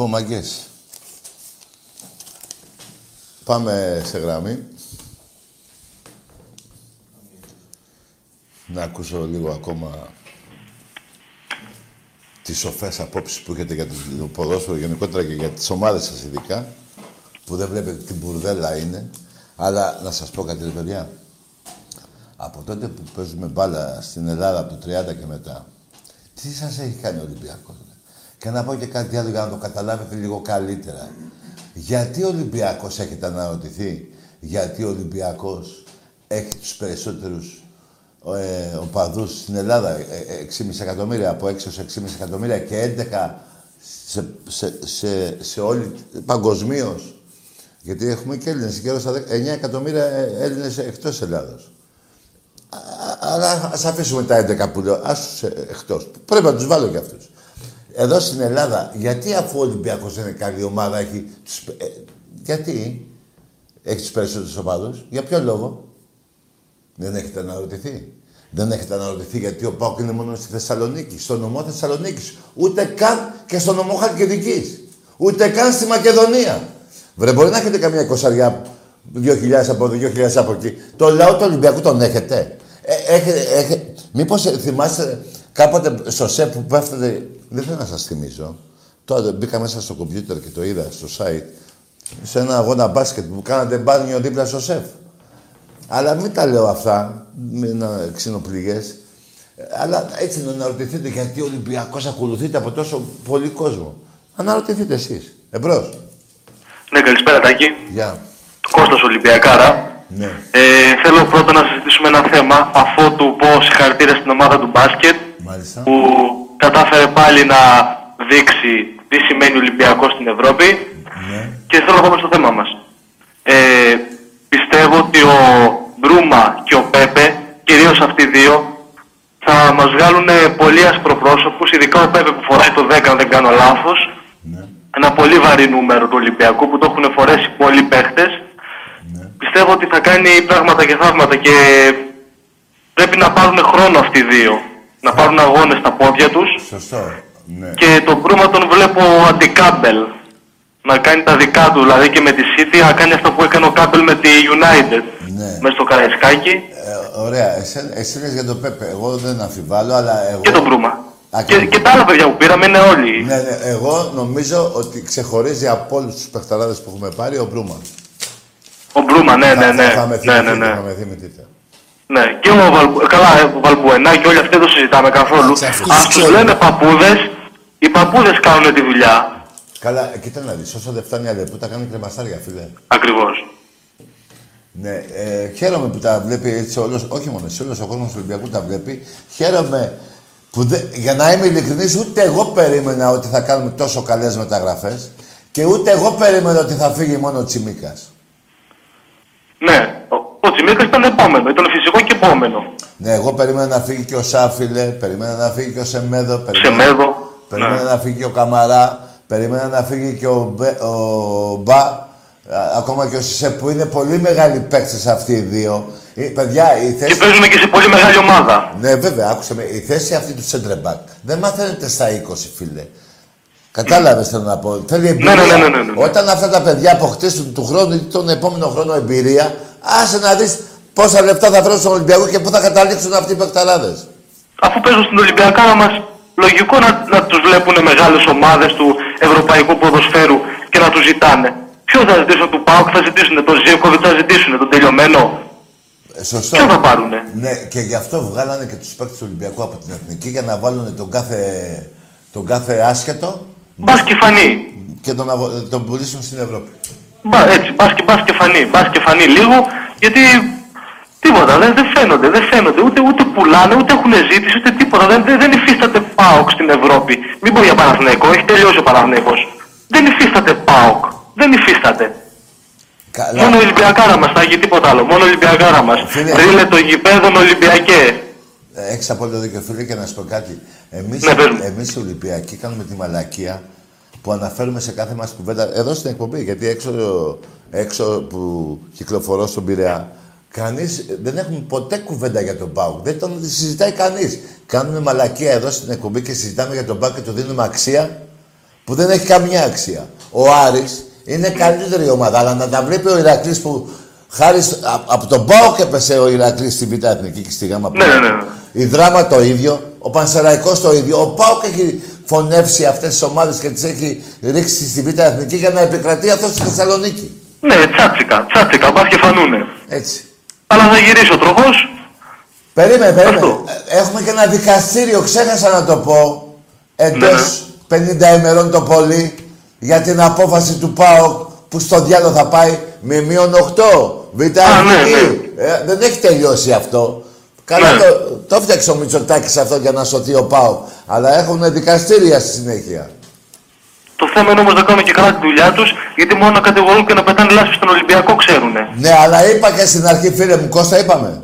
Λοιπόν, μαγκές. Πάμε σε γραμμή. Να ακούσω λίγο ακόμα τις σοφές απόψεις που έχετε για το ποδόσφαιρο γενικότερα και για τις ομάδες σας ειδικά, που δεν βλέπετε τι μπουρδέλα είναι. Αλλά να σας πω κάτι, ρε παιδιά. Από τότε που παίζουμε μπάλα στην Ελλάδα από το 30 και μετά, τι σας έχει κάνει ο Ολυμπιακός; Ρε. Και να πω και κάτι άλλο για να το καταλάβετε λίγο καλύτερα. Γιατί ο Ολυμπιακός έχετε αναρωτηθεί, γιατί ο Ολυμπιακός έχει τους περισσότερους ε, οπαδούς στην Ελλάδα, ε, ε, 6,5 εκατομμύρια, από 6 έως 6,5 εκατομμύρια και 11 σε, σε, σε, σε όλη, παγκοσμίως. Γιατί έχουμε και Έλληνες, και στα 9 εκατομμύρια ε, Έλληνες εκτός Ελλάδος. Α- Αλλά ας αφήσουμε τα 11 που λέω, ας τους ε, εκτός. Πρέπει να τους βάλω κι αυτούς. Εδώ στην Ελλάδα, γιατί αφού ο Ολυμπιακός είναι καλή ομάδα, έχει τους, ε, γιατί έχεις τους περισσότερους οπαδούς, για ποιο λόγο; Δεν έχετε αναρωτηθεί. Δεν έχετε αναρωτηθεί γιατί ο Πάοκ είναι μόνος στη Θεσσαλονίκη, στο νομό Θεσσαλονίκης. Ούτε καν και στο νομό Χαλκιδικής. Ούτε καν στη Μακεδονία. Βρε, μπορεί να έχετε καμιά κοσαριά, 2.000 από εδώ, 2.000 από εκεί. Το λαό του Ολυμπιακού τον έχετε; Ε, έχετε, έχετε. Μήπως ε, θυμάστε κάποτε στο ΣΕΠ που πέφτετε, δεν θέλω να σας θυμίζω. Τώρα μπήκα μέσα στο κομπιούτερ και το είδα στο site, σε ένα αγώνα μπάσκετ που κάνατε μπάνιο δίπλα στο ΣΕΦ. Αλλά μην τα λέω αυτά, μην είναι ξυνοπληγές. Αλλά έτσι να αναρωτηθείτε γιατί ο Ολυμπιακός ακολουθείται από τόσο πολύ κόσμο. Αναρωτηθείτε εσείς. Εμπρός. Ναι, καλησπέρα Τάκη. Γεια. Κώστας Ολυμπιακάρα. Ναι. Ε, θέλω πρώτα να συζητήσουμε ένα θέμα αφού του πω συγχαρητήρια στην ομάδα του μπάσκετ Μάλιστα. που κατάφερε πάλι να δείξει τι σημαίνει Ολυμπιακός στην Ευρώπη Ναι. και θέλω να πάμε στο θέμα μας. Ε, πιστεύω ότι ο Μπρούμα και ο Πέπε, κυρίως αυτοί οι δύο, θα μας βγάλουν πολύ ασπροπρόσωπους, ειδικά ο Πέπε που φοράει το 10 αν δεν κάνω λάθος, Ναι. ένα πολύ βαρύ νούμερο του Ολυμπιακού που το έχουν φορέσει πολλοί παίχτες. Ναι. Πιστεύω ότι θα κάνει πράγματα και θαύματα και πρέπει να πάρουν χρόνο αυτοί οι δύο. Να πάρουν αγώνες στα πόδια τους Σωστό. Ναι. και τον Μπρούμα τον βλέπω αντικάμπελ. Να κάνει τα δικά του, δηλαδή και με τη City να κάνει αυτό που έκανε ο Κάμπελ με τη United. Ναι. Μέσα στο Καραϊσκάκι Ε, ωραία. Εσύ, εσύ λες για τον Πέπε. Εγώ δεν αμφιβάλλω, αλλά εγώ... και τον Μπρούμα. Και, Ακριβώς. και τα άλλα παιδιά που πήραμε είναι όλοι. Ναι, ναι. Εγώ νομίζω ότι ξεχωρίζει από όλους τους παιχταράδες που έχουμε πάρει ο Μπρούμα. Ο Μπρούμα, ναι, ναι, Θα- ναι. Θα με ναι, ναι, θυμηθείτε, ναι. Θα με θυμηθείτε. Ναι, και ο Βαλμπου... καλά, ε, ο Βαλμπουενά και όλοι αυτοί δεν το συζητάμε καθόλου. Σε αυτούς Α τους του ξέρω. λένε παππούδες, οι παππούδες κάνουν τη δουλειά. Καλά, κοίτα να δεις, όσο δεν φτάνει η Αλεπού, τα κάνει κρεμαστάρια, φίλε. Ακριβώς. Ναι, ε, χαίρομαι που τα βλέπει έτσι όλος, όχι μόνο εσύ, όλος ο κόσμος του Ολυμπιακού τα βλέπει. Χαίρομαι που, δεν- για να είμαι ειλικρινής, ούτε εγώ περίμενα ότι θα κάνουμε τόσο καλές μεταγραφές και ούτε εγώ περίμενα ότι θα φύγει μόνο ο Τσιμίκας. Ναι, ο, ο Τσιμίκα ήταν επόμενο, ήταν φυσικό και επόμενο. Ναι, εγώ περίμενα να φύγει και ο Σάφιλε, περίμενα να φύγει και ο Σεμέδο, περίμενα, Σεμέδο. περίμενα Ναι. να φύγει και ο Καμαρά, περίμενα να φύγει και ο, Μπε, ο Μπα, α, ακόμα και ο Σισε, που είναι πολύ μεγάλοι παίκτες αυτοί οι δύο. Ε, παιδιά, η Και θέση... παίζουν και σε πολύ μεγάλη ομάδα. Ναι, βέβαια, άκουσε με. Η θέση αυτή του center back δεν μαθαίνεται στα 20, φίλε. Κατάλαβες θέλω να πω. Θέλει εμπειρία. ναι, ναι, ναι, ναι, ναι. Όταν αυτά τα παιδιά αποκτήσουν του χρόνου ή τον επόμενο χρόνο εμπειρία, άσε να δεις πόσα λεπτά θα βρουν στον Ολυμπιακό και πού θα καταλήξουν αυτοί οι παικταράδε. Αφού παίζουν στην Ολυμπιακάρα μα, λογικό να, να τους βλέπουν μεγάλες ομάδες του ευρωπαϊκού ποδοσφαίρου και να τους ζητάνε. Ποιο θα ζητήσουν του Πάουκ, θα ζητήσουν τον Ζήκοβιτς, θα ζητήσουν τον τελειωμένο; Ε, σωστό. Ποιο θα πάρουνε; Ναι, και γι' αυτό βγάλανε και τους παίκτες του Ολυμπιακού από την εθνική για να βάλουν τον κάθε, τον κάθε άσχετο Μπας και φανεί. και τον, αβο- τον πουλήσουν στην Ευρώπη. Μπα, έτσι, μπας και, μπας και φανεί. Μπας και φανεί λίγο, γιατί τίποτα, δεν, δεν φαίνονται, δεν φαίνονται. Ούτε, ούτε πουλάνε, ούτε έχουν ζήτηση, ούτε τίποτα. Δεν, δεν, δεν υφίσταται ΠΑΟΚ στην Ευρώπη. Μην πω για Παναθηναϊκό, έχει τελειώσει ο Παναθηναϊκός. Δεν υφίσταται ΠΑΟΚ. Δεν υφίσταται. Καλά. Μόνο Ολυμπιακάρα μας, θα έχει τίποτα άλλο. Μόνο Ολυμπιακάρα μας. Φίλε. Ρίλε το γηπέδο με Ολυμπιακέ. Έχεις απόλυτο δίκιο, φίλε, και να σου πω κάτι. Εμείς Ναι, πες μου. εμείς οι Ολυμπιακοί κάνουμε τη μαλακία που αναφέρουμε σε κάθε μας κουβέντα εδώ στην εκπομπή. Γιατί έξω, έξω που κυκλοφορώ στον Πειραιά, κανείς δεν έχουμε ποτέ κουβέντα για τον Πάουκ. Δεν τον συζητάει κανείς. Κάνουμε μαλακία εδώ στην εκπομπή και συζητάμε για τον Πάουκ και του δίνουμε αξία που δεν έχει καμιά αξία. Ο Άρης είναι καλύτερη ομάδα, αλλά να τα βλέπει ο Ηρακλής που χάρη σ- α- από τον Πάο και έπεσε ο Ηρακλής στη Β' Εθνική και στη Γ' Ναι, ναι, ναι. Η Δράμα το ίδιο, ο Πανσεραϊκός το ίδιο. Ο Πάοκ έχει φωνεύσει αυτές τις ομάδες και τις έχει ρίξει στη Β' Εθνική για να επικρατεί αυτός στη Θεσσαλονίκη. Ναι, τσάτσικα, τσάτσικα, μπας και φανούνε. Έτσι. Αλλά θα γυρίσει ο τροχός. Περίμενε, περίμενε. Αυτό. Ε, Έχουμε και ένα δικαστήριο, ξέχασα να το πω, εντός Ναι, 50 ημερών το πολύ, για την απόφαση του ΠΑΟΚ που στο διάλογο θα πάει με μείον 8. Β' Α, ναι, Εθνική. Ε, δεν έχει τελειώσει αυτό. Καλά Ναι. το, το έφτιαξε ο Μητσοτάκης αυτό για να σωθεί ο ΠΑΟΚ. Αλλά έχουν δικαστήρια στη συνέχεια. Το θέμα είναι όμως να κάνουν και καλά τη δουλειά τους, γιατί μόνο να κατηγορούν και να πετάνε λάσπη στον Ολυμπιακό ξέρουνε. Ναι, αλλά είπα και στην αρχή, φίλε μου, Κώστα, είπαμε.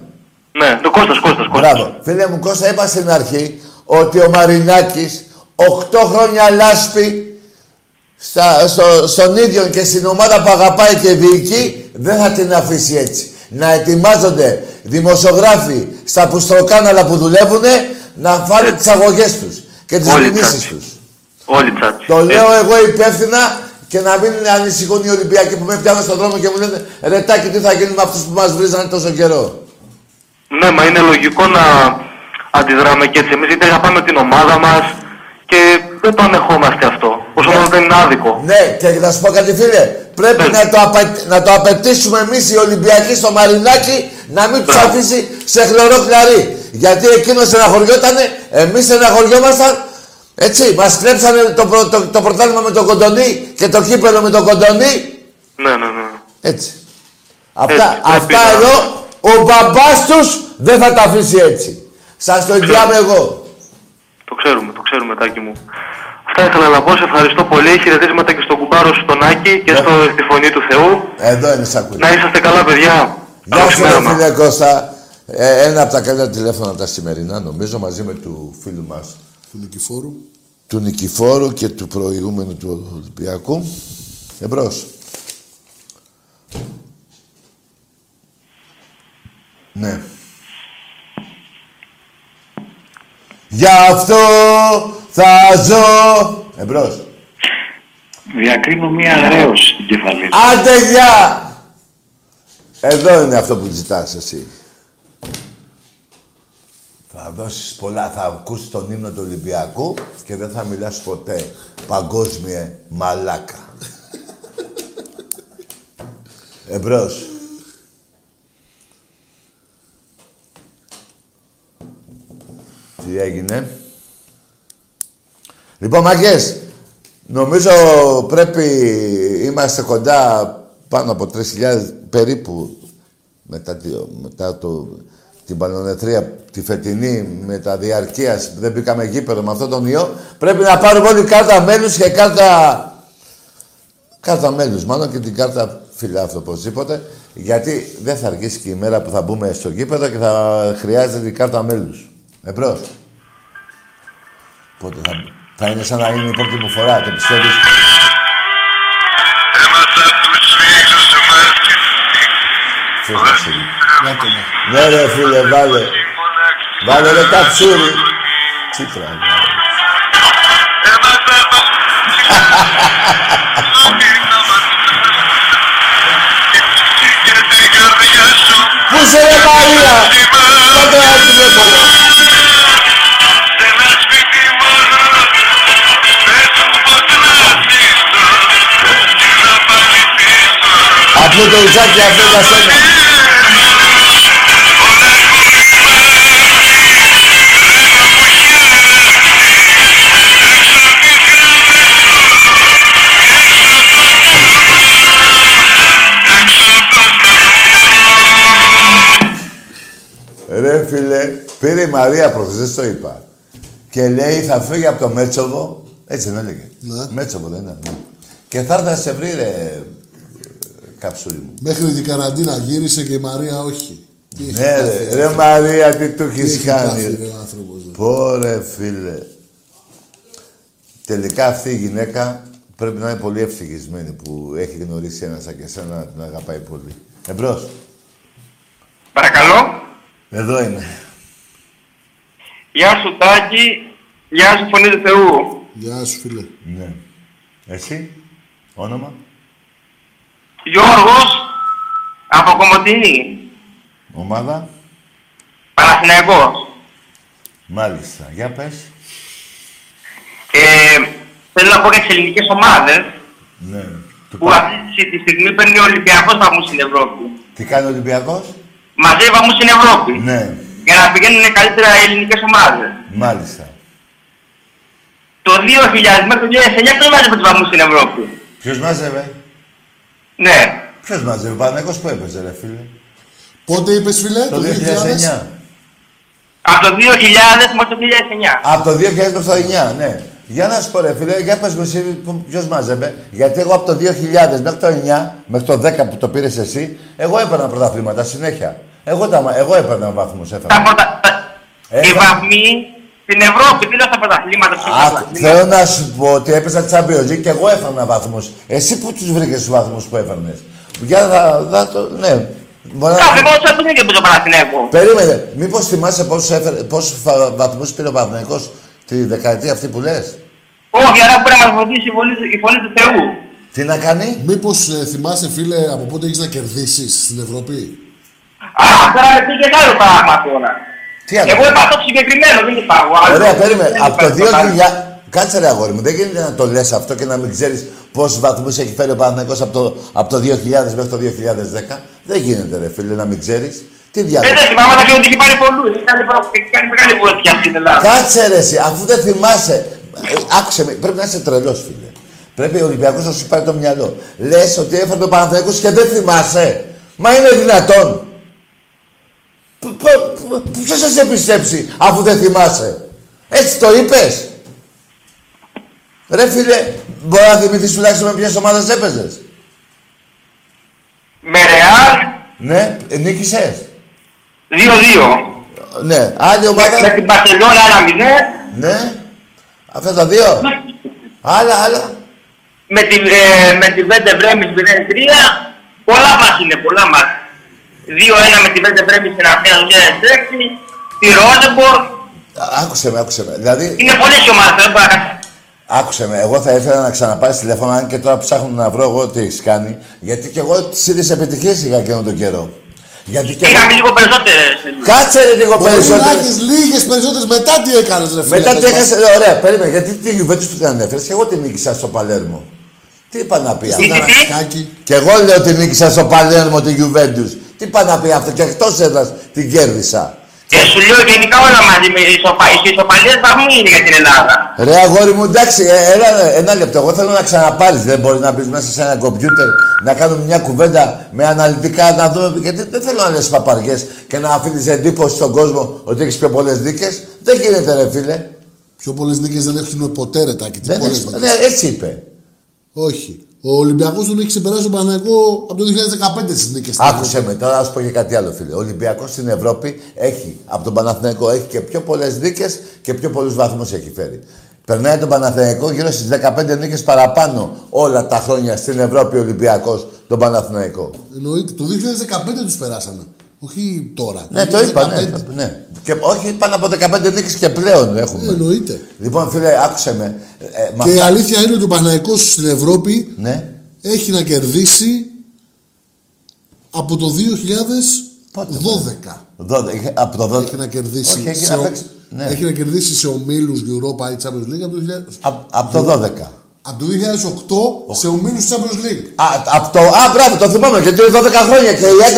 Ναι, το Κώστας, Κώστας, Κώστας. Μπράβο. Φίλε μου, Κώστα, είπα στην αρχή ότι ο Μαρινάκης 8 χρόνια λάσπη στα, στο, στον ίδιο και στην ομάδα που αγαπάει και διοικεί, δεν θα την αφήσει έτσι. Να ετοιμάζονται δημοσιογράφοι στα πουστροκάναλα που δουλεύουν να φάνε τις αγωγές τους και τις Όλοι μηνύσεις τσάτσι. τους. Όλοι τσάτσι. Το λέω εγώ υπεύθυνα και να μην ανησυχούν οι Ολυμπιακοί που με πιάνουν στον δρόμο και μου λένε «Ρετάκι, τι θα γίνει με αυτούς που μας βρίζανε τόσο καιρό». Ναι, μα είναι λογικό να αντιδράμε και έτσι εμείς, γιατί αγαπάμε την ομάδα μας και δεν το ανεχόμαστε αυτό. Όσο μόνο δεν είναι άδικο. Ναι, και να σου πω κάτι φίλε, πρέπει Ναι. να, το απαι- να το απαιτήσουμε εμείς οι Ολυμπιακοί στο Μαρινάκι να μην τους Μπράβο. αφήσει σε χλωρό κλαρί. Γιατί εκείνο στεναχωριότανε, εμείς στεναχωριόμασταν, έτσι, μας κλέψανε το, προ- το, το πρωτάθλημα με τον Κοντονή και το κύπελο με τον Κοντονή. Ναι, ναι, ναι. Έτσι. Αυτά, Έτσι, πρέπει αυτά να- εδώ, ο μπαμπάς τους δεν θα τα αφήσει έτσι. Σας το εγγυάμαι εγώ. Το ξέρουμε, το ξέρουμε, Τάκη μου. Αυτά ήθελα να πω, σε ευχαριστώ πολύ. Χαιρετίσματα και στον κουμπάρο σου, τον Άκη και Ναι. στο, στη φωνή του Θεού. Εδώ είναι σακούλι. Να είσαστε καλά, παιδιά. Γεια Καλό σου, ρε ξημέρωμα. φίλε Κώστα. Ε, ένα από τα καλύτερα τηλέφωνα τα σημερινά, νομίζω, μαζί με του φίλου μας, Του Νικηφόρου. του Νικηφόρου και του προηγούμενου του Ολυμπιακού. Εμπρός. Ναι. Γι' αυτό θα ζω. Εμπρός. Διακρίνω μία αρέωση στην κεφαλή. Άντε, γεια! Εδώ είναι αυτό που ζητάς εσύ. Θα δώσεις πολλά, θα ακούσεις τον ύμνο του Ολυμπιακού και δεν θα μιλάς ποτέ παγκόσμια μαλάκα. Εμπρός. Τι έγινε; Λοιπόν, μαγκές, νομίζω πρέπει, είμαστε κοντά πάνω από 3.000 περίπου μετά, τη, μετά το, την παλαιονετρία τη φετινή με τα διαρκείας, δεν μπήκαμε γήπεδο με αυτόν τον ιό. Πρέπει να πάρουμε όλη κάρτα μέλους και κάρτα... Κάρτα μέλους, μάλλον και την κάρτα φιλάθλου οπωσδήποτε, γιατί δεν θα αργήσει και η μέρα που θα μπούμε στο γήπεδο και θα χρειάζεται την κάρτα μέλους. Εμπρός. Πότε θα, θα είναι σαν να είναι η πρώτη μου φορά, το πιστεύεις; Ποιος να στείλει. Να το ναι. Ναι ρε φίλε, βάλε. Βάλε ρε καψούρι. Τι πράγμα. Πού είσαι ρε Μαρία; Πάτε να τηλέφωνο. Αυτό το ουζάκι αυτό για σένα. Ρε φίλε, πήρε η Μαρία προχθές, το είπα. Και λέει θα φύγει από το Μέτσοβο. Έτσι δεν έλεγε. Ναι. Μέτσοβο δεν ήταν. ναι. Και θα έρθει να σε βρει ρε καψούλη μου. Μέχρι την καραντίνα γύρισε και η Μαρία όχι. Τι έχει Ναι ρε, πάθει, ρε Μαρία, τι του Τι έχεις έχει πάθει, κάνει. ρε, ο άνθρωπος, ρε. Πω ρε φίλε. Τελικά αυτή η γυναίκα πρέπει να είναι πολύ ευτυχισμένη που έχει γνωρίσει ένα σαν και εσένα να την αγαπάει πολύ. Εμπρός. Παρακαλώ. Εδώ είναι. Γεια σου Τάκη. Γεια σου Φωνή του Θεού. Γεια σου φίλε. Ναι. Εσύ, όνομα. Γιώργος, από Κομωτινή. Ομάδα. Παναθηναϊκός. Μάλιστα. Για πες. Ε, θέλω να πω για τις ελληνικές ομάδες Ναι. Του που πα- αυτή τη στιγμή παίρνει ο Ολυμπιακός βαθμούς στην Ευρώπη. Τι κάνει ο Ολυμπιακός; Μαζί βαθμούς στην Ευρώπη. Ναι. Για να πηγαίνουν καλύτερα οι ελληνικές ομάδες. Μάλιστα. Το 2000 μέχρι το 2009 ποιος μάζευε τους βαθμούς στην Ευρώπη; Ποιος μάζευε; Ναι. Ποιος μάζευε. Ο Παναγικός που έπαιζε ρε φίλε. Πότε είπες φίλε, Το 2009. Από το 2000 μέχρι το 2009. Από το 2000 μέχρι το 2009, ναι. Για να σου πω ρε φίλε, για πες μου εσύ που- ποιος μάζευε. Γιατί εγώ από το 2000 μέχρι το 9, μέχρι το 10 που το πήρες εσύ, εγώ έπαιρνα πρωταθλήματα συνέχεια. Εγώ, τα, μα- εγώ έπαιρνα βαθμούς, Τα έφερα. πρωτα... τα- Ε, Οι βαθμοί στην Ευρώπη, τι λέω στα πρωταθλήματα. στα Α, πρωταθλήματα. θέλω να σου πω ότι έπαιζα Champions League και εγώ έφερνα βαθμούς. Εσύ που τους βρήκες τους βαθμούς που έφερνες. Για να, να το, ναι. Μπορεί να- Κάθε μόνος έπαιζε και το Παναθηναϊκό. Περίμενε, μήπως θυμάσαι πόσους, έφερε, πόσους φα- βαθμούς πήρε ο Παναθηναϊκός τη δεκαετία αυτή που λες; Όχι, άρα μπορεί να μας βοηθήσει η φωνή, η φωνή του Θεού. Τι να κάνει; Μήπως ε, θυμάσαι φίλε από πότε έχεις να κερδίσεις στην Ευρώπη; Α, τώρα με πήγε άλλο πράγμα τώρα. Τι άλλο; Εγώ είπα το συγκεκριμένο, δεν είπα εγώ. άλλο. Ωραία, περίμενε. Δεν Από το είπα άλλο. 2000. Κάτσε ρε αγόρι μου, δεν γίνεται να το λες αυτό και να μην ξέρεις πόσους βαθμούς έχει φέρει ο Παναθηναϊκός από το, από το 2000 μέχρι το 2010. Δεν γίνεται ρε φίλε να μην ξέρεις. Τι Δεν διάλογο. δεν θυμάμαι, αλλά και ότι έχει πάρει πολλούς. Έχει κάνει προ- έχει κάνει μεγάλη βοήθεια στην Ελλάδα. Κάτσε ρε εσύ, αφού δεν θυμάσαι. Ε, Άκουσε με, πρέπει να είσαι τρελός φίλε. Πρέπει ο Ολυμπιακός να σου πάρει το μυαλό. Λες ότι έφερε ο Παναθηναϊκός και δεν θυμάσαι. Μα είναι δυνατόν. Π- π- π- Ποιος θα σε πιστέψει αφού δεν θυμάσαι; Έτσι το είπες; Ρε φίλε, μπορεί να θυμηθείς τουλάχιστον με ποιες ομάδες έπαιζες; Με Ρεάλ, Ναι, ε, νίκησες. 2-2. Ναι, άλλη ομάδα. Με την Παρσελόνα ένα 0. Ναι. Αυτά τα δύο. Άλλα, άλλα. Με την, ε, με την Βέντε Βρέμις 0-3. Πολλά μας είναι, πολλά μας. 2-1 με την Βέντε Βρέμις στην Αθήνα 2006. Τη Ρόζεμπορ. Άκουσε με, άκουσε με. Δηλαδή, Είναι πολλές οι ομάδες, δεν μπορώ να άκουσε με. Εγώ θα ήθελα να ξαναπάρει τηλέφωνο, αν και τώρα ψάχνω να βρω εγώ τι έχει κάνει. Γιατί και εγώ τις ίδιε επιτυχίες είχα εκείνο τον καιρό. Γιατί και εγώ... Είχαμε λίγο περισσότερες. Κάτσε ρε λίγο Μπορεί να περισσότερο. έχεις λίγες περισσότερες μετά τι έκανες ρε φίλε. Μετά τι πες μας. έχασε, ωραία, περίμενε. Γιατί τη Γιουβέντους που την ανέφερε και εγώ την νίκησα στο Παλέρμο. Τι είπα να πει Στο αυτό. Καραϊσκάκι. Και εγώ λέω ότι νίκησα στο Παλέρμο τη Γιουβέντους. Τι είπα να πει αυτό και εκτός έδρας την κέρδισα. Και σου λέω γενικά όλα μαζί με ισοπα... οι ισοπαλίες βαθμοί είναι για την Ελλάδα. Ρε αγόρι μου, εντάξει, ε, έλα, ένα λεπτό. Εγώ θέλω να ξαναπάρεις. Δεν μπορεί να μπεις μέσα σε ένα κομπιούτερ να κάνουμε μια κουβέντα με αναλυτικά να δούμε. Γιατί δεν θέλω να λες παπαριές και να αφήνεις εντύπωση στον κόσμο ότι έχεις πιο πολλές δίκε. Δεν γίνεται, ρε φίλε. Πιο πολλές νίκες δεν έχουν ποτέ ρε τάκι. Τι Δεν πολλές έχεις- νίκες. ναι, έτσι είπε. Όχι. Ο Ολυμπιακός τον έχει ξεπεράσει τον Παναγικό από το 2015 στις νίκες. στην Άκουσε με, τώρα να σου πω και κάτι άλλο, φίλε. Ο Ολυμπιακός στην Ευρώπη έχει, από τον Παναθηναϊκό, έχει και πιο πολλές νίκες και πιο πολλούς βαθμούς έχει φέρει. Περνάει τον Παναθηναϊκό γύρω στις 15 νίκες παραπάνω όλα τα χρόνια στην Ευρώπη ο Ολυμπιακός τον Παναθηναϊκό. Εννοείται. Το 2015 τους περάσαμε. Όχι τώρα. Ναι, το είπα, ναι. ναι. Και, όχι, πάνω από 15 νίκες και πλέον έχουμε. Εννοείται. Λοιπόν, φίλε, άκουσε με. Ε, με Και η αυτά- αλήθεια είναι ότι ο Παναγικός στην Ευρώπη Ναι. έχει να κερδίσει από το 2012. 12, είχε- από το 12. Έχει να κερδίσει. Όχι, έχει σε να ο- παίξει. Ναι. Έχει να κερδίσει σε ομίλους Europa ή Champions League από το 2000. Από, από το 12. Από το 2008 σε ομίλους Champions League. Α, από το, α, μπράβο, το θυμάμαι, γιατί είναι 12 χρόνια και η ΑΕΚ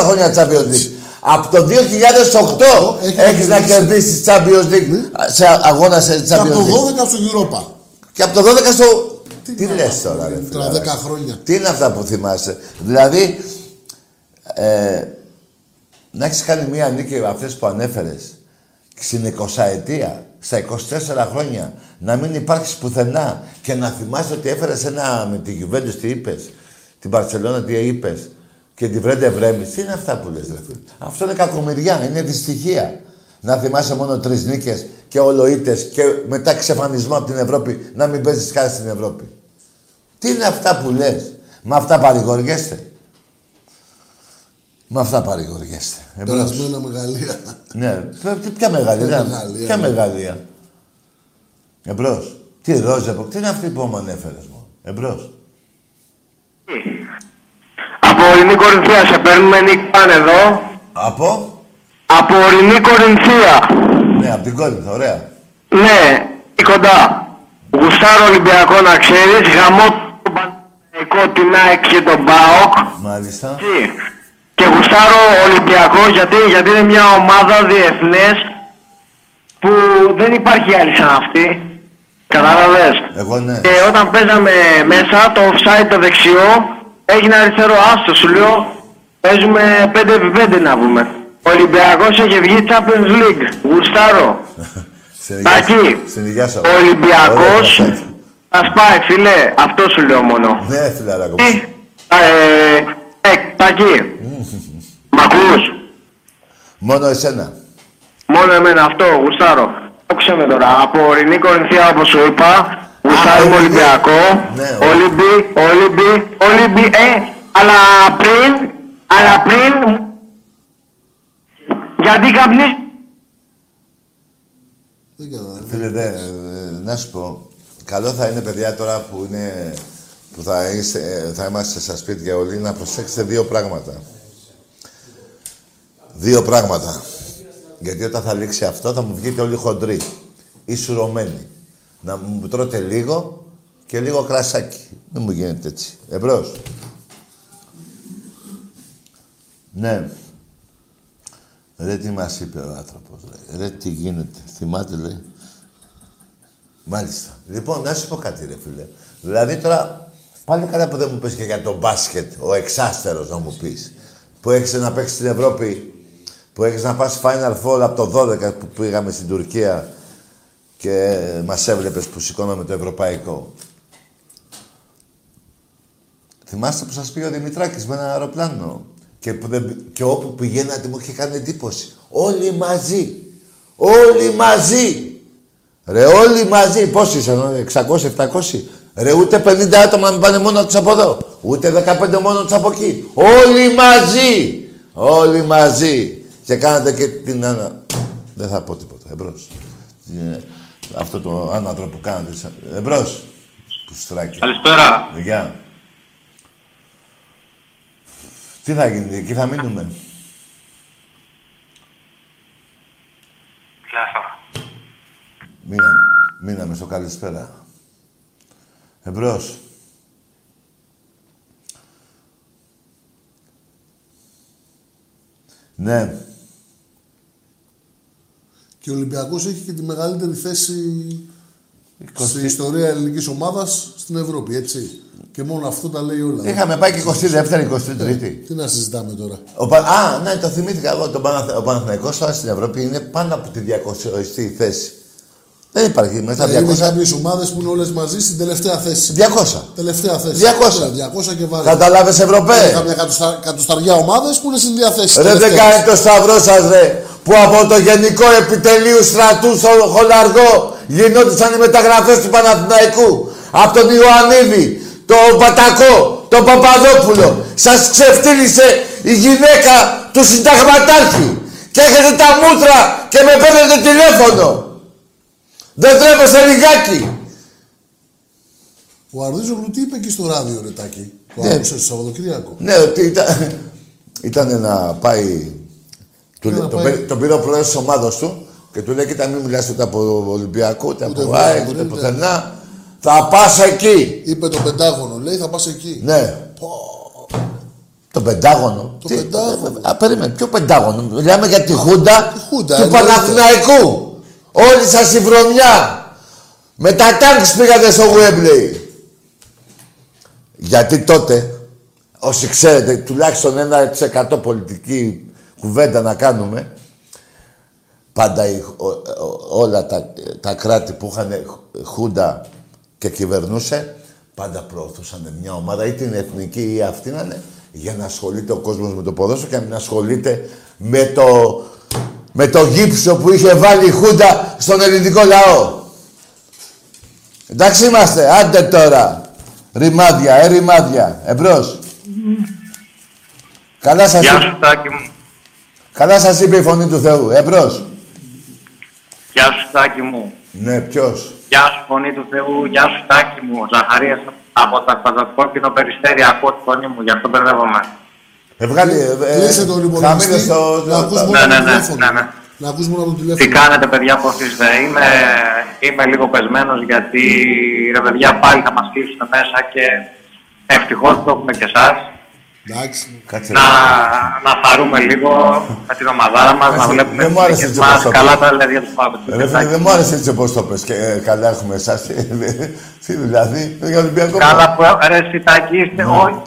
14 χρόνια Champions League. Από το 2008 έχει έχεις να κερδίσεις. κερδίσεις Champions League σε αγώνας σε Και από Champions το League. 12 στο Europa. Και από το 12 στο... Τι λες τώρα, ρε Τώρα φίλε. 10 χρόνια. Τι είναι αυτά που θυμάσαι. Δηλαδή, ε, να έχεις κάνει μία νίκη αυτές που ανέφερες στην 20 ετία, στα 24 χρόνια, να μην υπάρχεις πουθενά και να θυμάσαι ότι έφερες ένα με τη Juventus, τι είπες, την Παρσελώνα τι είπες και τη Βρέντε Βρέμις. Τι είναι αυτά που λες, ρε φίλε; Αυτό είναι κακομοιριά, είναι δυστυχία. Να θυμάσαι μόνο τρεις νίκες και ολοήτες και μετά εξαφανισμό από την Ευρώπη, να μην παίζεις κάτι στην Ευρώπη. Τι είναι αυτά που λες; Με αυτά παρηγοριέστε. Με αυτά παρηγοριέστε. Εμπρός. Περασμένα μεγαλεία. Ναι, παι- ποια μεγαλεία. Μεγαλεία, Ποια ναι. μεγαλεία. Εμπρός. Τι Ρόζεποκ, τι είναι αυτή που μου ανέφερες μου. Εμπρός. Από Ορεινή Κορινθία σε παίρνουμε Νίκ πάνε εδώ. Από; Από Ορεινή Κορινθία. Ναι, από την Κόρινθο, ωραία. Ναι, ή κοντά. Γουστάρω Ολυμπιακό να ξέρεις, γαμώ τον Παναθηναϊκό, την ΑΕΚ και τον ΠΑΟΚ. Μάλιστα. Και γουστάρω Ολυμπιακό γιατί, γιατί είναι μια ομάδα διεθνές που δεν υπάρχει άλλη σαν αυτή. Κατάλαβες; Εγώ ναι. Και όταν παίζαμε μέσα, το offside το δεξιό, έγινε αριστερό άστο. Σου λέω, παίζουμε 5x5 να πούμε. Ο Ολυμπιακός έχει βγει Champions League. Γουστάρω. Τάκη, Στην υγεία σου. ο Ολυμπιακός Ωραία, θα σπάει, φίλε. Αυτό σου λέω μόνο. Ναι, φιλαράκο. Ε, ε, ε, Τάκη, <laughs> μ' ακούς; Μόνο εσένα. Μόνο εμένα αυτό, γουστάρω. Άκουσε με τώρα. Από ορεινή Κορινθία, όπως σου είπα, γουστάρουμε Ολυμπιακό. Ναι, Ολυμπι, Ολυμπι, Ολυμπι, ε, αλλά πριν, αλλά πριν, γιατί καπνί, Φίλε, δε, ε, να σου πω, καλό θα είναι παιδιά τώρα που, είναι, που θα, είστε, ε, θα είμαστε στα σπίτια όλοι να προσέξετε δύο πράγματα. Δύο πράγματα. Γιατί όταν θα λήξει αυτό θα μου βγείτε όλοι χοντροί ή σουρωμένοι. Να μου τρώτε λίγο και λίγο κρασάκι. Δεν μου γίνεται έτσι. Εμπρός. Ναι. Ρε τι μας είπε ο άνθρωπος, ρε. Ρε τι γίνεται. Θυμάται, λέει. Μάλιστα. Λοιπόν, να σου πω κάτι, ρε φίλε. Δηλαδή τώρα, πάλι καλά που δεν μου πες και για το μπάσκετ, ο εξάστερος να μου πεις. Που έχεις να παίξεις στην Ευρώπη, που έχεις να πας Final Four από το 12 που πήγαμε στην Τουρκία και μας έβλεπες που σηκώναμε το ευρωπαϊκό. Θυμάστε που σας πήγε ο Δημητράκης με ένα αεροπλάνο. Και, που δεν, και όπου πηγαίνατε μου είχε κάνει εντύπωση. Όλοι μαζί. Όλοι μαζί. Ρε όλοι μαζί. Πόσοι ήσαν, 600-700. Ρε ούτε 50 άτομα μην πάνε μόνο τους από εδώ. Ούτε 15 μόνο τους από εκεί. Όλοι μαζί. Όλοι μαζί. Και κάνατε και την άνα... Δεν θα πω τίποτα. Εμπρός. Ε, Αυτό το άνατρο που κάνατε. σαν- Εμπρός. Που στράκι. Καλησπέρα. Γεια. Τι θα γίνει, εκεί θα μείνουμε. Μείναμε, μείναμε στο καλησπέρα. Εμπρός. Ναι. Και ο Ολυμπιακός έχει και τη μεγαλύτερη θέση Εικοστή- στην ιστορία ελληνικής ομάδας στην Ευρώπη, έτσι. Και μόνο αυτό τα λέει όλα. Είχαμε πάει και 22η, 23η. Τι να συζητάμε τώρα. Ο Πα... Α, ναι, το θυμήθηκα εγώ. Το Παναθε... Ο Παναθηναϊκός τώρα στην Ευρώπη είναι πάνω από τη 200η θέση. Δεν υπάρχει μέσα Ε, Είναι 200. κάποιες ομάδες που είναι όλες μαζί στην τελευταία θέση. 200. Τελευταία θέση. 200. Ναι, 200 και βάρη. Καταλάβες, Ευρωπαίε. Έχουμε μια κατοστα... κατοσταριά ομάδες που είναι στην διαθέση. Ρε δεν κάνετε το σταυρό σας ρε, που από το Γενικό Επιτελείο Στρατού στο Χολαργό γινόντουσαν οι μεταγραφές του Παναθηναϊκού. Από τον Ιωαννίδη, τον Πατακό, τον Παπαδόπουλο. Σας ξεφτύλισε η γυναίκα του συνταγματάρχη. Και έχετε τα μούτρα και με παίρνετε τηλέφωνο. Δεν τρέπεστε λιγάκι. Ο Αρδίζογλου τι είπε εκεί στο ράδιο, Ρετάκι. Το Ναι. άκουσε το Σαββατοκύριακο. Ναι, ότι ήταν, ήταν να πάει. Του, Να τον, πάει. πήρε- τον πήρε ο πρόεδρος της ομάδα του και του λέει: Κοίτα, μην μιλάς ούτε από Ολυμπιακό, ούτε Ούτε από από ΑΕΚ, Άκη, ούτε ούτε. πουθενά. Θα πας εκεί. Είπε το Πεντάγωνο, λέει θα πας εκεί. Ναι. Το Πεντάγωνο. Το Τι- Πεντάγωνο. Α, περίμενε, ποιο Πεντάγωνο. Μιλάμε για τη Χούντα, Χούντα, του εννοείται. Παναθηναϊκού. Όλη σας η βρωμιά. Με τα τάγκς πήγατε στο Wembley. Γιατί τότε, όσοι ξέρετε, τουλάχιστον 1% πολιτική κουβέντα να κάνουμε, πάντα οι- ο- ο- όλα τα, τα κράτη που είχαν χούντα και κυβερνούσε, πάντα προωθούσαν μια ομάδα, είτε είναι εθνική ή αυτή να είναι, για να ασχολείται ο κόσμος με το ποδόσφαιρο και να μην ασχολείται με το, με το γύψο που είχε βάλει η Χούντα στον ελληνικό λαό. Εντάξει είμαστε, άντε τώρα. Ρημάδια, ε, ρημάδια. Εμπρός. Καλά σας, Γεια είπε- σου, Τάκη μου. καλά σας είπε η φωνή του Θεού. Εμπρός. Γεια σου, Τάκη μου. Ναι, ποιος; Γεια σου, φωνή του Θεού. Γεια σου, Τάκη μου. Ο Ζαχαρίας από από τα Σπαζασκόρπινο Περιστέρι ακούω τη φωνή μου, γι' αυτό μπερδεύομαι. Ε, βγάλει, ε, Κλείσε τον θα υπολογιστή, μείνω στο... να ακούς το- μόνο Ναι, το ναι, ναι, τηλέφωνο. ναι, ναι. Να ακούς μόνο το Τι τηλέφωνο. κάνετε, παιδιά, πώς είστε; Είμαι, είμαι λίγο πεσμένος γιατί ρε παιδιά πάλι θα μας κλείσουν μέσα και ευτυχώς το έχουμε και εσάς. Εντάξει. Κάτσε. Να, να χαρούμε λίγο με την ομαδάρα μας, να βλέπουμε δεν μου άρεσε τις έτσι μας. όπως το Καλά πες. τα λέτε για τους Παύλους. Ρε φίλε, δεν μου άρεσε έτσι όπως το πες. Και, ε, καλά έχουμε εσάς. <laughs> Τι δηλαδή, για Ολυμπιακό. Καλά που ρε Σιτάκη, είστε, όχι,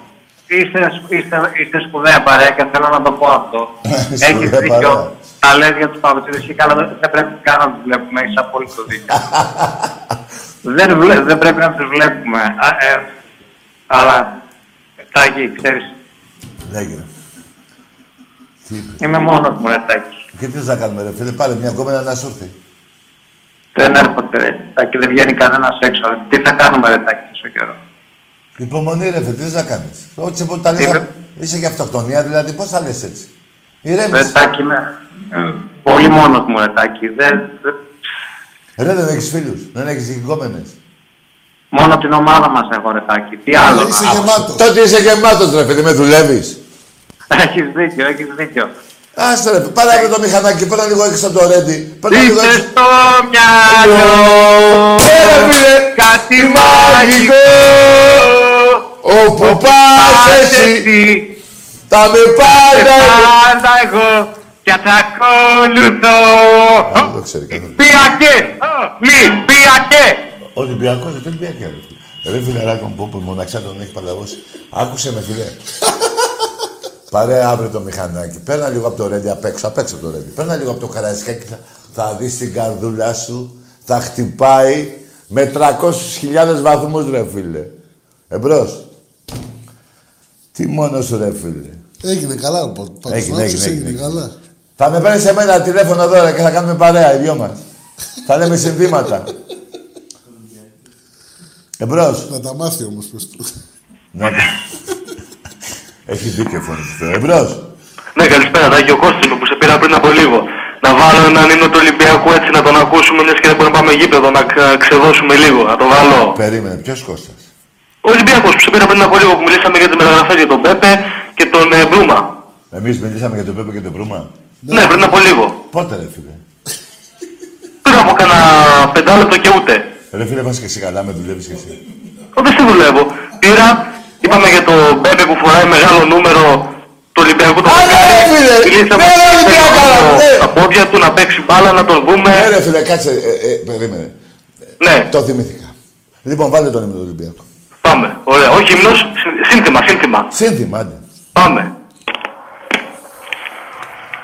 είστε, είστε, είστε σπουδαία παρέα και θέλω να το πω αυτό. Έχεις Σπουδαία παρέα. δίκιο. Τα λες για τους Παύλους και καλά δεν δεν πρέπει καν να τους βλέπουμε, έχεις απόλυτο δίκιο. <laughs> δεν, βλέ, δεν πρέπει να τους βλέπουμε. Α, ε, αλλά, Τάκη, ξέρεις, Λέγε. Τι είπε. είμαι μόνος μου, ρε Τάκη. Και τι θα κάνουμε ρε φίλε, πάρε μια κόμμενα να σου έρθει. Δεν έρχονται, ρε Τάκη, δεν βγαίνει κανένας έξω. Τι θα κάνουμε, ρε Τάκη, τόσο καιρό. Υπομονή ρε φίλε, τι θες να κάνεις. Όχι σε τα λες, Είμαι- είσαι και αυτοκτονία, δηλαδή πώς θα λες έτσι. Ρε Ηρέμησε. Τάκη, είμαι ε, πολύ μόνος μου, ρε Τάκη. Δεν, δεν- Ρε δεν έχεις φίλους, δεν έχεις κόμενες. Μόνο την ομάδα μας έχω, ρε Τάκη. Τι άλλο. Είσαι γεμάτος. Τότε είσαι γεμάτος ρε φίλε, με δουλεύεις. Έχεις δίκιο, έχεις δίκιο. Άστε ρε, πάρε αύριο το μηχανάκι, παίρνω λίγο έξω το ρέντι. Παίρνω λίγο Είσαι έξω. στο μυαλό Ρε φίλε, κάτι μαγικό όπου πας εσύ, θα με πάντα Πάντα εγώ και θα ακολουθώ Δεν το ξέρει κανένας. Πιακέ, Ολυμπιακέ Ολυμπιακός, δεν Ολυμπιακή ρε φίλε. Ρε φίλε, ράκο μου, που μοναξιά τον έχει παλαβώσει. Άκουσε με φίλε. Πάρε αύριο το μηχανάκι. Παίρνα λίγο από το ρέντι απ' έξω, απ' έξω το ρέντι. Παίρνα λίγο από το καραϊσκάκι, θα, θα δεις την καρδούλα σου. Θα χτυπάει με 300.000 βαθμούς ρε φίλε. Εμπρός. Τι μόνος σου ρε φίλε. Έγινε καλά, ο Πα- πάντως. Έγινε, Να άκουσες, έγινε, έγινε έγινε. καλά. Θα με παίρνει σε μένα τηλέφωνο εδώ ρε, και θα κάνουμε παρέα οι δυο μας. θα λέμε συνθήματα. Εμπρός. Να τα μάθει όμως, πες του. Να το- Έχει δίκιο φωνή του. Εμπρός. Ναι, καλησπέρα. Τάκη, ο Κώστης είμαι που σε πήρα πριν από λίγο. Να βάλω έναν ύμνο του Ολυμπιακού έτσι να τον ακούσουμε, μιας και δεν μπορούμε να πάμε γήπεδο, να ξε- ξεδώσουμε λίγο. Να το βάλω. Περίμενε, ποιος Κώστας; Ο Ολυμπιακός που σε πήρα πριν από λίγο που μιλήσαμε για τις μεταγραφές για τον Πέπε και τον ε, Μπρούμα. Εμείς μιλήσαμε για τον Πέπε και τον Προύμα. Ναι, πριν από λίγο. Πότε ρε φίλε. Πριν από κανένα πεντάλεπτο και ούτε. Ρε φίλε, πας και εσύ καλά, με δουλεύεις και εσύ. Εγώ δεν σε δουλεύω. Πήρα, είπαμε για τον Πέπε που φοράει μεγάλο νούμερο του Ολυμπιακού το Α, ναι, ρε, φίλε. Μιλήσαμε Ναι, ρε, Ολυμπιακό, ναι. τα πόδια του να παίξει μπάλα, να τον δούμε. Ναι ρε φίλε, κάτσε, ε, ε, περίμενε. Ναι, Το θυμήθηκα. Λοιπόν, βάλε τον ύμνο του Ολυμπιακού. Πάμε. Ωραία. Όχι ύμνος, συν- σύνθημα, σύνθημα. Σύνθημα, άντε. Πάμε.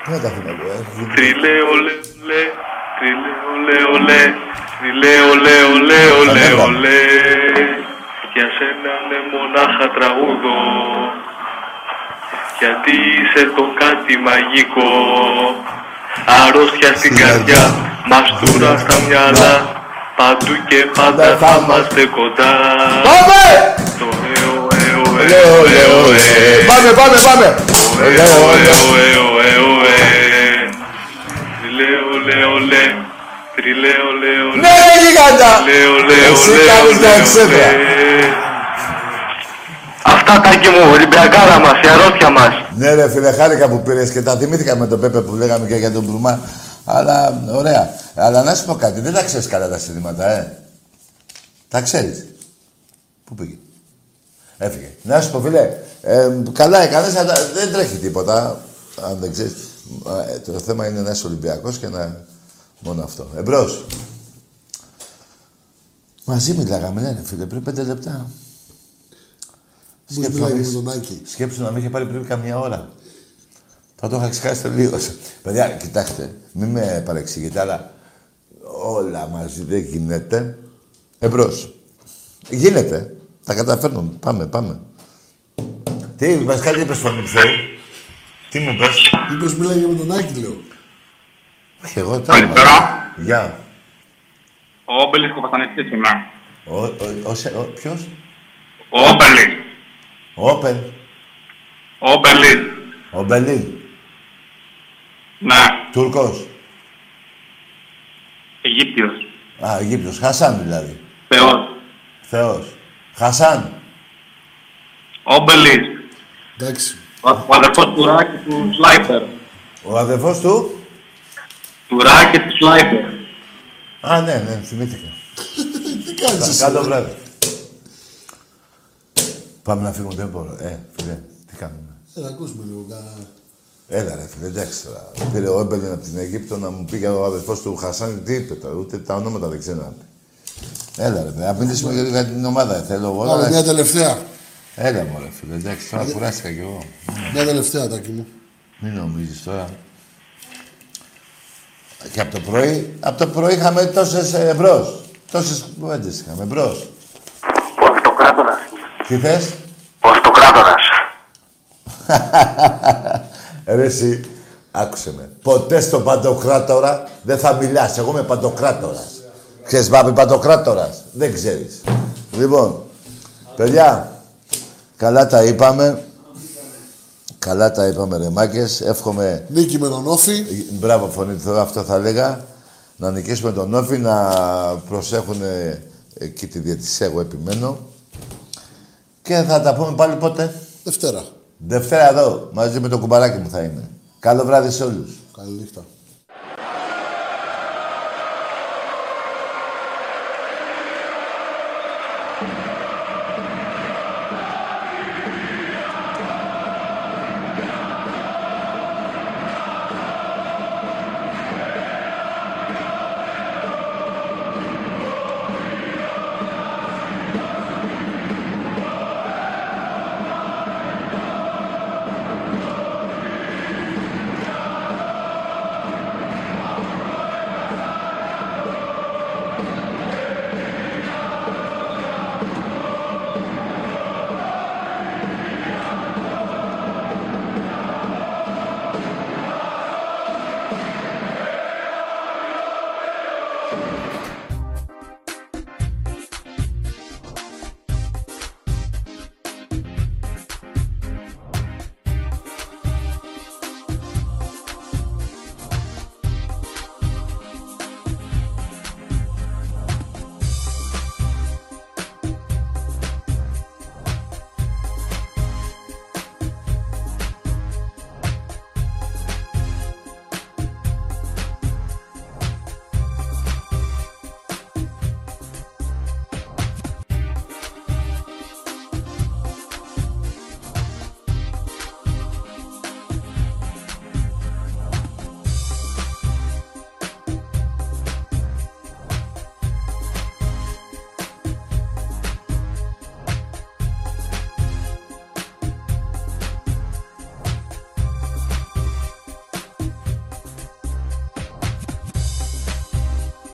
Τι να τα θυμάμαι, ε. Τριλέ, ολέ, ολέ, τριλέ, ολέ, ολέ, τριλέ, ολέ, ολέ, ολέ, Ανέβα. ολέ. Για σένα ναι μονάχα τραγούδο, γιατί είσαι το κάτι μαγικό. Αρρώστια στην καρδιά, μαστούρα στα μυαλά, παντού και πάντα θα είμαστε κοντά. Πάμε! Το εω, εω, Λέω, εω, λέω, εω, ε. εω. Πάμε, πάμε, πάμε. Λέω, λέω. Ναι, ρε γιγάντα. Εσύ κάνεις τα εξέδρα. Αυτά τάκι μου, Ολυμπιακάρα μας, η αρρώστια μας. Ναι, ρε φίλε, χάρηκα που πήρες και τα θυμήθηκα με τον Πέπε που λέγαμε και για τον Μπρουμά. Αλλά ωραία. Αλλά να σου πω κάτι, δεν τα ξέρεις καλά τα συνθήματα, ε. Τα ξέρεις. Πού πήγε. Έφυγε. Να σου πω, φίλε, ε, καλά έκανες, αλλά δεν τρέχει τίποτα. Αν δεν ξέρεις. το θέμα είναι να είσαι Ολυμπιακός και να. Μόνο αυτό. Εμπρό. Μαζί μιλάγαμε, ναι, ρε φίλε, πριν πέντε λεπτά. Πώς Σκέψου να μιλάει μην- με τον Άκη. Σκέψου να με είχε πάρει πριν καμιά ώρα. Θα το είχα ξεχάσει τελείως. Παιδιά, κοιτάξτε, μην με παρεξηγείτε, αλλά όλα μαζί δεν γίνεται. Εμπρός. Γίνεται. Τα καταφέρνουμε. Πάμε, πάμε. Τι, μας κάτι είπες φωνή του Θεού. Τι μου πες; Είπες μιλάει με τον Άκη, λέω. Όχι, εγώ τα Καλησπέρα. Γεια. Ο Όμπελης Κοπαστανιστής είμαι. Ο, ο, ο, σε- ο, ποιος; Ο Όμπελης. Ο Όπεν. Ο Όμπελης. Ο Μπελίν. Ναι. Τούρκος. Αιγύπτιος. Α, Αιγύπτος. Χασάν δηλαδή. Θεός. Θεός. Χασάν. Όμπελης. Εντάξει. Ο ο αδερφός του Ράκη του Σλάιπερ. Ο αδερφός του; Του Ράκη του Σλάιπερ. Α, ναι, ναι, θυμήθηκα. <laughs> Τι κάνεις εσύ. Καλό ρε; βράδυ. Πάμε να φύγουμε, δεν μπορώ. Ε, φίλε, τι κάνουμε; Έλα, ακούσουμε λίγο. κα- Έλα ρε φίλε, εντάξει τώρα. Πήρε ο Έμπελιν από την Αίγυπτο να μου πει για ο αδερφός του Χασάν, τι είπε τώρα, ούτε τα ονόματα δεν ξέρω να πει. Έλα ρε παιδί, να μιλήσουμε για- για την ομάδα, θέλω εγώ. Πάμε αλλά- μια τελευταία. Έλα μωρέ φίλε, εντάξει, τώρα κουράστηκα κι εγώ. Μια τελευταία, τάκι μου. Μην νομίζεις τώρα. Και από το πρωί, από το πρωί είχαμε τόσες ε, εμπρός. Τόσες κουβέντες είχαμε εμπρός. Ο αυτοκράτορας. Τι θες; Ο αυτοκράτορας. <laughs> Ρε εσύ, άκουσε με. Ποτέ στον παντοκράτορα δεν θα μιλάς. Εγώ είμαι παντοκράτορας. Ξέρεις πάπη παντοκράτορας. Δεν ξέρεις. Λοιπόν, παιδιά, καλά τα είπαμε. Καλά τα είπαμε ρε μάκες. Εύχομαι... Νίκη με τον Όφη. Μπράβο φωνή του Θεού, αυτό θα έλεγα. Να νικήσουμε τον Όφη, να προσέχουν εκεί τη διαιτησία, εγώ επιμένω. Και θα τα πούμε πάλι πότε; Δευτέρα. Δευτέρα εδώ, μαζί με το κουμπαράκι μου θα είμαι. Καλό βράδυ σε όλους. Καλή νύχτα.